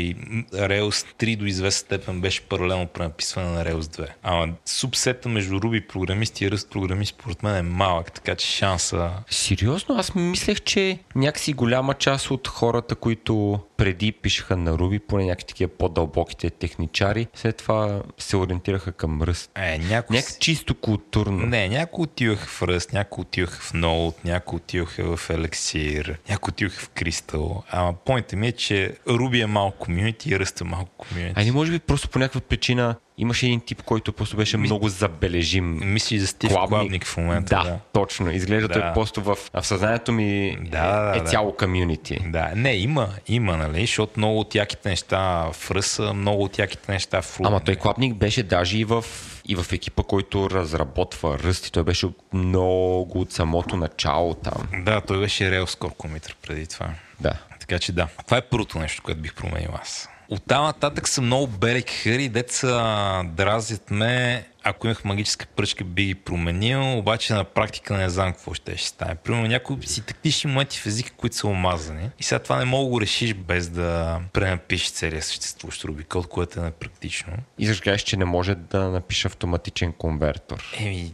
Rails 3 до известна степен беше паралелно пренаписване на Rails 2. Ама субсета между Ruby програмисти и Rust програмисти според мен е малък, така че шанса Сериозно, аз мислех, че някакси голяма част от хората, които преди пишеха на Ruby, поне някакви такива по-дълбоките техничари, след това се ориентираха към ръст. е някой... Някак чисто културно. Не, някои отиваха в Rust, някои отиваха в Node, някои отиваха в Elixir, някои отиваха в Crystal. Ама поинтът ми е, че Ruby е малко комьюнити и Rust е малко комьюнити. Ами може би просто по някаква причина имаше един тип, който просто беше много забележим. Мисли за Стив Клабник, в момента. Да, Да. точно. Изглежда Да. той просто в, в съзнанието ми Да, да, е, е да. цяло комюнити. Да, не, има, има, нали, защото много от яките неща в Rust са, много от яките неща в Ruby. Ама той Клапник беше даже и в, и в екипа, който разработва ръст и той беше много от самото начало там. Да, той беше Rails Core Committer преди това. Да. Така че да, това е първото нещо, което бих променил аз. От там нататък са много бели хари, деца дразят ме. Ако имах магическа пръчка, би ги променил, обаче на практика не знам какво ще ще стане. Примерно някои си тактични моменти в езика, които са омазани. И сега това не мога да го решиш без да пренапишеш целия съществуващ Ruby код, което е непрактично. И защо кажеш, че не може да напише автоматичен конвертор. Еми,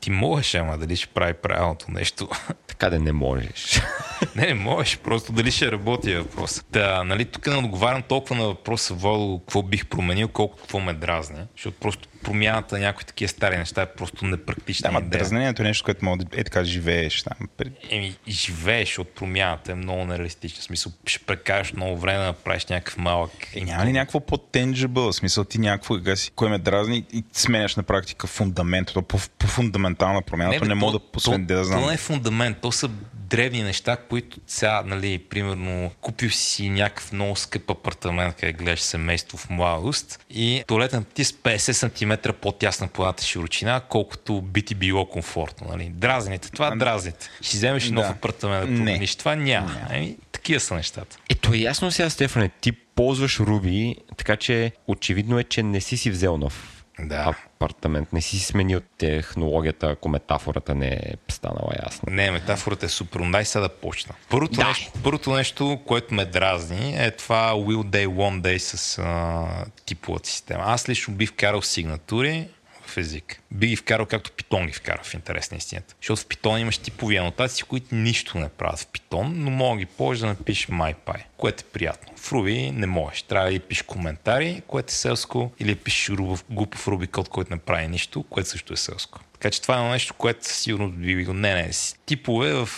ти можеш, ама дали ще прави правилното нещо. Така да не можеш. Не, не можеш, просто дали ще работи е въпрос. Да, нали, тук не отговарям толкова на въпроса, какво бих променил, колко какво ме дразни. Защото просто промяната на някои такива стари неща е просто непрактична Да, идея. дразнението е нещо, което може да е така живееш там. Еми, живееш от промяната е много нереалистично. В смисъл, ще прекараш много време да направиш някакъв малък. Е, няма ли някакво по-тенджибъл? Смисъл ти някакво сега си, кой ме дразни и сменяш на практика фундамент. То по, по фундаментална промяна, то бе, не мога да посвен да знам. То не е фундамент, то са древни неща, които сега, нали, примерно, купил си някакъв много скъп апартамент, къде гледаш семейство в младост и туалетната ти с 50 см по-тясна по едната широчина, колкото би ти било комфортно. Нали. Дразните, това дразните. Ще вземеш нов Да. апартамент да Не. промениш. Това няма. Еми, такива са нещата. Ето е ясно сега, Стефане, ти ползваш Ruby, така че очевидно е, че не си си взел нов Да. апартамент, не си си сменил технологията, ако метафората не е станала ясна. Не, метафората е супер. Дай сега да почна. Първото, Дай. нещо, първото нещо, което ме дразни, е това Will Day, One Day с а, типовата система. Аз лично бих вкарал сигнатури в език. Би ги вкарал както Python ги вкара в интерес на истината. Защото в Python имаш типови анотации, които нищо не правят в Python, но мога ги ползваш да напишеш MyPy, което е приятно. В Ruby не можеш. Трябва да пишеш коментари, което е селско, или пишеш глупав, Ruby код, който не прави нищо, което също е селско. Така че това е нещо, което със сигурност би го... Не, не, типове в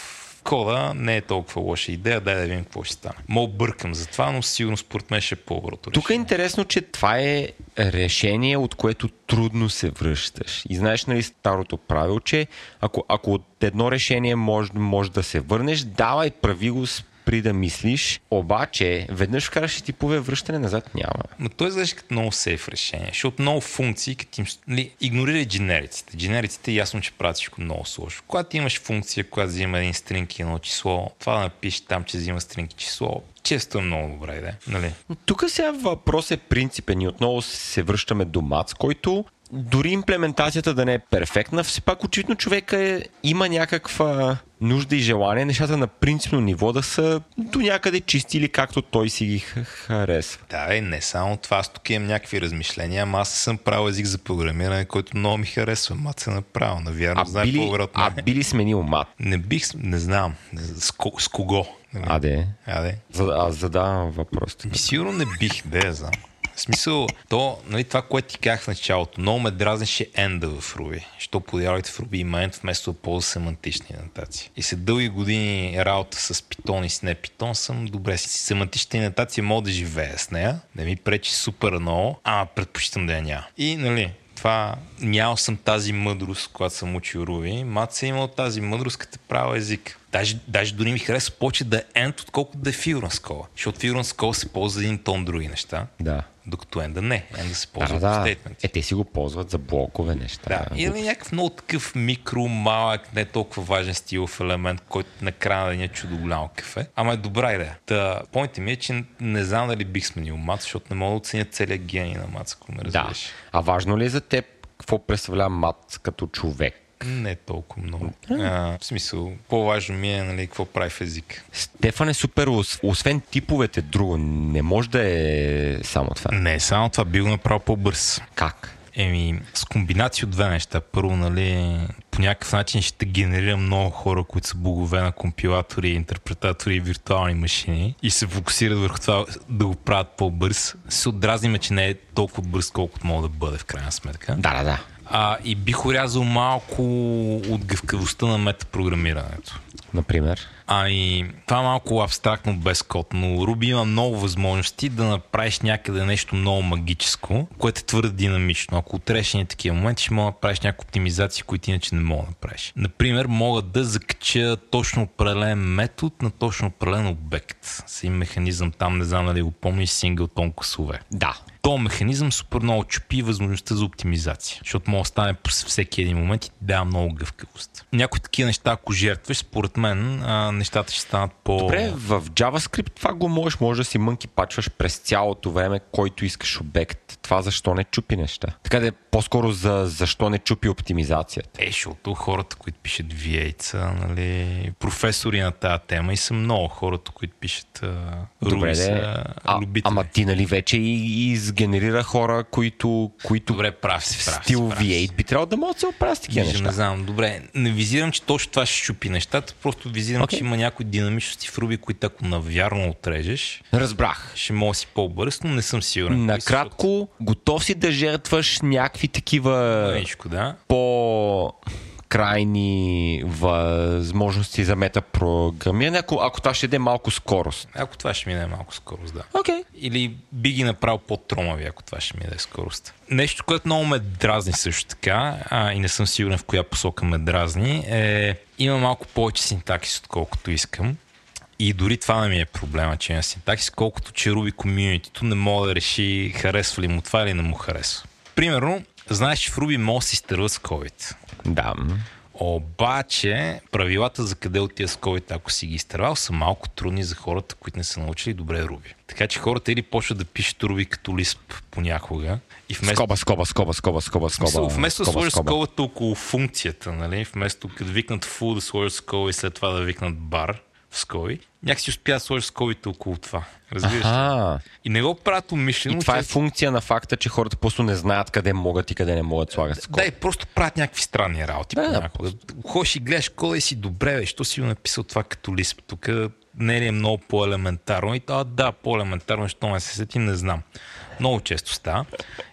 кода не е толкова лоша идея, дай да видим какво ще стане. Мога бъркам за това, но сигурно според мен ще е по-доброто Тук е интересно, че това е решение, от което трудно се връщаш. И знаеш нали старото правило, че ако, ако от едно решение може, може да се върнеш, давай прави го при да мислиш, обаче веднъж вкараш типове връщане назад няма. Но той изглежда като много сейф решение, защото много функции, като им, нали, игнорирай дженериците. Дженериците ясно, че правят всичко много сложно. Когато имаш функция, която взима един стринг и едно число, това да напишеш там, че взима стринг и число, често е много добра идея. Нали? Тук сега въпрос е принципен и отново се връщаме до МАЦ, който дори имплементацията да не е перфектна, все пак очевидно човека е, има някаква нужда и желание нещата на принципно ниво да са до някъде чисти или както той си ги харесва. Да, е, не само това. Аз тук имам някакви размишления, ама аз съм правил език за програмиране, който много ми харесва. Мат се направил, навярно. А знае били, по а били сменил мат? Не бих, не знам. С, с кого? Аде. Аде. За, аз задавам въпрос. Сигурно не бих, да я знам. В смисъл, то, нали, това, което ти казах в началото, много ме дразнеше енда в Руби. Що подявайте в Руби има енд вместо да ползва семантични нотации. И след дълги години работа с питон и с не питон съм добре. С семантични нотации мога да живея с нея, не ми пречи супер много, а предпочитам да я няма. И, нали, това нямал съм тази мъдрост, когато съм учил Руби. Мат се имал тази мъдрост, като правя език. Даже, даже дори ми харесва повече да е end, отколкото да е figurance Scholar. Защото figurance Scholar се ползва един тон други неща. Да. Докато енда не. Енда се ползва да, стейтменти. Е, те си го ползват за блокове неща. Да. Или някакъв много такъв микро, малък, не толкова важен стилов елемент, който накрая да ни е чудо голямо кафе. Ама е добра идея. Та, помните ми е, че не знам дали бих сменил мат, защото не мога да оценя целият гений на мат, ако ме разбираш. Да. А важно ли е за теб какво представлява мат като човек? Не толкова много. А, в смисъл, по-важно ми е нали, какво прави в език. Стефан е супер, освен типовете, друго. Не може да е само това. Не, само това би го направил по-бърз. Как? Еми, с комбинация от две неща. Първо, нали, по някакъв начин ще генерира много хора, които са богове на компилатори, интерпретатори и виртуални машини и се фокусират върху това да го правят по-бърз. Се отдразниме, че не е толкова бърз, колкото мога да бъде в крайна сметка. Да, да, да. А, и бих урязал малко от гъвкавостта на метапрограмирането. Например? А и това е малко абстрактно без код, но Ruby има много възможности да направиш някъде нещо много магическо, което е твърде динамично. Ако отрешени такива моменти, ще мога да правиш някакви оптимизации, които иначе не мога да направиш. Например, мога да закача точно определен метод на точно определен обект. С един механизъм там, не знам дали го помниш, синглтон косове. Да. То механизъм супер много чупи възможността за оптимизация, защото може да стане по всеки един момент и дава много гъвкавост. Някои такива неща, ако жертваш, според мен, а, нещата ще станат по... Добре, в JavaScript това го можеш, може да си мънки пачваш през цялото време, който искаш обект. Това защо не чупи неща? Така да е по-скоро за защо не чупи оптимизацията. Е, защото хората, които пишат V8, нали, професори на тази тема и са много хората, които пишат uh, Добре, Ruby, де, а, ама ти нали вече и, и сгенерира хора, които, които Добре, прав си, прав стил си, V8 би трябвало да могат да се оправят такива неща. Не знам, добре, не визирам, че точно това ще щупи нещата, просто визирам, okay. че има някои динамичности в Ruby, които ако навярно отрежеш, разбрах. Ще мога си по-бърз, но не съм сигурен. Накратко, готов си да жертваш някакви такива Нечко, да. по крайни възможности за метапрограмиране, ако, ако това ще даде малко скорост. Ако това ще ми даде малко скорост, да. Okay. Или би ги направил по-тромави, ако това ще ми даде скорост. Нещо, което много ме дразни също така, а, и не съм сигурен в коя посока ме дразни, е има малко повече синтаксис, отколкото искам. И дори това не ми е проблема, че има синтаксис, колкото че Ruby Community не мога да реши харесва ли му това или не му харесва. Примерно, знаеш, че в Ruby може да си изтърват скобите. Да. Обаче, правилата за къде отива скобите, ако си ги изтървал, са малко трудни за хората, които не са научили добре Ruby. Така че хората или почват да пишат Ruby като лисп понякога. И вместо... Скоба, скоба, скоба, скоба, скоба, скоба. Вместо да сложиш скобата около функцията, нали? вместо като викнат full да сложиш скоба и след това да викнат бар, скоби, някакси успя да сложи скобите около това. Разбираш ли? И не го правят умишлено. И това че... е функция на факта, че хората просто не знаят къде могат и къде не могат да слагат скоби. Да, и просто правят някакви странни работи. Да, понякога. Ходиш и гледаш кода и си добре, бе, що си го написал това като лист. Тук не е много по-елементарно. И това, да, по-елементарно, що ме се сети, не знам. Много често става.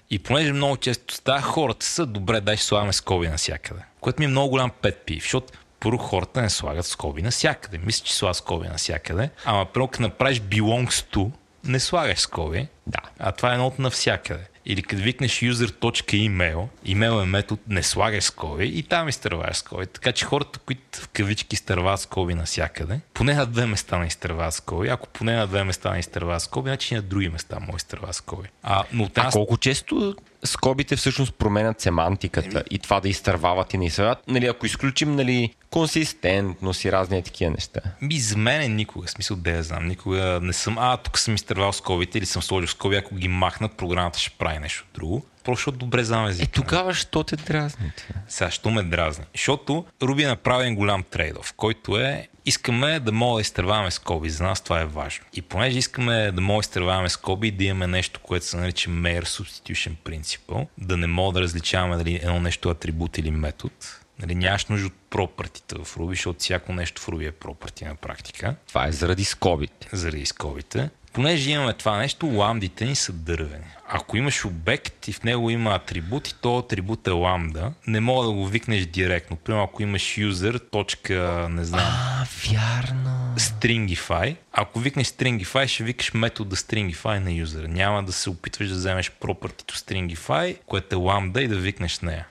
И понеже много често става, хората са добре, дай ще слагаме скоби навсякъде. Което ми е много голям пет пив, защото първо хората не слагат скоби навсякъде. Мисля, че слагат скоби навсякъде. Ама първо, като направиш belongs to, не слагаш скоби. Да. А това е едно от навсякъде. Или като викнеш user.email, имейл е метод, не слагаш скоби и там изтърваш скоби. Така че хората, които в кавички изтърват скоби навсякъде, поне на две места не изтърват скоби. Ако поне на две места не изтърват скоби, значи и на други места може изтърват скоби. А, но от А колко често скобите всъщност променят семантиката и това да изтървават и не изтървават? Нали, ако изключим нали, консистентност и разни такива неща. Ми за мен е никога, смисъл да я знам, никога не съм, а тук съм изтървал скобите или съм сложил скоби, ако ги махнат, програмата ще прави нещо друго. Просто добре знам език. Е, тогава що те дразните? Сега, що ме дразни? Защото Руби е направен голям трейдов, който е искаме да мога да изтърваваме скоби. За нас това е важно. И понеже искаме да мога да изтърваваме скоби да имаме нещо, което се нарича Mayor Substitution Principle, да не мога да различаваме дали едно нещо е атрибут или метод, Нали, нямаш нужда от пропъртите в Ruby, защото всяко нещо в Ruby е пропърти на практика, Това е заради скобите. заради скобите. Понеже имаме това нещо, ламдите ни са дървени. Ако имаш обект и в него има атрибут и то атрибут е ламда, не мога да го викнеш директно. Примерно ако имаш user, точка, не знам, А, вярно. stringify. Ако викнеш stringify, ще викаш метода stringify на юзера. Няма да се опитваш да вземеш property stringify, което е ламда и да викнеш нея.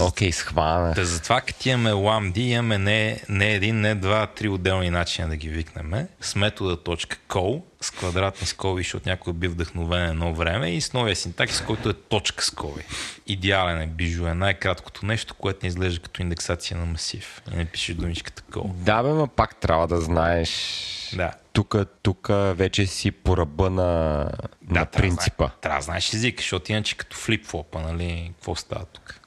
Окей, схвана. Та затова като имаме ламди, имаме не, не един, не два, три отделни начина да ги викнем. С метода .call, с квадратни скоби, защото някой би вдъхновен едно време и с новия синтакс, който е точка скоби. Идеален е бижу, е най-краткото нещо, което не изглежда като индексация на масив. И не пишеш думичката call. Да, бе, ма пак трябва да знаеш. Да. Тук, тук вече си по ръба на, на трябва да принципа. знаеш- Трябва да знаеш език, защото иначе като флипфлопа, нали, какво става тук?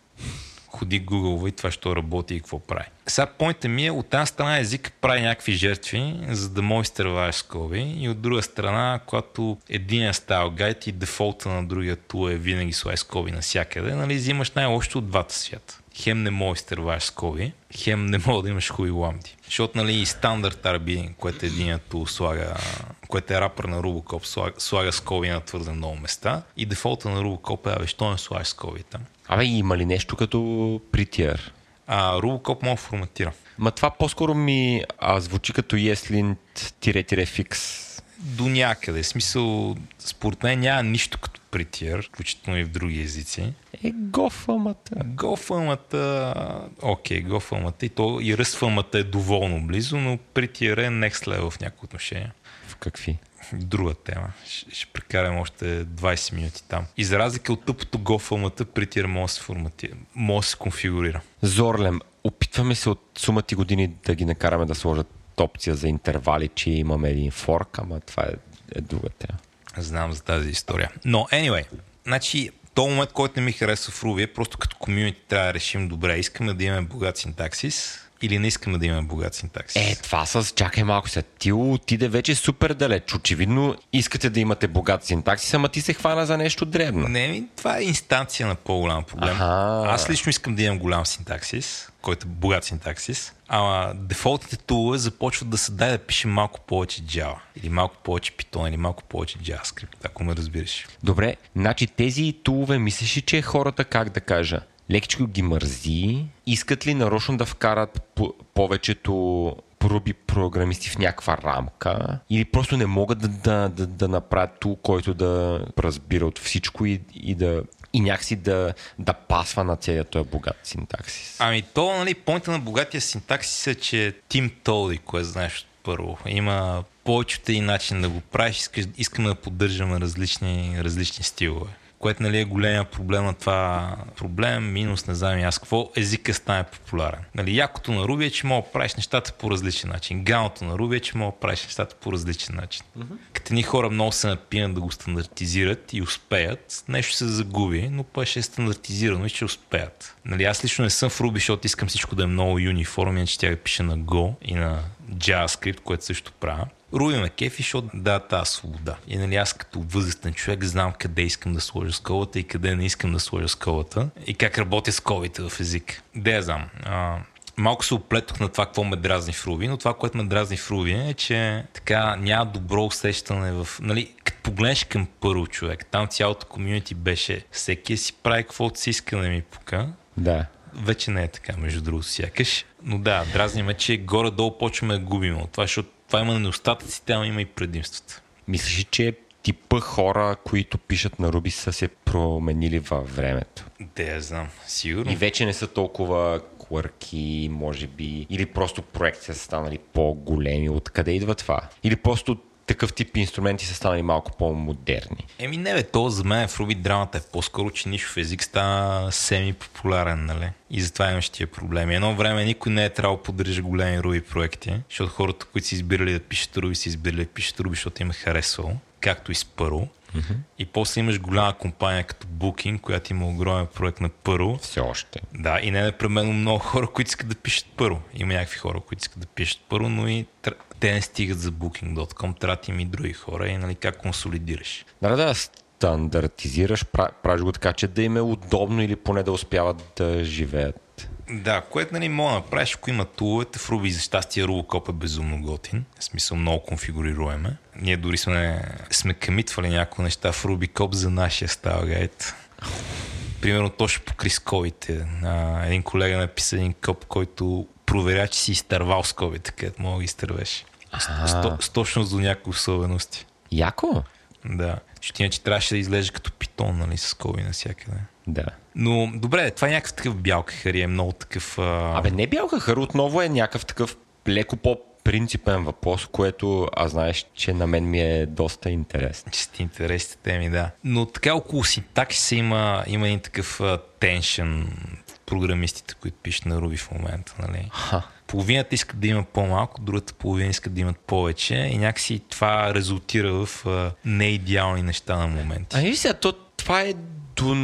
Ходи Google и това ще работи и какво прави. Сега поинта ми е, от една страна език прави някакви жертви, за да може изтърваш скоби и от друга страна, когато един стайл гайд и дефолта на другия тул е винаги слагай скоби навсякъде, нали, взимаш най-лошото от двата свята. Хем не можеш да изтърваш скоби, хем не мога да имаш хуй ламди. Защото нали, и стандарт RB, което един тул слага, което е рапър на Rubocop, слага, слага скоби на твърде много места и дефолта на Rubocop е, абе, що не слагаш скоби там? Абе, има ли нещо като prettier? А може да форматира. Ма това по-скоро ми а, звучи като ESLint-fix. До някъде. В смисъл, според мен няма нищо като prettier, включително и в други езици. Е, гофамата. GoFilmата, окей, GoFilmата и, то, и ръсфилмата е доволно близо, но prettier е next level в някои отношения. В какви? Друга тема. Ще, ще прекарам още 20 минути там. И за разлика от тъпото GoFilmата, prettier може да се форматира, може да се конфигурира. Зорлем, опитваме се от сума ти години да ги накараме да сложат опция за интервали, че имаме един форк, ама това е, е друга тема. Знам за тази история. Но, anyway, значи, то момент, който не ми харесва в Ruby просто като комьюнити трябва да решим добре, искаме да имаме богат синтаксис или не искаме да имаме богат синтаксис. Е, това с... Чакай малко сега. Ти отиде вече супер далеч. Очевидно искате да имате богат синтаксис, ама ти се хвана за нещо дребно. Не, ми, това е инстанция на по-голям проблем. Аха. Аз лично искам да имам голям синтаксис, който е богат синтаксис, ама дефолтните тулове започват да се дай да пишем малко повече Java, или малко повече Python, или малко повече JavaScript, ако ме разбираш. Добре, значи тези тулове мислиш ли, че хората, как да кажа, лекичко ги мързи, искат ли нарочно да вкарат по- повечето проби програмисти в някаква рамка или просто не могат да, да, да, да направят тул, който да разбира от всичко и, и да и някакси да, да пасва на целият този богат синтаксис. Ами то, нали, поинта на богатия синтаксис е, че Тим Толди, кое знаеш първо, има повечето и начин да го правиш, искаш, искаме да поддържаме различни, различни стилове. Което нали, е големия проблем на това проблем, минус, не знам и аз какво, езика стане популярен. Нали, якото на Ruby е, че мога да правиш нещата по различен начин. Ганото на Ruby е, че мога да правиш нещата по различен начин. Mm-hmm. Като ни хора много се напинат да го стандартизират и успеят, нещо се загуби, но пък ще е стандартизирано и ще успеят. Нали, аз лично не съм в Ruby, защото искам всичко да е много юниформ, иначе тя пише на Go и на JavaScript, което също правя. Руби ме кефи, защото да, тази свобода. И нали аз като възрастен човек знам къде искам да сложа скалата и къде не искам да сложа скалата и как работя скалите в език. Де я знам. А, малко се оплетох на това, какво ме дразни в Руби, но това, което ме дразни в Руби е, че така няма добро усещане в... Нали, като погледнеш към първо човек, там цялото комьюнити беше всеки си прави каквото си иска да ми пука. Да. вече не е така, между другото, сякаш. Но да, дразни ме, че горе-долу почваме да губим от това, защото това има недостатъци, там има и предимствата. Мислиш, ли, че типа хора, които пишат на Руби са се променили във времето? Да, я знам, сигурно. И вече не са толкова квърки, може би, или просто проекти са станали по-големи. Откъде идва това? Или просто такъв тип инструменти са станали малко по-модерни. Еми не бе, то за мен в Руби драмата е по-скоро, че нишов език стана семи-популярен, нали? И затова имаш тия проблеми. Едно време никой не е трябвало да поддържа големи Руби проекти, защото хората, които са избирали да пишат Руби, са избирали да пишат Руби, защото им е харесвало, както и с Пърл. Mm-hmm. И после имаш голяма компания като Booking, която има огромен проект на първо. Все още. Да, и не непременно много хора, които искат да пишат първо. Има някакви хора, които искат да пишат първо, но и те не стигат за Booking.com, трябва им и други хора и нали, как консолидираш. Да, да, стандартизираш, правиш го така, че да им е удобно или поне да успяват да живеят. Да, което нали, мога да направиш, ако има туловете в Ruby, за щастие Rubocop е безумно готин, в смисъл много конфигурируеме. Ние дори сме, сме камитвали някои неща в Rubicop за нашия стайл гайд. Примерно точно по крисковите. един колега написа един коп, който проверя, че си изтървал скобите, където мога да ги изтървеш. С, с точност до някои особености. Яко? Да. Защото иначе трябваше да изглежда като питон, нали, с скоби навсякъде. Да. Но добре, това е някакъв такъв бял кахари, е много такъв... А... Абе, не бял кахар, отново е някакъв такъв леко по принципен въпрос, което аз знаеш, че на мен ми е доста интересен. Че сте интересните теми, да. Но така около синтаксиса има, има един такъв теншън програмистите, които пишат на Ruby в момента. Нали? Ха. Половината искат да има по-малко, другата половина искат да имат повече и някакси това резултира в неидеални неща на моменти. А и сега, то, това е до,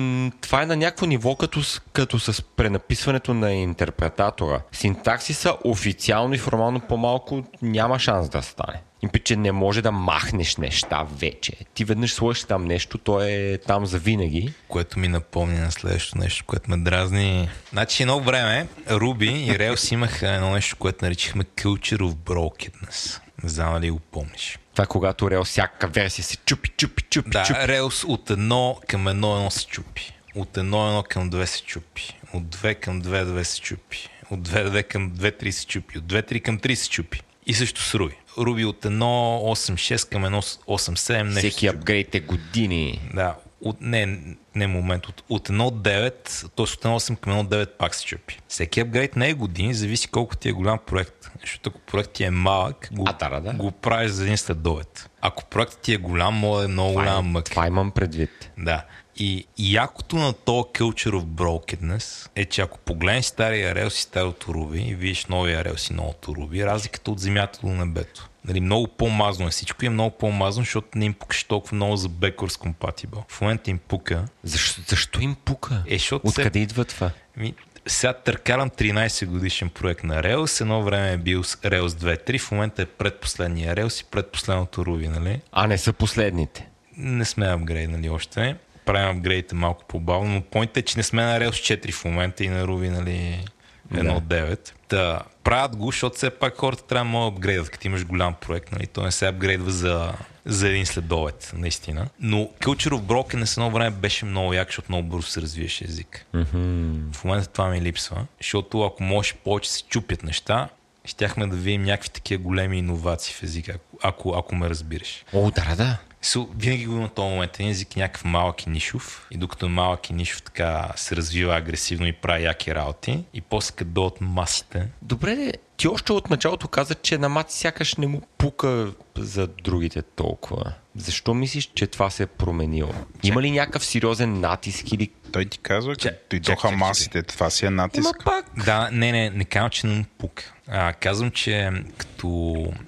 това е на някакво ниво, като, като с пренаписването на интерпретатора. Синтаксиса официално и формално по-малко няма шанс да стане. И че не може да махнеш неща вече. Ти веднъж сложиш там нещо, то е там за винаги. Което ми напомни на следващото нещо, което ме дразни. Значи едно време Руби и Rails имаха едно нещо, което наричахме Culture of Brokenness. Не знам дали го помниш. Това е когато Rails всяка версия се чупи, чупи, чупи, да, чупи. Rails от едно към едно едно се чупи. От едно едно към две се чупи. От две към две две се чупи. От две две към две три се чупи. От две три към три се чупи. И също с Руби. Руби от 1.8.6 към 1.8.7. Нещо Всеки апгрейд е години. Да, от, не, не момент, от, от 1.9, т.е. от 1.8 към 1.9 пак се чупи. Всеки апгрейд не е години, зависи колко ти е голям проект. Защото ако проект ти е малък, го, а, да, го правиш за един следобед. Ако проектът ти е голям, може да е много голям мък. Това имам предвид. Да. И, якото на то Culture of Brokenness е, че ако погледнеш стария Rails и старото Ruby и видиш новия Rails и новото Ruby, разликата от земята до небето. Нали, много по-мазно е всичко и е много по-мазно, защото не им пукаше толкова много за backwards compatible. В момента им пука. Защо, защо им пука? Е, Откъде се... идва това? Ми, сега търкарам 13 годишен проект на Rails. Едно време е бил Rails 2.3, в момента е предпоследния Rails и предпоследното Ruby, нали? А не са последните? Не сме апгрейднали още правим апгрейдите малко по-бавно, но поинтът е, че не сме на Rails 4 в момента и на Ruby, нали, 1.9. Да. Правят го, защото все пак хората трябва да могат апгрейдат, като имаш голям проект, нали, то не се апгрейдва за, за един следовет, наистина. Но Culture of Broken едно време беше много як, защото много бързо се развиеше език. Mm-hmm. В момента това ми липсва, защото ако може повече се чупят неща, щяхме да видим някакви такива големи иновации в езика, ако, ако, ако ме разбираш. О, да, да. So, винаги го има този момент. Един език е някакъв малък и нишов. И докато малък и нишов така се развива агресивно и прави яки работи. И после като дойдат масите. Добре, ти още от началото каза, че на Мати сякаш не му пука за другите толкова. Защо мислиш, че това се е променило? Чак. Има ли някакъв сериозен натиск или... Той ти казва, че дойдоха масите, това си е натиск. Има пак. Да, не, не, не казвам, че не му пука. А, казвам, че като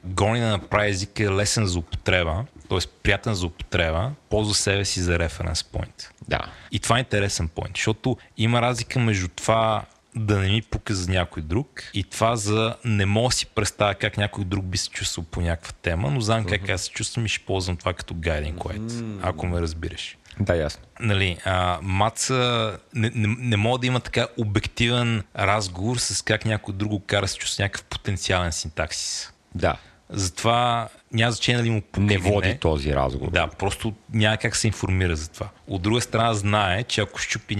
гони да направи език е лесен за употреба, т.е. приятен за употреба, ползва себе си за референс point. Да. И това е интересен point, защото има разлика между това да не ми пука за някой друг и това за не мога си представя как някой друг би се чувствал по някаква тема, но знам как аз се чувствам и ще ползвам това като гайдинг light, ако ме разбираш. Да, ясно. Нали, а, маца не, не, не мога да има така обективен разговор с как някой друго кара се чувства някакъв потенциален синтаксис. Да. Затова няма значение дали му Не води не. този разговор. Да, просто няма как се информира за това. От друга страна знае, че ако щупи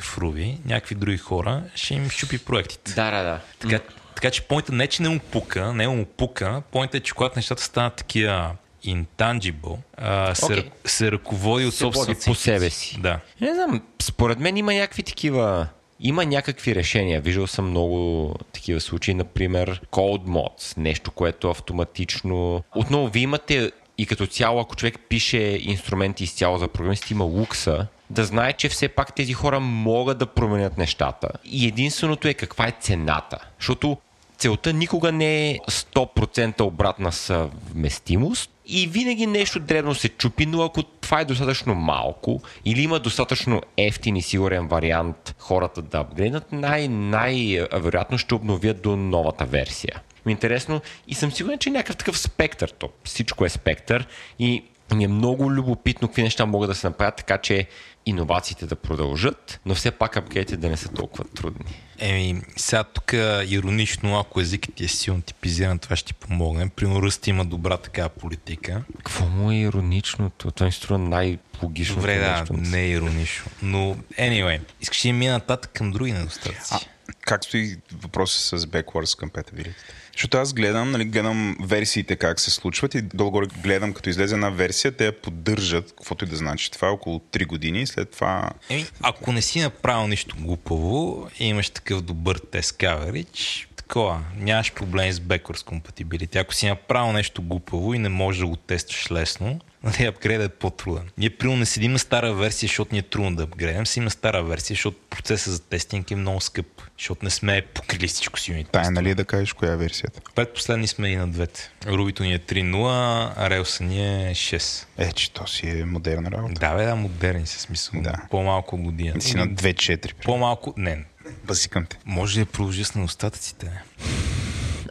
в Руби, някакви други хора ще им щупи проектите. да, да. да. Така, така че поинта не, е, че не му пука, не му пука, поинта е, че когато нещата станат такива intangible, а, се, okay. се ръководи от собствената по себе си. Да. Не знам, според мен има някакви такива има някакви решения. Виждал съм много такива случаи, например Cold Mods, нещо, което автоматично... Отново, вие имате и като цяло, ако човек пише инструменти изцяло за програмисти, има лукса, да знае, че все пак тези хора могат да променят нещата. И единственото е каква е цената. Защото целта никога не е 100% обратна съвместимост и винаги нещо древно се чупи, но ако това е достатъчно малко или има достатъчно ефтин и сигурен вариант хората да апгрейднат, най- най-вероятно ще обновят до новата версия. Интересно и съм сигурен, че е някакъв такъв спектър. То всичко е спектър и ми е много любопитно какви неща могат да се направят, така че иновациите да продължат, но все пак апгрейдите да не са толкова трудни. Еми, сега тук иронично, ако езикът ти е силно типизиран, това ще ти помогне. Примерно Ръст има добра такава политика. Какво му е ироничното? Това ми струва най-логичното Добре, да, нещо. не е иронично. Но, anyway, искаш ли да мина нататък към други недостатъци? А, как стои въпросът с backwards compatibility? Защото аз гледам, нали, гледам версиите как се случват и долу-горе гледам, като излезе една версия, те я поддържат, каквото и да значи. Това е около 3 години и след това... Еми, ако не си направил нищо глупаво и имаш такъв добър тест coverage, такова, нямаш проблем с backwards compatibility. Ако си направил нещо глупаво и не можеш да го тестваш лесно, нали, апгрейдът е по-труден. Ние примерно не седим на стара версия, защото ни е трудно да апгрейдем, си на стара версия, защото процесът за тестинг е много скъп, защото не сме покрили всичко си юнит. Тая, нали да кажеш коя е версията? Предпоследни сме и на двете. Рубито ни е 3.0, а Релса ни е 6. Е, че то си е модерна работа. Да, бе, да, модерни са смисъл. Да. По-малко година. Си на 2-4. По-малко, не, Басикам те. може да я продължи с недостатъците.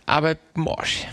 Абе, може.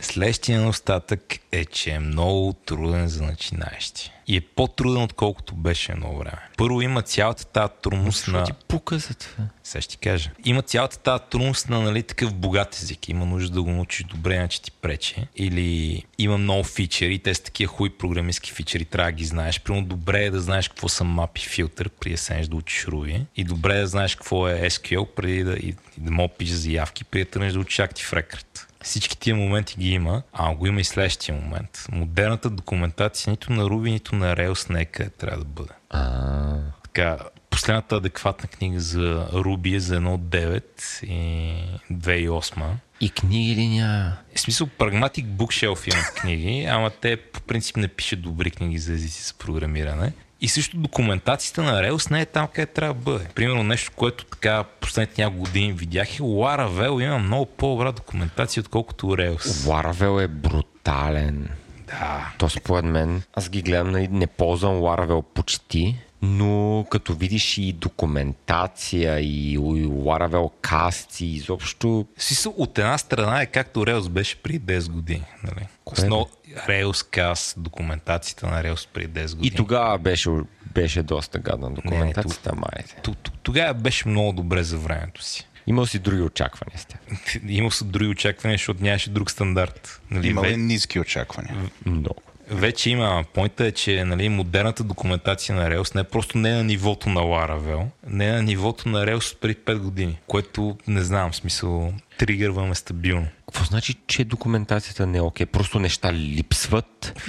Следващия недостатък е, че е много труден за начинаещи. И е по-труден, отколкото беше едно време. Първо има цялата тази трудност на... Ти пука за това. Сега ще ти кажа. Има цялата тази трудност на нали, такъв богат език. Има нужда да го научиш добре, иначе ти пречи. Или има много фичери, те са такива хуй програмистски фичери, трябва да ги знаеш. Примерно добре е да знаеш какво са мапи филтър, да седнеш да учиш Ruby. И добре е да знаеш какво е SQL, преди да, и, и да мога пишеш заявки, преди да тръгнеш да учиш Active Record. Всички тия моменти ги има, а го има и следващия момент. Модерната документация нито на Ruby, нито на Rails не е къде трябва да бъде. А, Така, последната адекватна книга за Руби е за 1.9 и 2008. и книги ли няма? В смисъл, Pragmatic Bookshelf имат книги, ама те по принцип не пишат добри книги за езици за програмиране. И също документацията на Rails не е там, къде трябва да бъде. Примерно нещо, което така последните няколко години видях е Laravel има много по-добра документация, отколкото Rails. Laravel е брутален. Да. То според мен, аз ги гледам, нали, не ползвам Laravel почти, но като видиш и документация и, и Laravel касти, изобщо смисъл, от една страна е както Rails беше преди 10 години. Нали? Кое Но Rails Cast, документацията на Rails преди 10 години. и тогава беше, беше доста гадна документацията, майде. Т- Тогава беше много добре за времето си. Имал си други очаквания с тях. Имал са други очаквания, защото нямаше друг стандарт. Нали, Има ли ве, ниски очаквания? Много. Вече има. Пойнта е, че нали, модерната документация на Rails не е просто не е на нивото на Laravel, не е на нивото на Rails преди 5 години, което не знам, смисъл тригърваме стабилно. Какво значи, че документацията не е окей? Просто неща липсват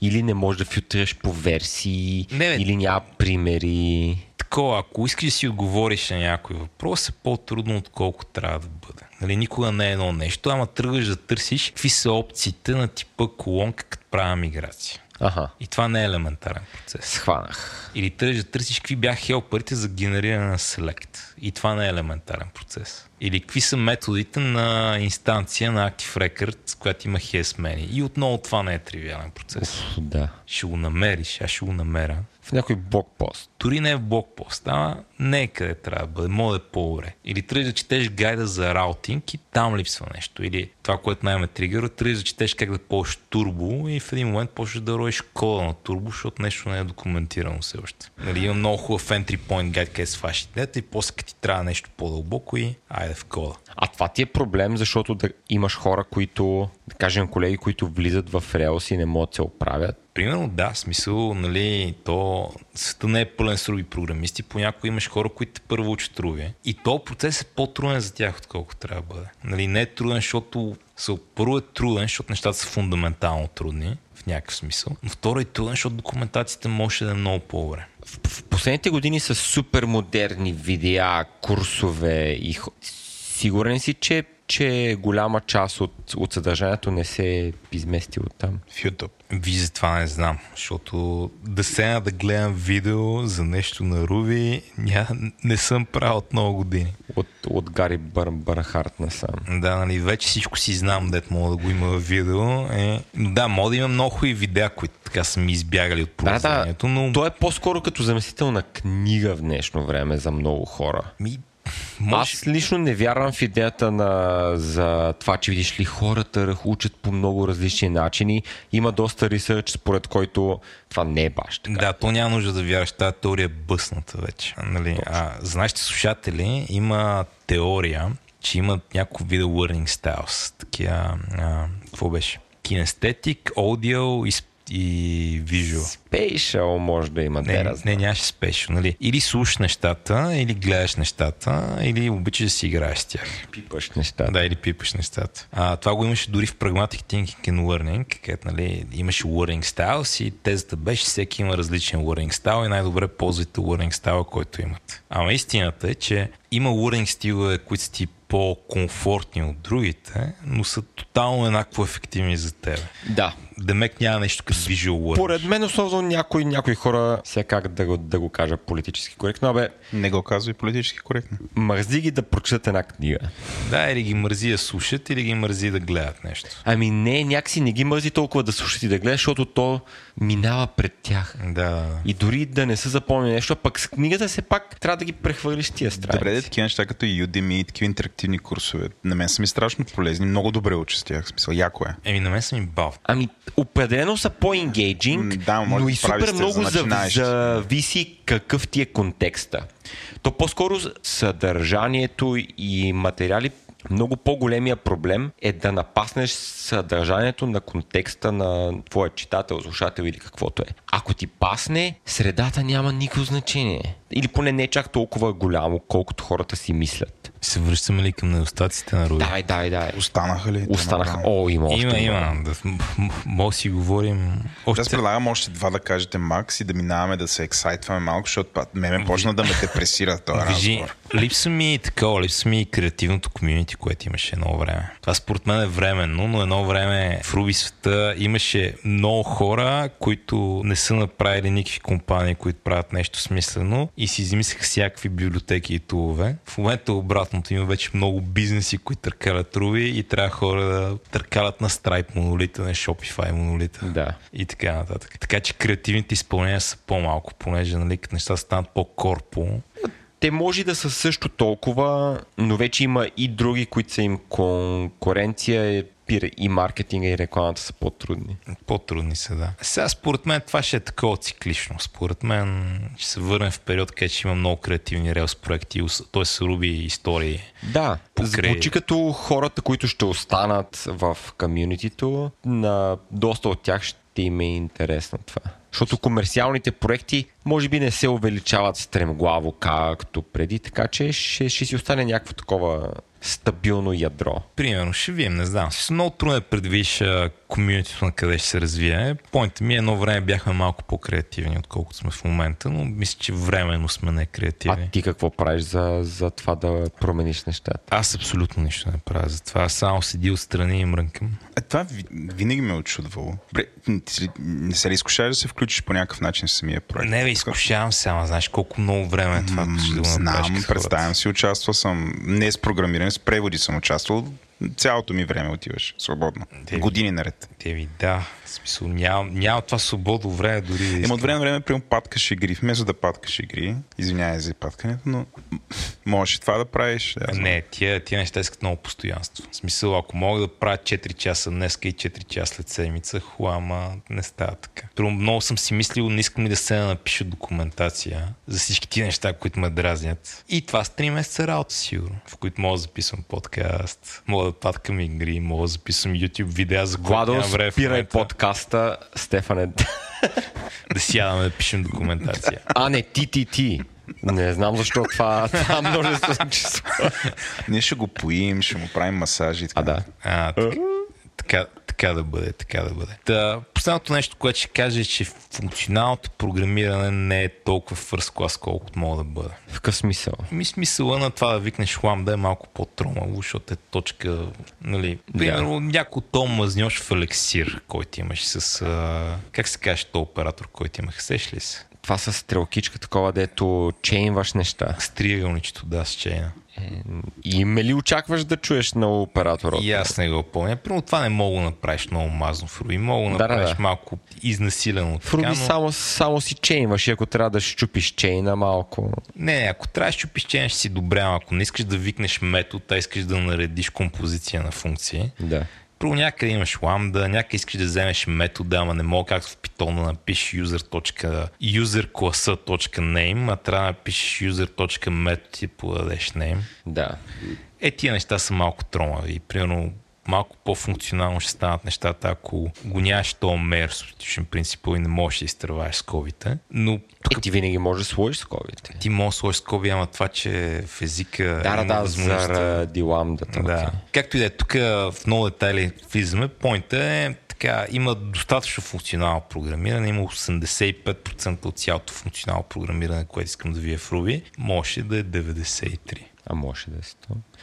или не можеш да филтрираш по версии, Не, бе. или няма примери. Такова, ако искаш да си отговориш на някой въпрос, е по-трудно, отколкото трябва да бъде. Нали, никога не е едно нещо, ама тръгваш да търсиш какви са опциите на типа колонка, като правя миграция. Аха, И това не е елементарен процес. схванах. Или тръгваш да търсиш какви бяха хелпърите за генериране на Select. И това не е елементарен процес. Или какви са методите на инстанция на Active Record, която има хесмени. И отново това не е тривиален процес. Уф, да. Ще го намериш, аз ще го намеря. В някой блокпост. Дори не е в блокпост, ама не е къде трябва да бъде, може да е по-добре. Или тръгваш да четеш гайда за раутинг и там липсва нещо. Или това, което най-ме тригъра, тръгваш да четеш как да ползваш турбо и в един момент почваш да роеш кода на турбо, защото нещо не е документирано все още. Нали, има много хубав entry point гайд, къде се фаши дета и после като ти трябва нещо по-дълбоко и айде в кода. А това ти е проблем, защото да имаш хора, които, да кажем колеги, които влизат в Rails и не могат да се оправят. Примерно да, смисъл, нали, то света не е пълен с руби програмисти, понякога имаш хора, които първо учат руби. И то процес е по-труден за тях, отколкото трябва да бъде. Нали, не е труден, защото първо е труден, защото нещата са фундаментално трудни в някакъв смисъл. Но второ е труден, защото документацията може да е много по-добре. В, в последните години са супер модерни видеа, курсове и сигурен си, че че голяма част от, от съдържанието не се е изместило там. В YouTube. Виж, за това не знам, защото да седна да гледам видео за нещо на Руби, ня, не съм правил от много години. От, от Гари Бър, Бърнхарт насам. Да, нали, вече всичко си знам, дет мога да го има в видео. Е, но да, мога да има много хубави видеа, които така са ми избягали от произведението, да, да. но... То е по-скоро като заместител на книга в днешно време за много хора. Ми, може... Аз лично не вярвам в идеята на, за това, че видиш ли хората учат по много различни начини. Има доста ресърч, според който това не е баш така. Да, то няма нужда да вярваш. Тази теория е бъсната вече. Нали? А, за нашите слушатели има теория, че имат няколко вида learning styles. Такива, а, какво беше? Kinesthetic, audio и и visual. Spatial може да има не, не, нямаше спешъл. Нали? Или слушаш нещата, или гледаш нещата, или обичаш да си играеш с тях. Пипаш нещата. Да, или пипаш нещата. А, това го имаше дори в Pragmatic Thinking and Learning, където нали, имаше learning styles и тезата беше всеки има различен learning style и най-добре ползвайте learning style, който имат. Ама истината е, че има learning стилове, които са ти по-комфортни от другите, но са тотално еднакво ефективни за теб. Да. Демек няма нещо като visual learning. Поред мен основно някои, някои хора, сега как да го, да го кажа политически коректно, абе... Не го казвай политически коректно. Мързи ги да прочитат една книга. Да, или ги мързи да слушат, или ги мързи да гледат нещо. Ами не, някакси не ги мързи толкова да слушат и да гледат, защото то минава пред тях. Да. И дори да не са запомнили нещо, а пък с книгата се пак трябва да ги прехвърлиш тия страници. Добре, такива неща като Udemy и такива интерактивни курсове. На мен са ми страшно полезни, много добре уча с тях. Смисъл, яко е. Еми, на мен са ми бав. Ами, определено са по-енгейджинг, да, но и супер много за зависи какъв ти е контекста. То по-скоро съдържанието и материали много по-големия проблем е да напаснеш съдържанието на контекста на твоя читател, слушател или каквото е. Ако ти пасне, средата няма никакво значение. Или поне не е чак толкова голямо, колкото хората си мислят. Се връщаме ли към недостатъците на Руби? Давай, давай, давай. Останаха ли? Останаха. О, има още. Има, има. Да, може си говорим. Още... Аз предлагам още два да кажете Макс и да минаваме да се ексайтваме малко, защото ме ме почна да ме депресира този разговор. Липса ми такова, липса ми креативното комьюнити, което имаше едно време. Това според мен е временно, но едно време в Руби света имаше много хора, които не са направили никакви компании, които правят нещо смислено и си измислиха всякакви библиотеки и тулове. В момента обратното има вече много бизнеси, които търкалят Руби и трябва хора да търкалят на Stripe монолита, на Shopify монолита. Да. И така нататък. Така че креативните изпълнения са по-малко, понеже нали, като неща станат по-корпо. Те може да са също толкова, но вече има и други, които са им конкуренция и маркетинга и рекламата са по-трудни. По-трудни са, да. Сега според мен това ще е такова циклично. Според мен ще се върнем в период, където ще има много креативни релс проекти, т.е. са руби истории. Да, покрай... звучи като хората, които ще останат в комьюнитито, на доста от тях ще им е интересно това. Защото комерциалните проекти може би не се увеличават стремглаво както преди, така че ще, ще си остане някакво такова стабилно ядро. Примерно, ще видим, не знам. Много трудно е предвидиш комьюнитито на къде ще се развие. Поинтът ми е, едно време бяхме малко по-креативни, отколкото сме в момента, но мисля, че временно сме не креативни. А ти какво правиш за, за това да промениш нещата? Аз абсолютно нищо не правя за това. Аз само седи отстрани и мрънкам. Е, това винаги ме е очудвало. Не се ли изкушаваш да се включиш по някакъв начин в самия проект? Не, бе, изкушавам се, ама знаеш колко много време е това. М- да знам, представям си, участвал съм не с програмиране, с преводи съм участвал. Цялото ми време отиваш свободно. Те- Години наред. Те ви, да. В смисъл, няма, няма това свободно време дори да искам. от време време, прием паткаш игри. Вместо да паткаш игри, извинявай за паткането, но можеш и това да правиш. Да, знам. Не, тия, тия неща искат много постоянство. В смисъл, ако мога да правя 4 часа днеска и 4 часа след седмица, хуа, ама не става така. Първо, много съм си мислил, не искам ли да се напиша документация за всички тия неща, които ме дразнят. И това с 3 месеца работа, сигурно, в които мога да записвам подкаст, мога да паткам игри, мога да записвам YouTube видеа, за които Владо, нямам време спирай подкаста, Стефане. да сядаме да пишем документация. А, не, ти, ти, ти. Не знам защо това, това множество число. Ние ще го поим, ще му правим масажи. Така. А, да. А, така, така, така да бъде, така да бъде. Та, последното нещо, което ще кажа е, че функционалното програмиране не е толкова фърст клас, колкото мога да бъде. В какъв смисъл? Ми смисъла на това да викнеш ламда е малко по-тромаво, защото е точка, нали, примерно някой то мазньош в елексир, който имаш с, а, как се каже, то оператор, който имах, сеш ли се? Това с стрелкичка такова, дето чейнваш неща. С триъгълничето, да, с чейна. И ме ли очакваш да чуеш на оператора? И аз не го помня. Примерно това не мога да направиш много мазно в Руби. Мога да Да, да, направиш да. малко изнасилено. В Руби но... само, само си чейнваш и ако трябва да щупиш чейна малко. Не, ако трябва да щупиш чейна, ще си добре, ако не искаш да викнеш метод, а искаш да наредиш композиция на функции, Да. Първо някъде имаш ламда, някъде искаш да вземеш метода, ама не мога както в Python да напишеш user. user класа.name, а трябва да напишеш user.method и подадеш name. Да. Е, тия неща са малко тромави. Примерно малко по-функционално ще станат нещата, ако го нямаш то мер субституtion принципа и не можеш да изтърваш скобите. Но тук Е, ти винаги можеш да сложиш скобите. ти можеш да сложиш скоби, ама това, че в езика Да, да, да, заради ламдата. да. окей. Както и да е, тук в много детайли влизаме. Поинта е така, има достатъчно функционално програмиране, има 85% от цялото функционално програмиране, което искам да вие в Ruby, може да е 93. А може да е 100.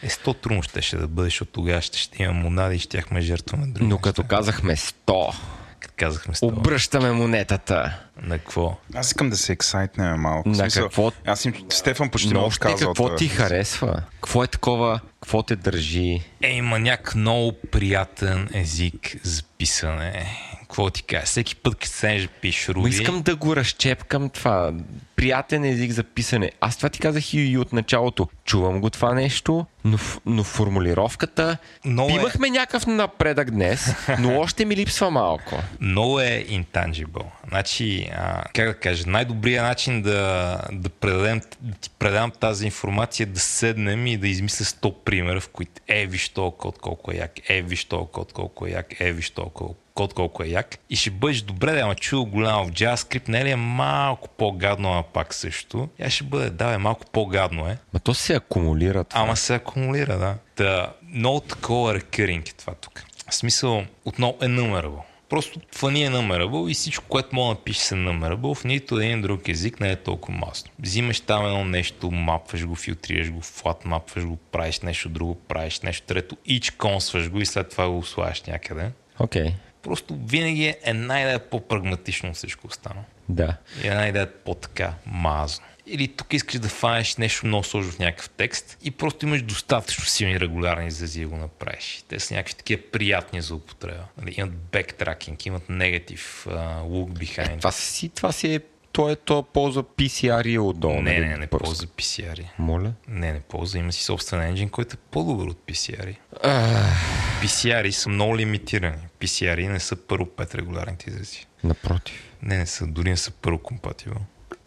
Е, 100 трудно ще, ще да бъде, защото тогава ще, ще има монади и щяхме жертваме други. Но като казахме 100, Като казахме 100. обръщаме монетата. На какво? Аз искам да се ексайтнем малко. На смисъл, какво? Аз им, Стефан почти Но много още казал. какво това. ти харесва? Какво е такова? Какво те държи? Е, има някак много приятен език за писане. Какво ти кажа? Всеки път, като седнеш пишеш. Ма искам да го разчепкам това. Приятен език за писане. Аз това ти казах и, и от началото. Чувам го това нещо, но, но формулировката... Много е- Имахме някакъв напредък днес, но още ми липсва малко. много е intangible. Значи, а, как да кажа, най-добрият начин да, да, предадем, да ти предам тази информация е да седнем и да измисля 100 примера, в които е, виж код колко е як, е, виж код колко е як, е, виж този код колко е як и ще бъдеш добре да ама чул голямо в JavaScript, не е ли е малко по-гадно, ама пак също. Я ще бъде, да, е малко по-гадно е. Ма то се акумулира това. Ама се акумулира, да. Та, много такова рекъринг е това тук. В смисъл, отново е numerable. Просто фани е numerable и всичко, което мога да напишеш е numerable, в нито един друг език не е толкова масно. Взимаш там едно нещо, мапваш го, филтрираш го, флат мапваш го, правиш нещо друго, правиш нещо трето, ич консваш го и след това го слагаш някъде. Окей. Просто винаги е една идея по-прагматично от всичко останало. Да. И една идея по-така мазно. Или тук искаш да фанеш нещо много сложно в някакъв текст и просто имаш достатъчно силни регулярни изрази да го направиш. Те са някакви такива приятни за употреба. Нали, имат бектракинг, имат негатив, uh, look behind. Това си, това си е... То е то ползва PCR отдолу. не, нали? не, не Просто. ползва PCR. Моля? Не, не ползва. Има си собствен енджин, който е по-добър от PCR. PCR са много лимитирани. PCR не са първо 5 регулярните изрази. Напротив. Не, не са, дори не са първо компатибъл.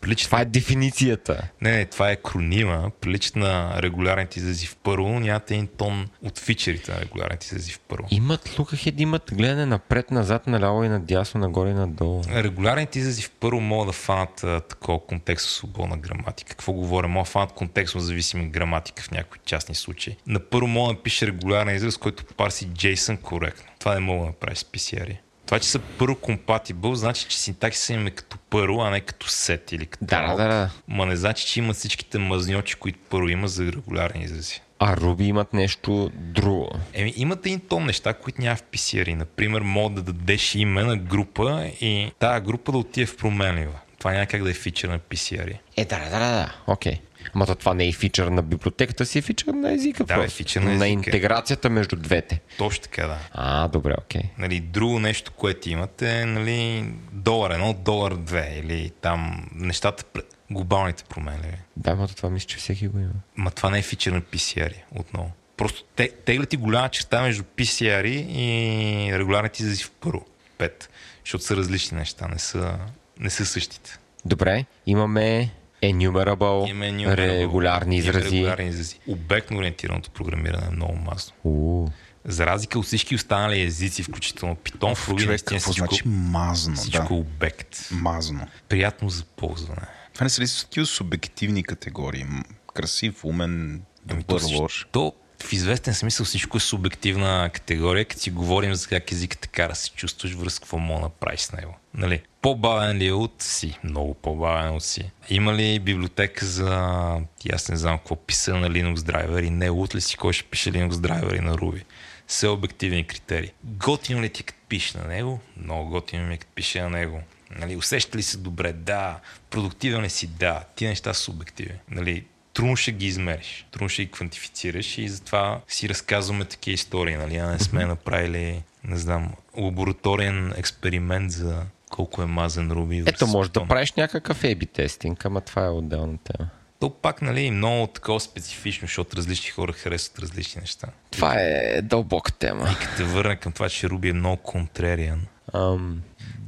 Приличат Това е дефиницията. Не, не, това е акронима. Приличат на регулярните изрази в първо. Нямате един тон от фичерите на регулярните изрази в първо. Имат лукахед, имат гледане напред, назад, наляво и надясно, нагоре и надолу. Регулярните изрази в първо могат да фанат а, такова контекстно свободна граматика. Какво говоря? Могат да фанат контекстно зависима граматика в някои частни случаи. На първо мога да напише регулярен израз, който парси JSON коректно. Това не мога да направи с PCR. Това, че са първо compatible, значи, че синтаксиса им е като първо, а не като сет или като Да, да, да. Ма не значи, че имат всичките мазньочи, които първо има за регулярни изрази. А Руби имат нещо друго. Еми, имат един тон неща, които няма в PCR. Например, мога да дадеш име на група и тази група да отиде в променлива. Това няма как да е фичър на PCR. Е, да, да, да, да, окей. Ама то това не е фичър на библиотеката си, е фичър на езика. Да, е фичър на езика. интеграцията между двете. Точно така, да. А, добре, окей. Нали, друго нещо, което имате, нали, долар едно, долар две или там нещата, глобалните промени. Да, но това мисля, че всеки го има. Ма това не е фичър на PCR отново. Просто те, тегля ти голяма черта между PCR и регулярните в първо. Пет. Защото са различни неща, не са, не са същите. Добре, имаме enumerable, Имаме enumerable, регулярни имаме изрази. Регулярни изрази. Обектно ориентираното програмиране е много масно. За разлика от всички останали езици, включително Python, в Ruby Човек, какво всичко, значи мазно? всичко е Да. обект. Мазно. Приятно за ползване. Това не са ли са такива субективни категории? Красив, умен, Ами добър, то, лош. то в известен смисъл всичко е субективна категория, като си говорим за как езика така да се чувстваш, връз какво мога да направиш с него. Нали? По-бавен ли е от си? Много по-бавен от си. Има ли библиотека за... и Аз не знам какво писа на Linux драйвери, не от ли си кой ще пише Linux драйвери на Ruby? Все обективни критерии. Готино ли ти като пише на него? Много готино ми е като пише на него. Нали, усеща ли се добре? Да. Продуктивен ли си? Да. Тия неща са субективни. Нали, трудно ще ги измериш, трудно ще ги квантифицираш и затова си разказваме такива истории, нали? А не сме направили, не знам, лабораторен експеримент за колко е мазен Руби. Ето, може да правиш някакъв A-B тестинг, ама това е отделна тема. То пак, нали, много такова специфично, защото различни хора харесват различни неща. Това е дълбока тема. Като те върна към това, че Руби е много контрериан. Ам,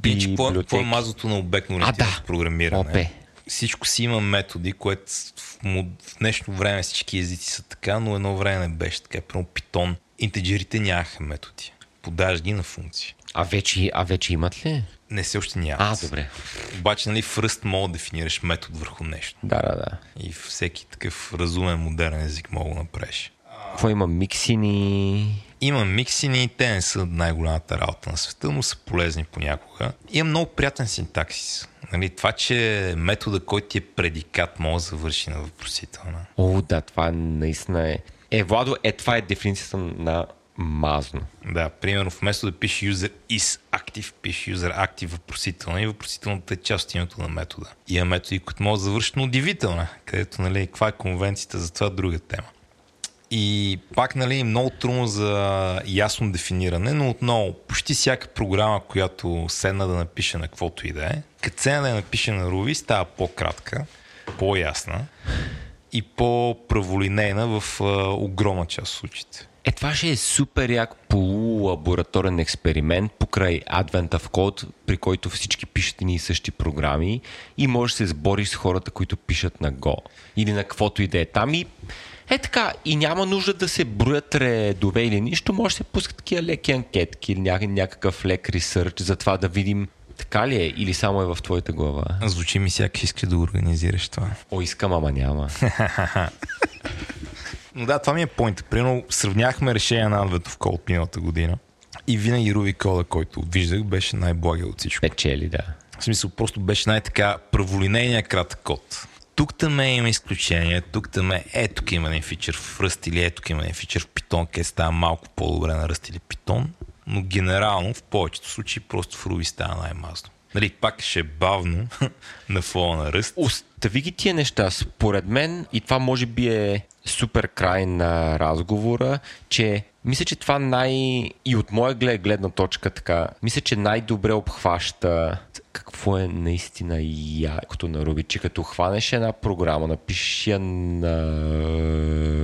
Иначе, какво, е- е мазото на обектно ориентирано да. програмиране? Опе. Всичко си има методи, което в, в днешно време всички езици са така, но едно време не беше така. Прямо Python. Интеджерите нямаха методи. Подаш ги на функции. А вече, а вече имат ли? Не се още няма. А, добре. Обаче, нали, в Rust мога да дефинираш метод върху нещо. Да, да, да. И всеки такъв разумен, модерен език мога да направиш. Какво има? Миксини? Има миксини, те не са най-голямата работа на света, но са полезни понякога. Има много приятен синтаксис. Нали, това, че метода, който ти е предикат, може да завърши на въпросителна. О, да, това наистина е. Е, Владо, е, това е дефиницията на мазно. Да, примерно вместо да пише user is active, пише user active въпросителна и въпросителната е част от името на метода. Има методи, които могат да завършат на удивителна, където, нали, каква е конвенцията за това е друга тема. И пак, нали, много трудно за ясно дефиниране, но отново, почти всяка програма, която седна да напише на каквото и да е, като седна да я напише на Ruby, става по-кратка, по-ясна и по-праволинейна в а, огромна част от случаите. Е, това ще е супер як полулабораторен експеримент покрай Advent of Code, при който всички пишат едни и същи програми и можеш да се сбориш с хората, които пишат на Go или на каквото и да е там и е така, и няма нужда да се броят редове или нищо, може да се пускат такива леки анкетки или ня- някакъв лек ресърч за това да видим така ли е или само е в твоята глава. Звучи ми сякаш искаш да организираш това. О, искам, ама няма. Но да, това ми е поинта. Примерно сравняхме решение на Advent of Code миналата година и винаги Ruby кода, който виждах, беше най-благия от всичко. Печели, да. В смисъл, просто беше най-така праволинейният кратък код. Тук там има изключение, тук там е, е, тук има един фичър в Rust или е, тук има един фичър в Python, къде става малко по-добре на Rust или Python, но генерално в повечето случаи просто в Ruby става най-мазно. Нали, пак ще е бавно на фона на Rust. Остави ги тия неща. Според мен, и това може би е супер край на разговора, че мисля, че това най... и от моя глед, гледна точка така, мисля, че най-добре обхваща какво е наистина якото на Ruby, че като хванеш една програма, напишеш я на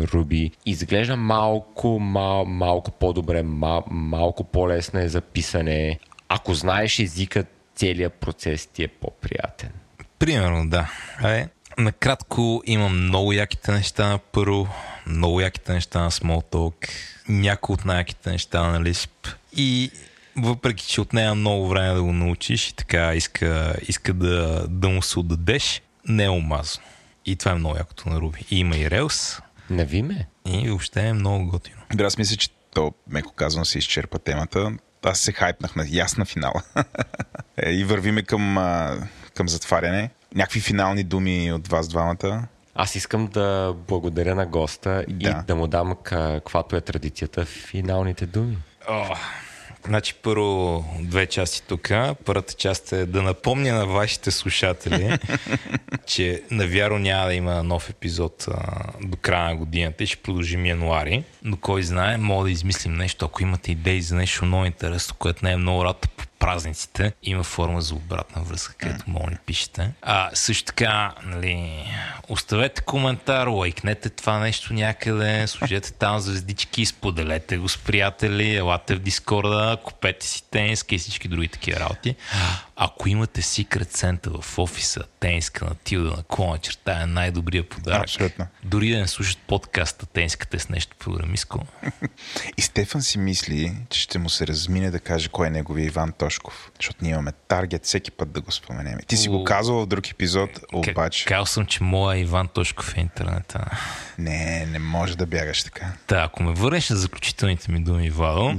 Ruby, изглежда малко, мал, малко по-добре, мал, малко по-лесна е за писане. Ако знаеш езика, целият процес ти е по-приятен. Примерно, да. Е, накратко имам много яките неща на първо, много яките неща на Smalltalk, някои от най-яките неща на Lisp и въпреки, че отнема много време да го научиш и така иска, иска да, да му се отдадеш, не е омазано. И това е много якото на Ruby. И има и Rails, Нави ме. и въобще е много готино. Да, аз мисля, че то, меко казано, се изчерпа темата. Аз се хайпнах на ясна финала. Е, и вървиме към, към затваряне. Някакви финални думи от вас двамата. Аз искам да благодаря на госта Да. и да му дам каквато е традицията финалните думи. О, Значи първо две части тук. Първата част е да напомня на вашите слушатели, че навяро няма да има нов епизод а, до края на годината и ще продължим януари. Но кой знае, мога да измислим нещо, ако имате идеи за нещо много интересно, което не е много рад по празниците. Има форма за обратна връзка, където мога да пишете. А също така, нали, оставете коментар, лайкнете това нещо някъде, служете там звездички, споделете го с приятели, елате в Дискорда, купете си тениска и всички други такива работи. Ако имате секрет център в офиса, тениска на Тилда на клона черта е най-добрия подарък. Абсолютно. Дори да не слушат подкаста тениската с нещо програмистко. И Стефан си мисли, че ще му се размине да каже кой е неговия Иван Тошков. Защото ние имаме таргет всеки път да го споменем. Ти си го казал в друг епизод, обаче... Казал съм, че моя Иван Тошков е интернета. Не, не може да бягаш така. Та, ако ме върнеш на заключителните ми думи, Владо...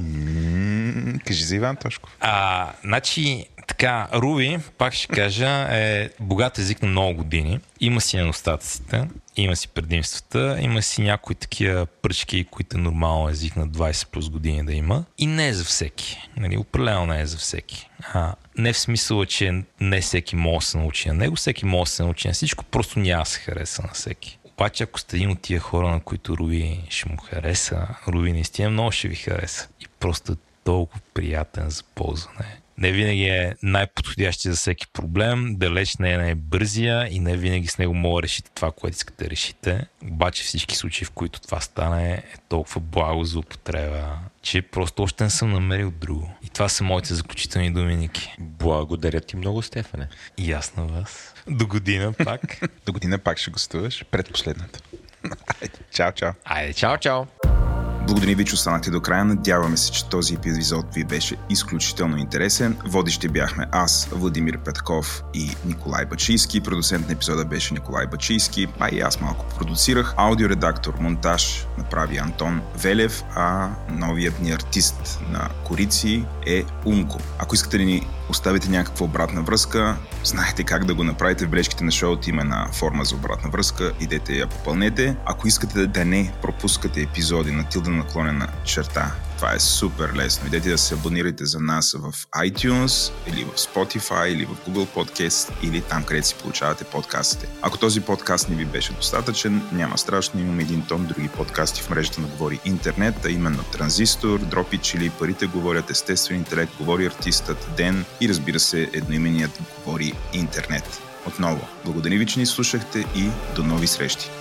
Кажи за Иван Тошков. А, значи, така, Руби, пак ще кажа, е богат език на много години. Има си недостатъците, има си предимствата, има си някои такива пръчки, които е нормално език на 20 плюс години да има. И не е за всеки. Нали, определено не е за всеки. А, не в смисъл, че не всеки може да се научи на него, всеки може да се научи на всичко, просто няма да се хареса на всеки. Обаче, ако сте един от тия хора, на които Руби ще му хареса, Руби наистина много ще ви хареса. И просто е толкова приятен за ползване не винаги е най-подходящи за всеки проблем, далеч не е най-бързия и не винаги с него мога да решите това, което искате да решите. Обаче всички случаи, в които това стане, е толкова благо за употреба, че просто още не съм намерил друго. И това са моите заключителни думи, Ники. Благодаря ти много, Стефане. И аз на вас. До година пак. До година пак ще гостуваш. Предпоследната. чао, чао. Айде, чао, чао. Благодарим ви, че останахте до края. Надяваме се, че този епизод ви беше изключително интересен. Водещи бяхме аз, Владимир Петков и Николай Бачийски. Продуцент на епизода беше Николай Бачийски, а и аз малко продуцирах. Аудиоредактор, монтаж направи Антон Велев, а новият ни артист на Корици е Умко. Ако искате да ни оставите някаква обратна връзка, знаете как да го направите в бележките на шоуто, има на форма за обратна връзка, идете я попълнете. Ако искате да не пропускате епизоди на Тилда наклонена черта това е супер лесно. Идете да се абонирате за нас в iTunes или в Spotify или в Google Podcast или там, където си получавате подкастите. Ако този подкаст не ви беше достатъчен, няма страшно, имаме един тон други подкасти в мрежата на Говори Интернет, а именно Транзистор, Дропич или Парите говорят, Естествен интелект, Говори артистът, Ден и разбира се едноименият Говори Интернет. Отново, благодаря ви, че ни слушахте и до нови срещи!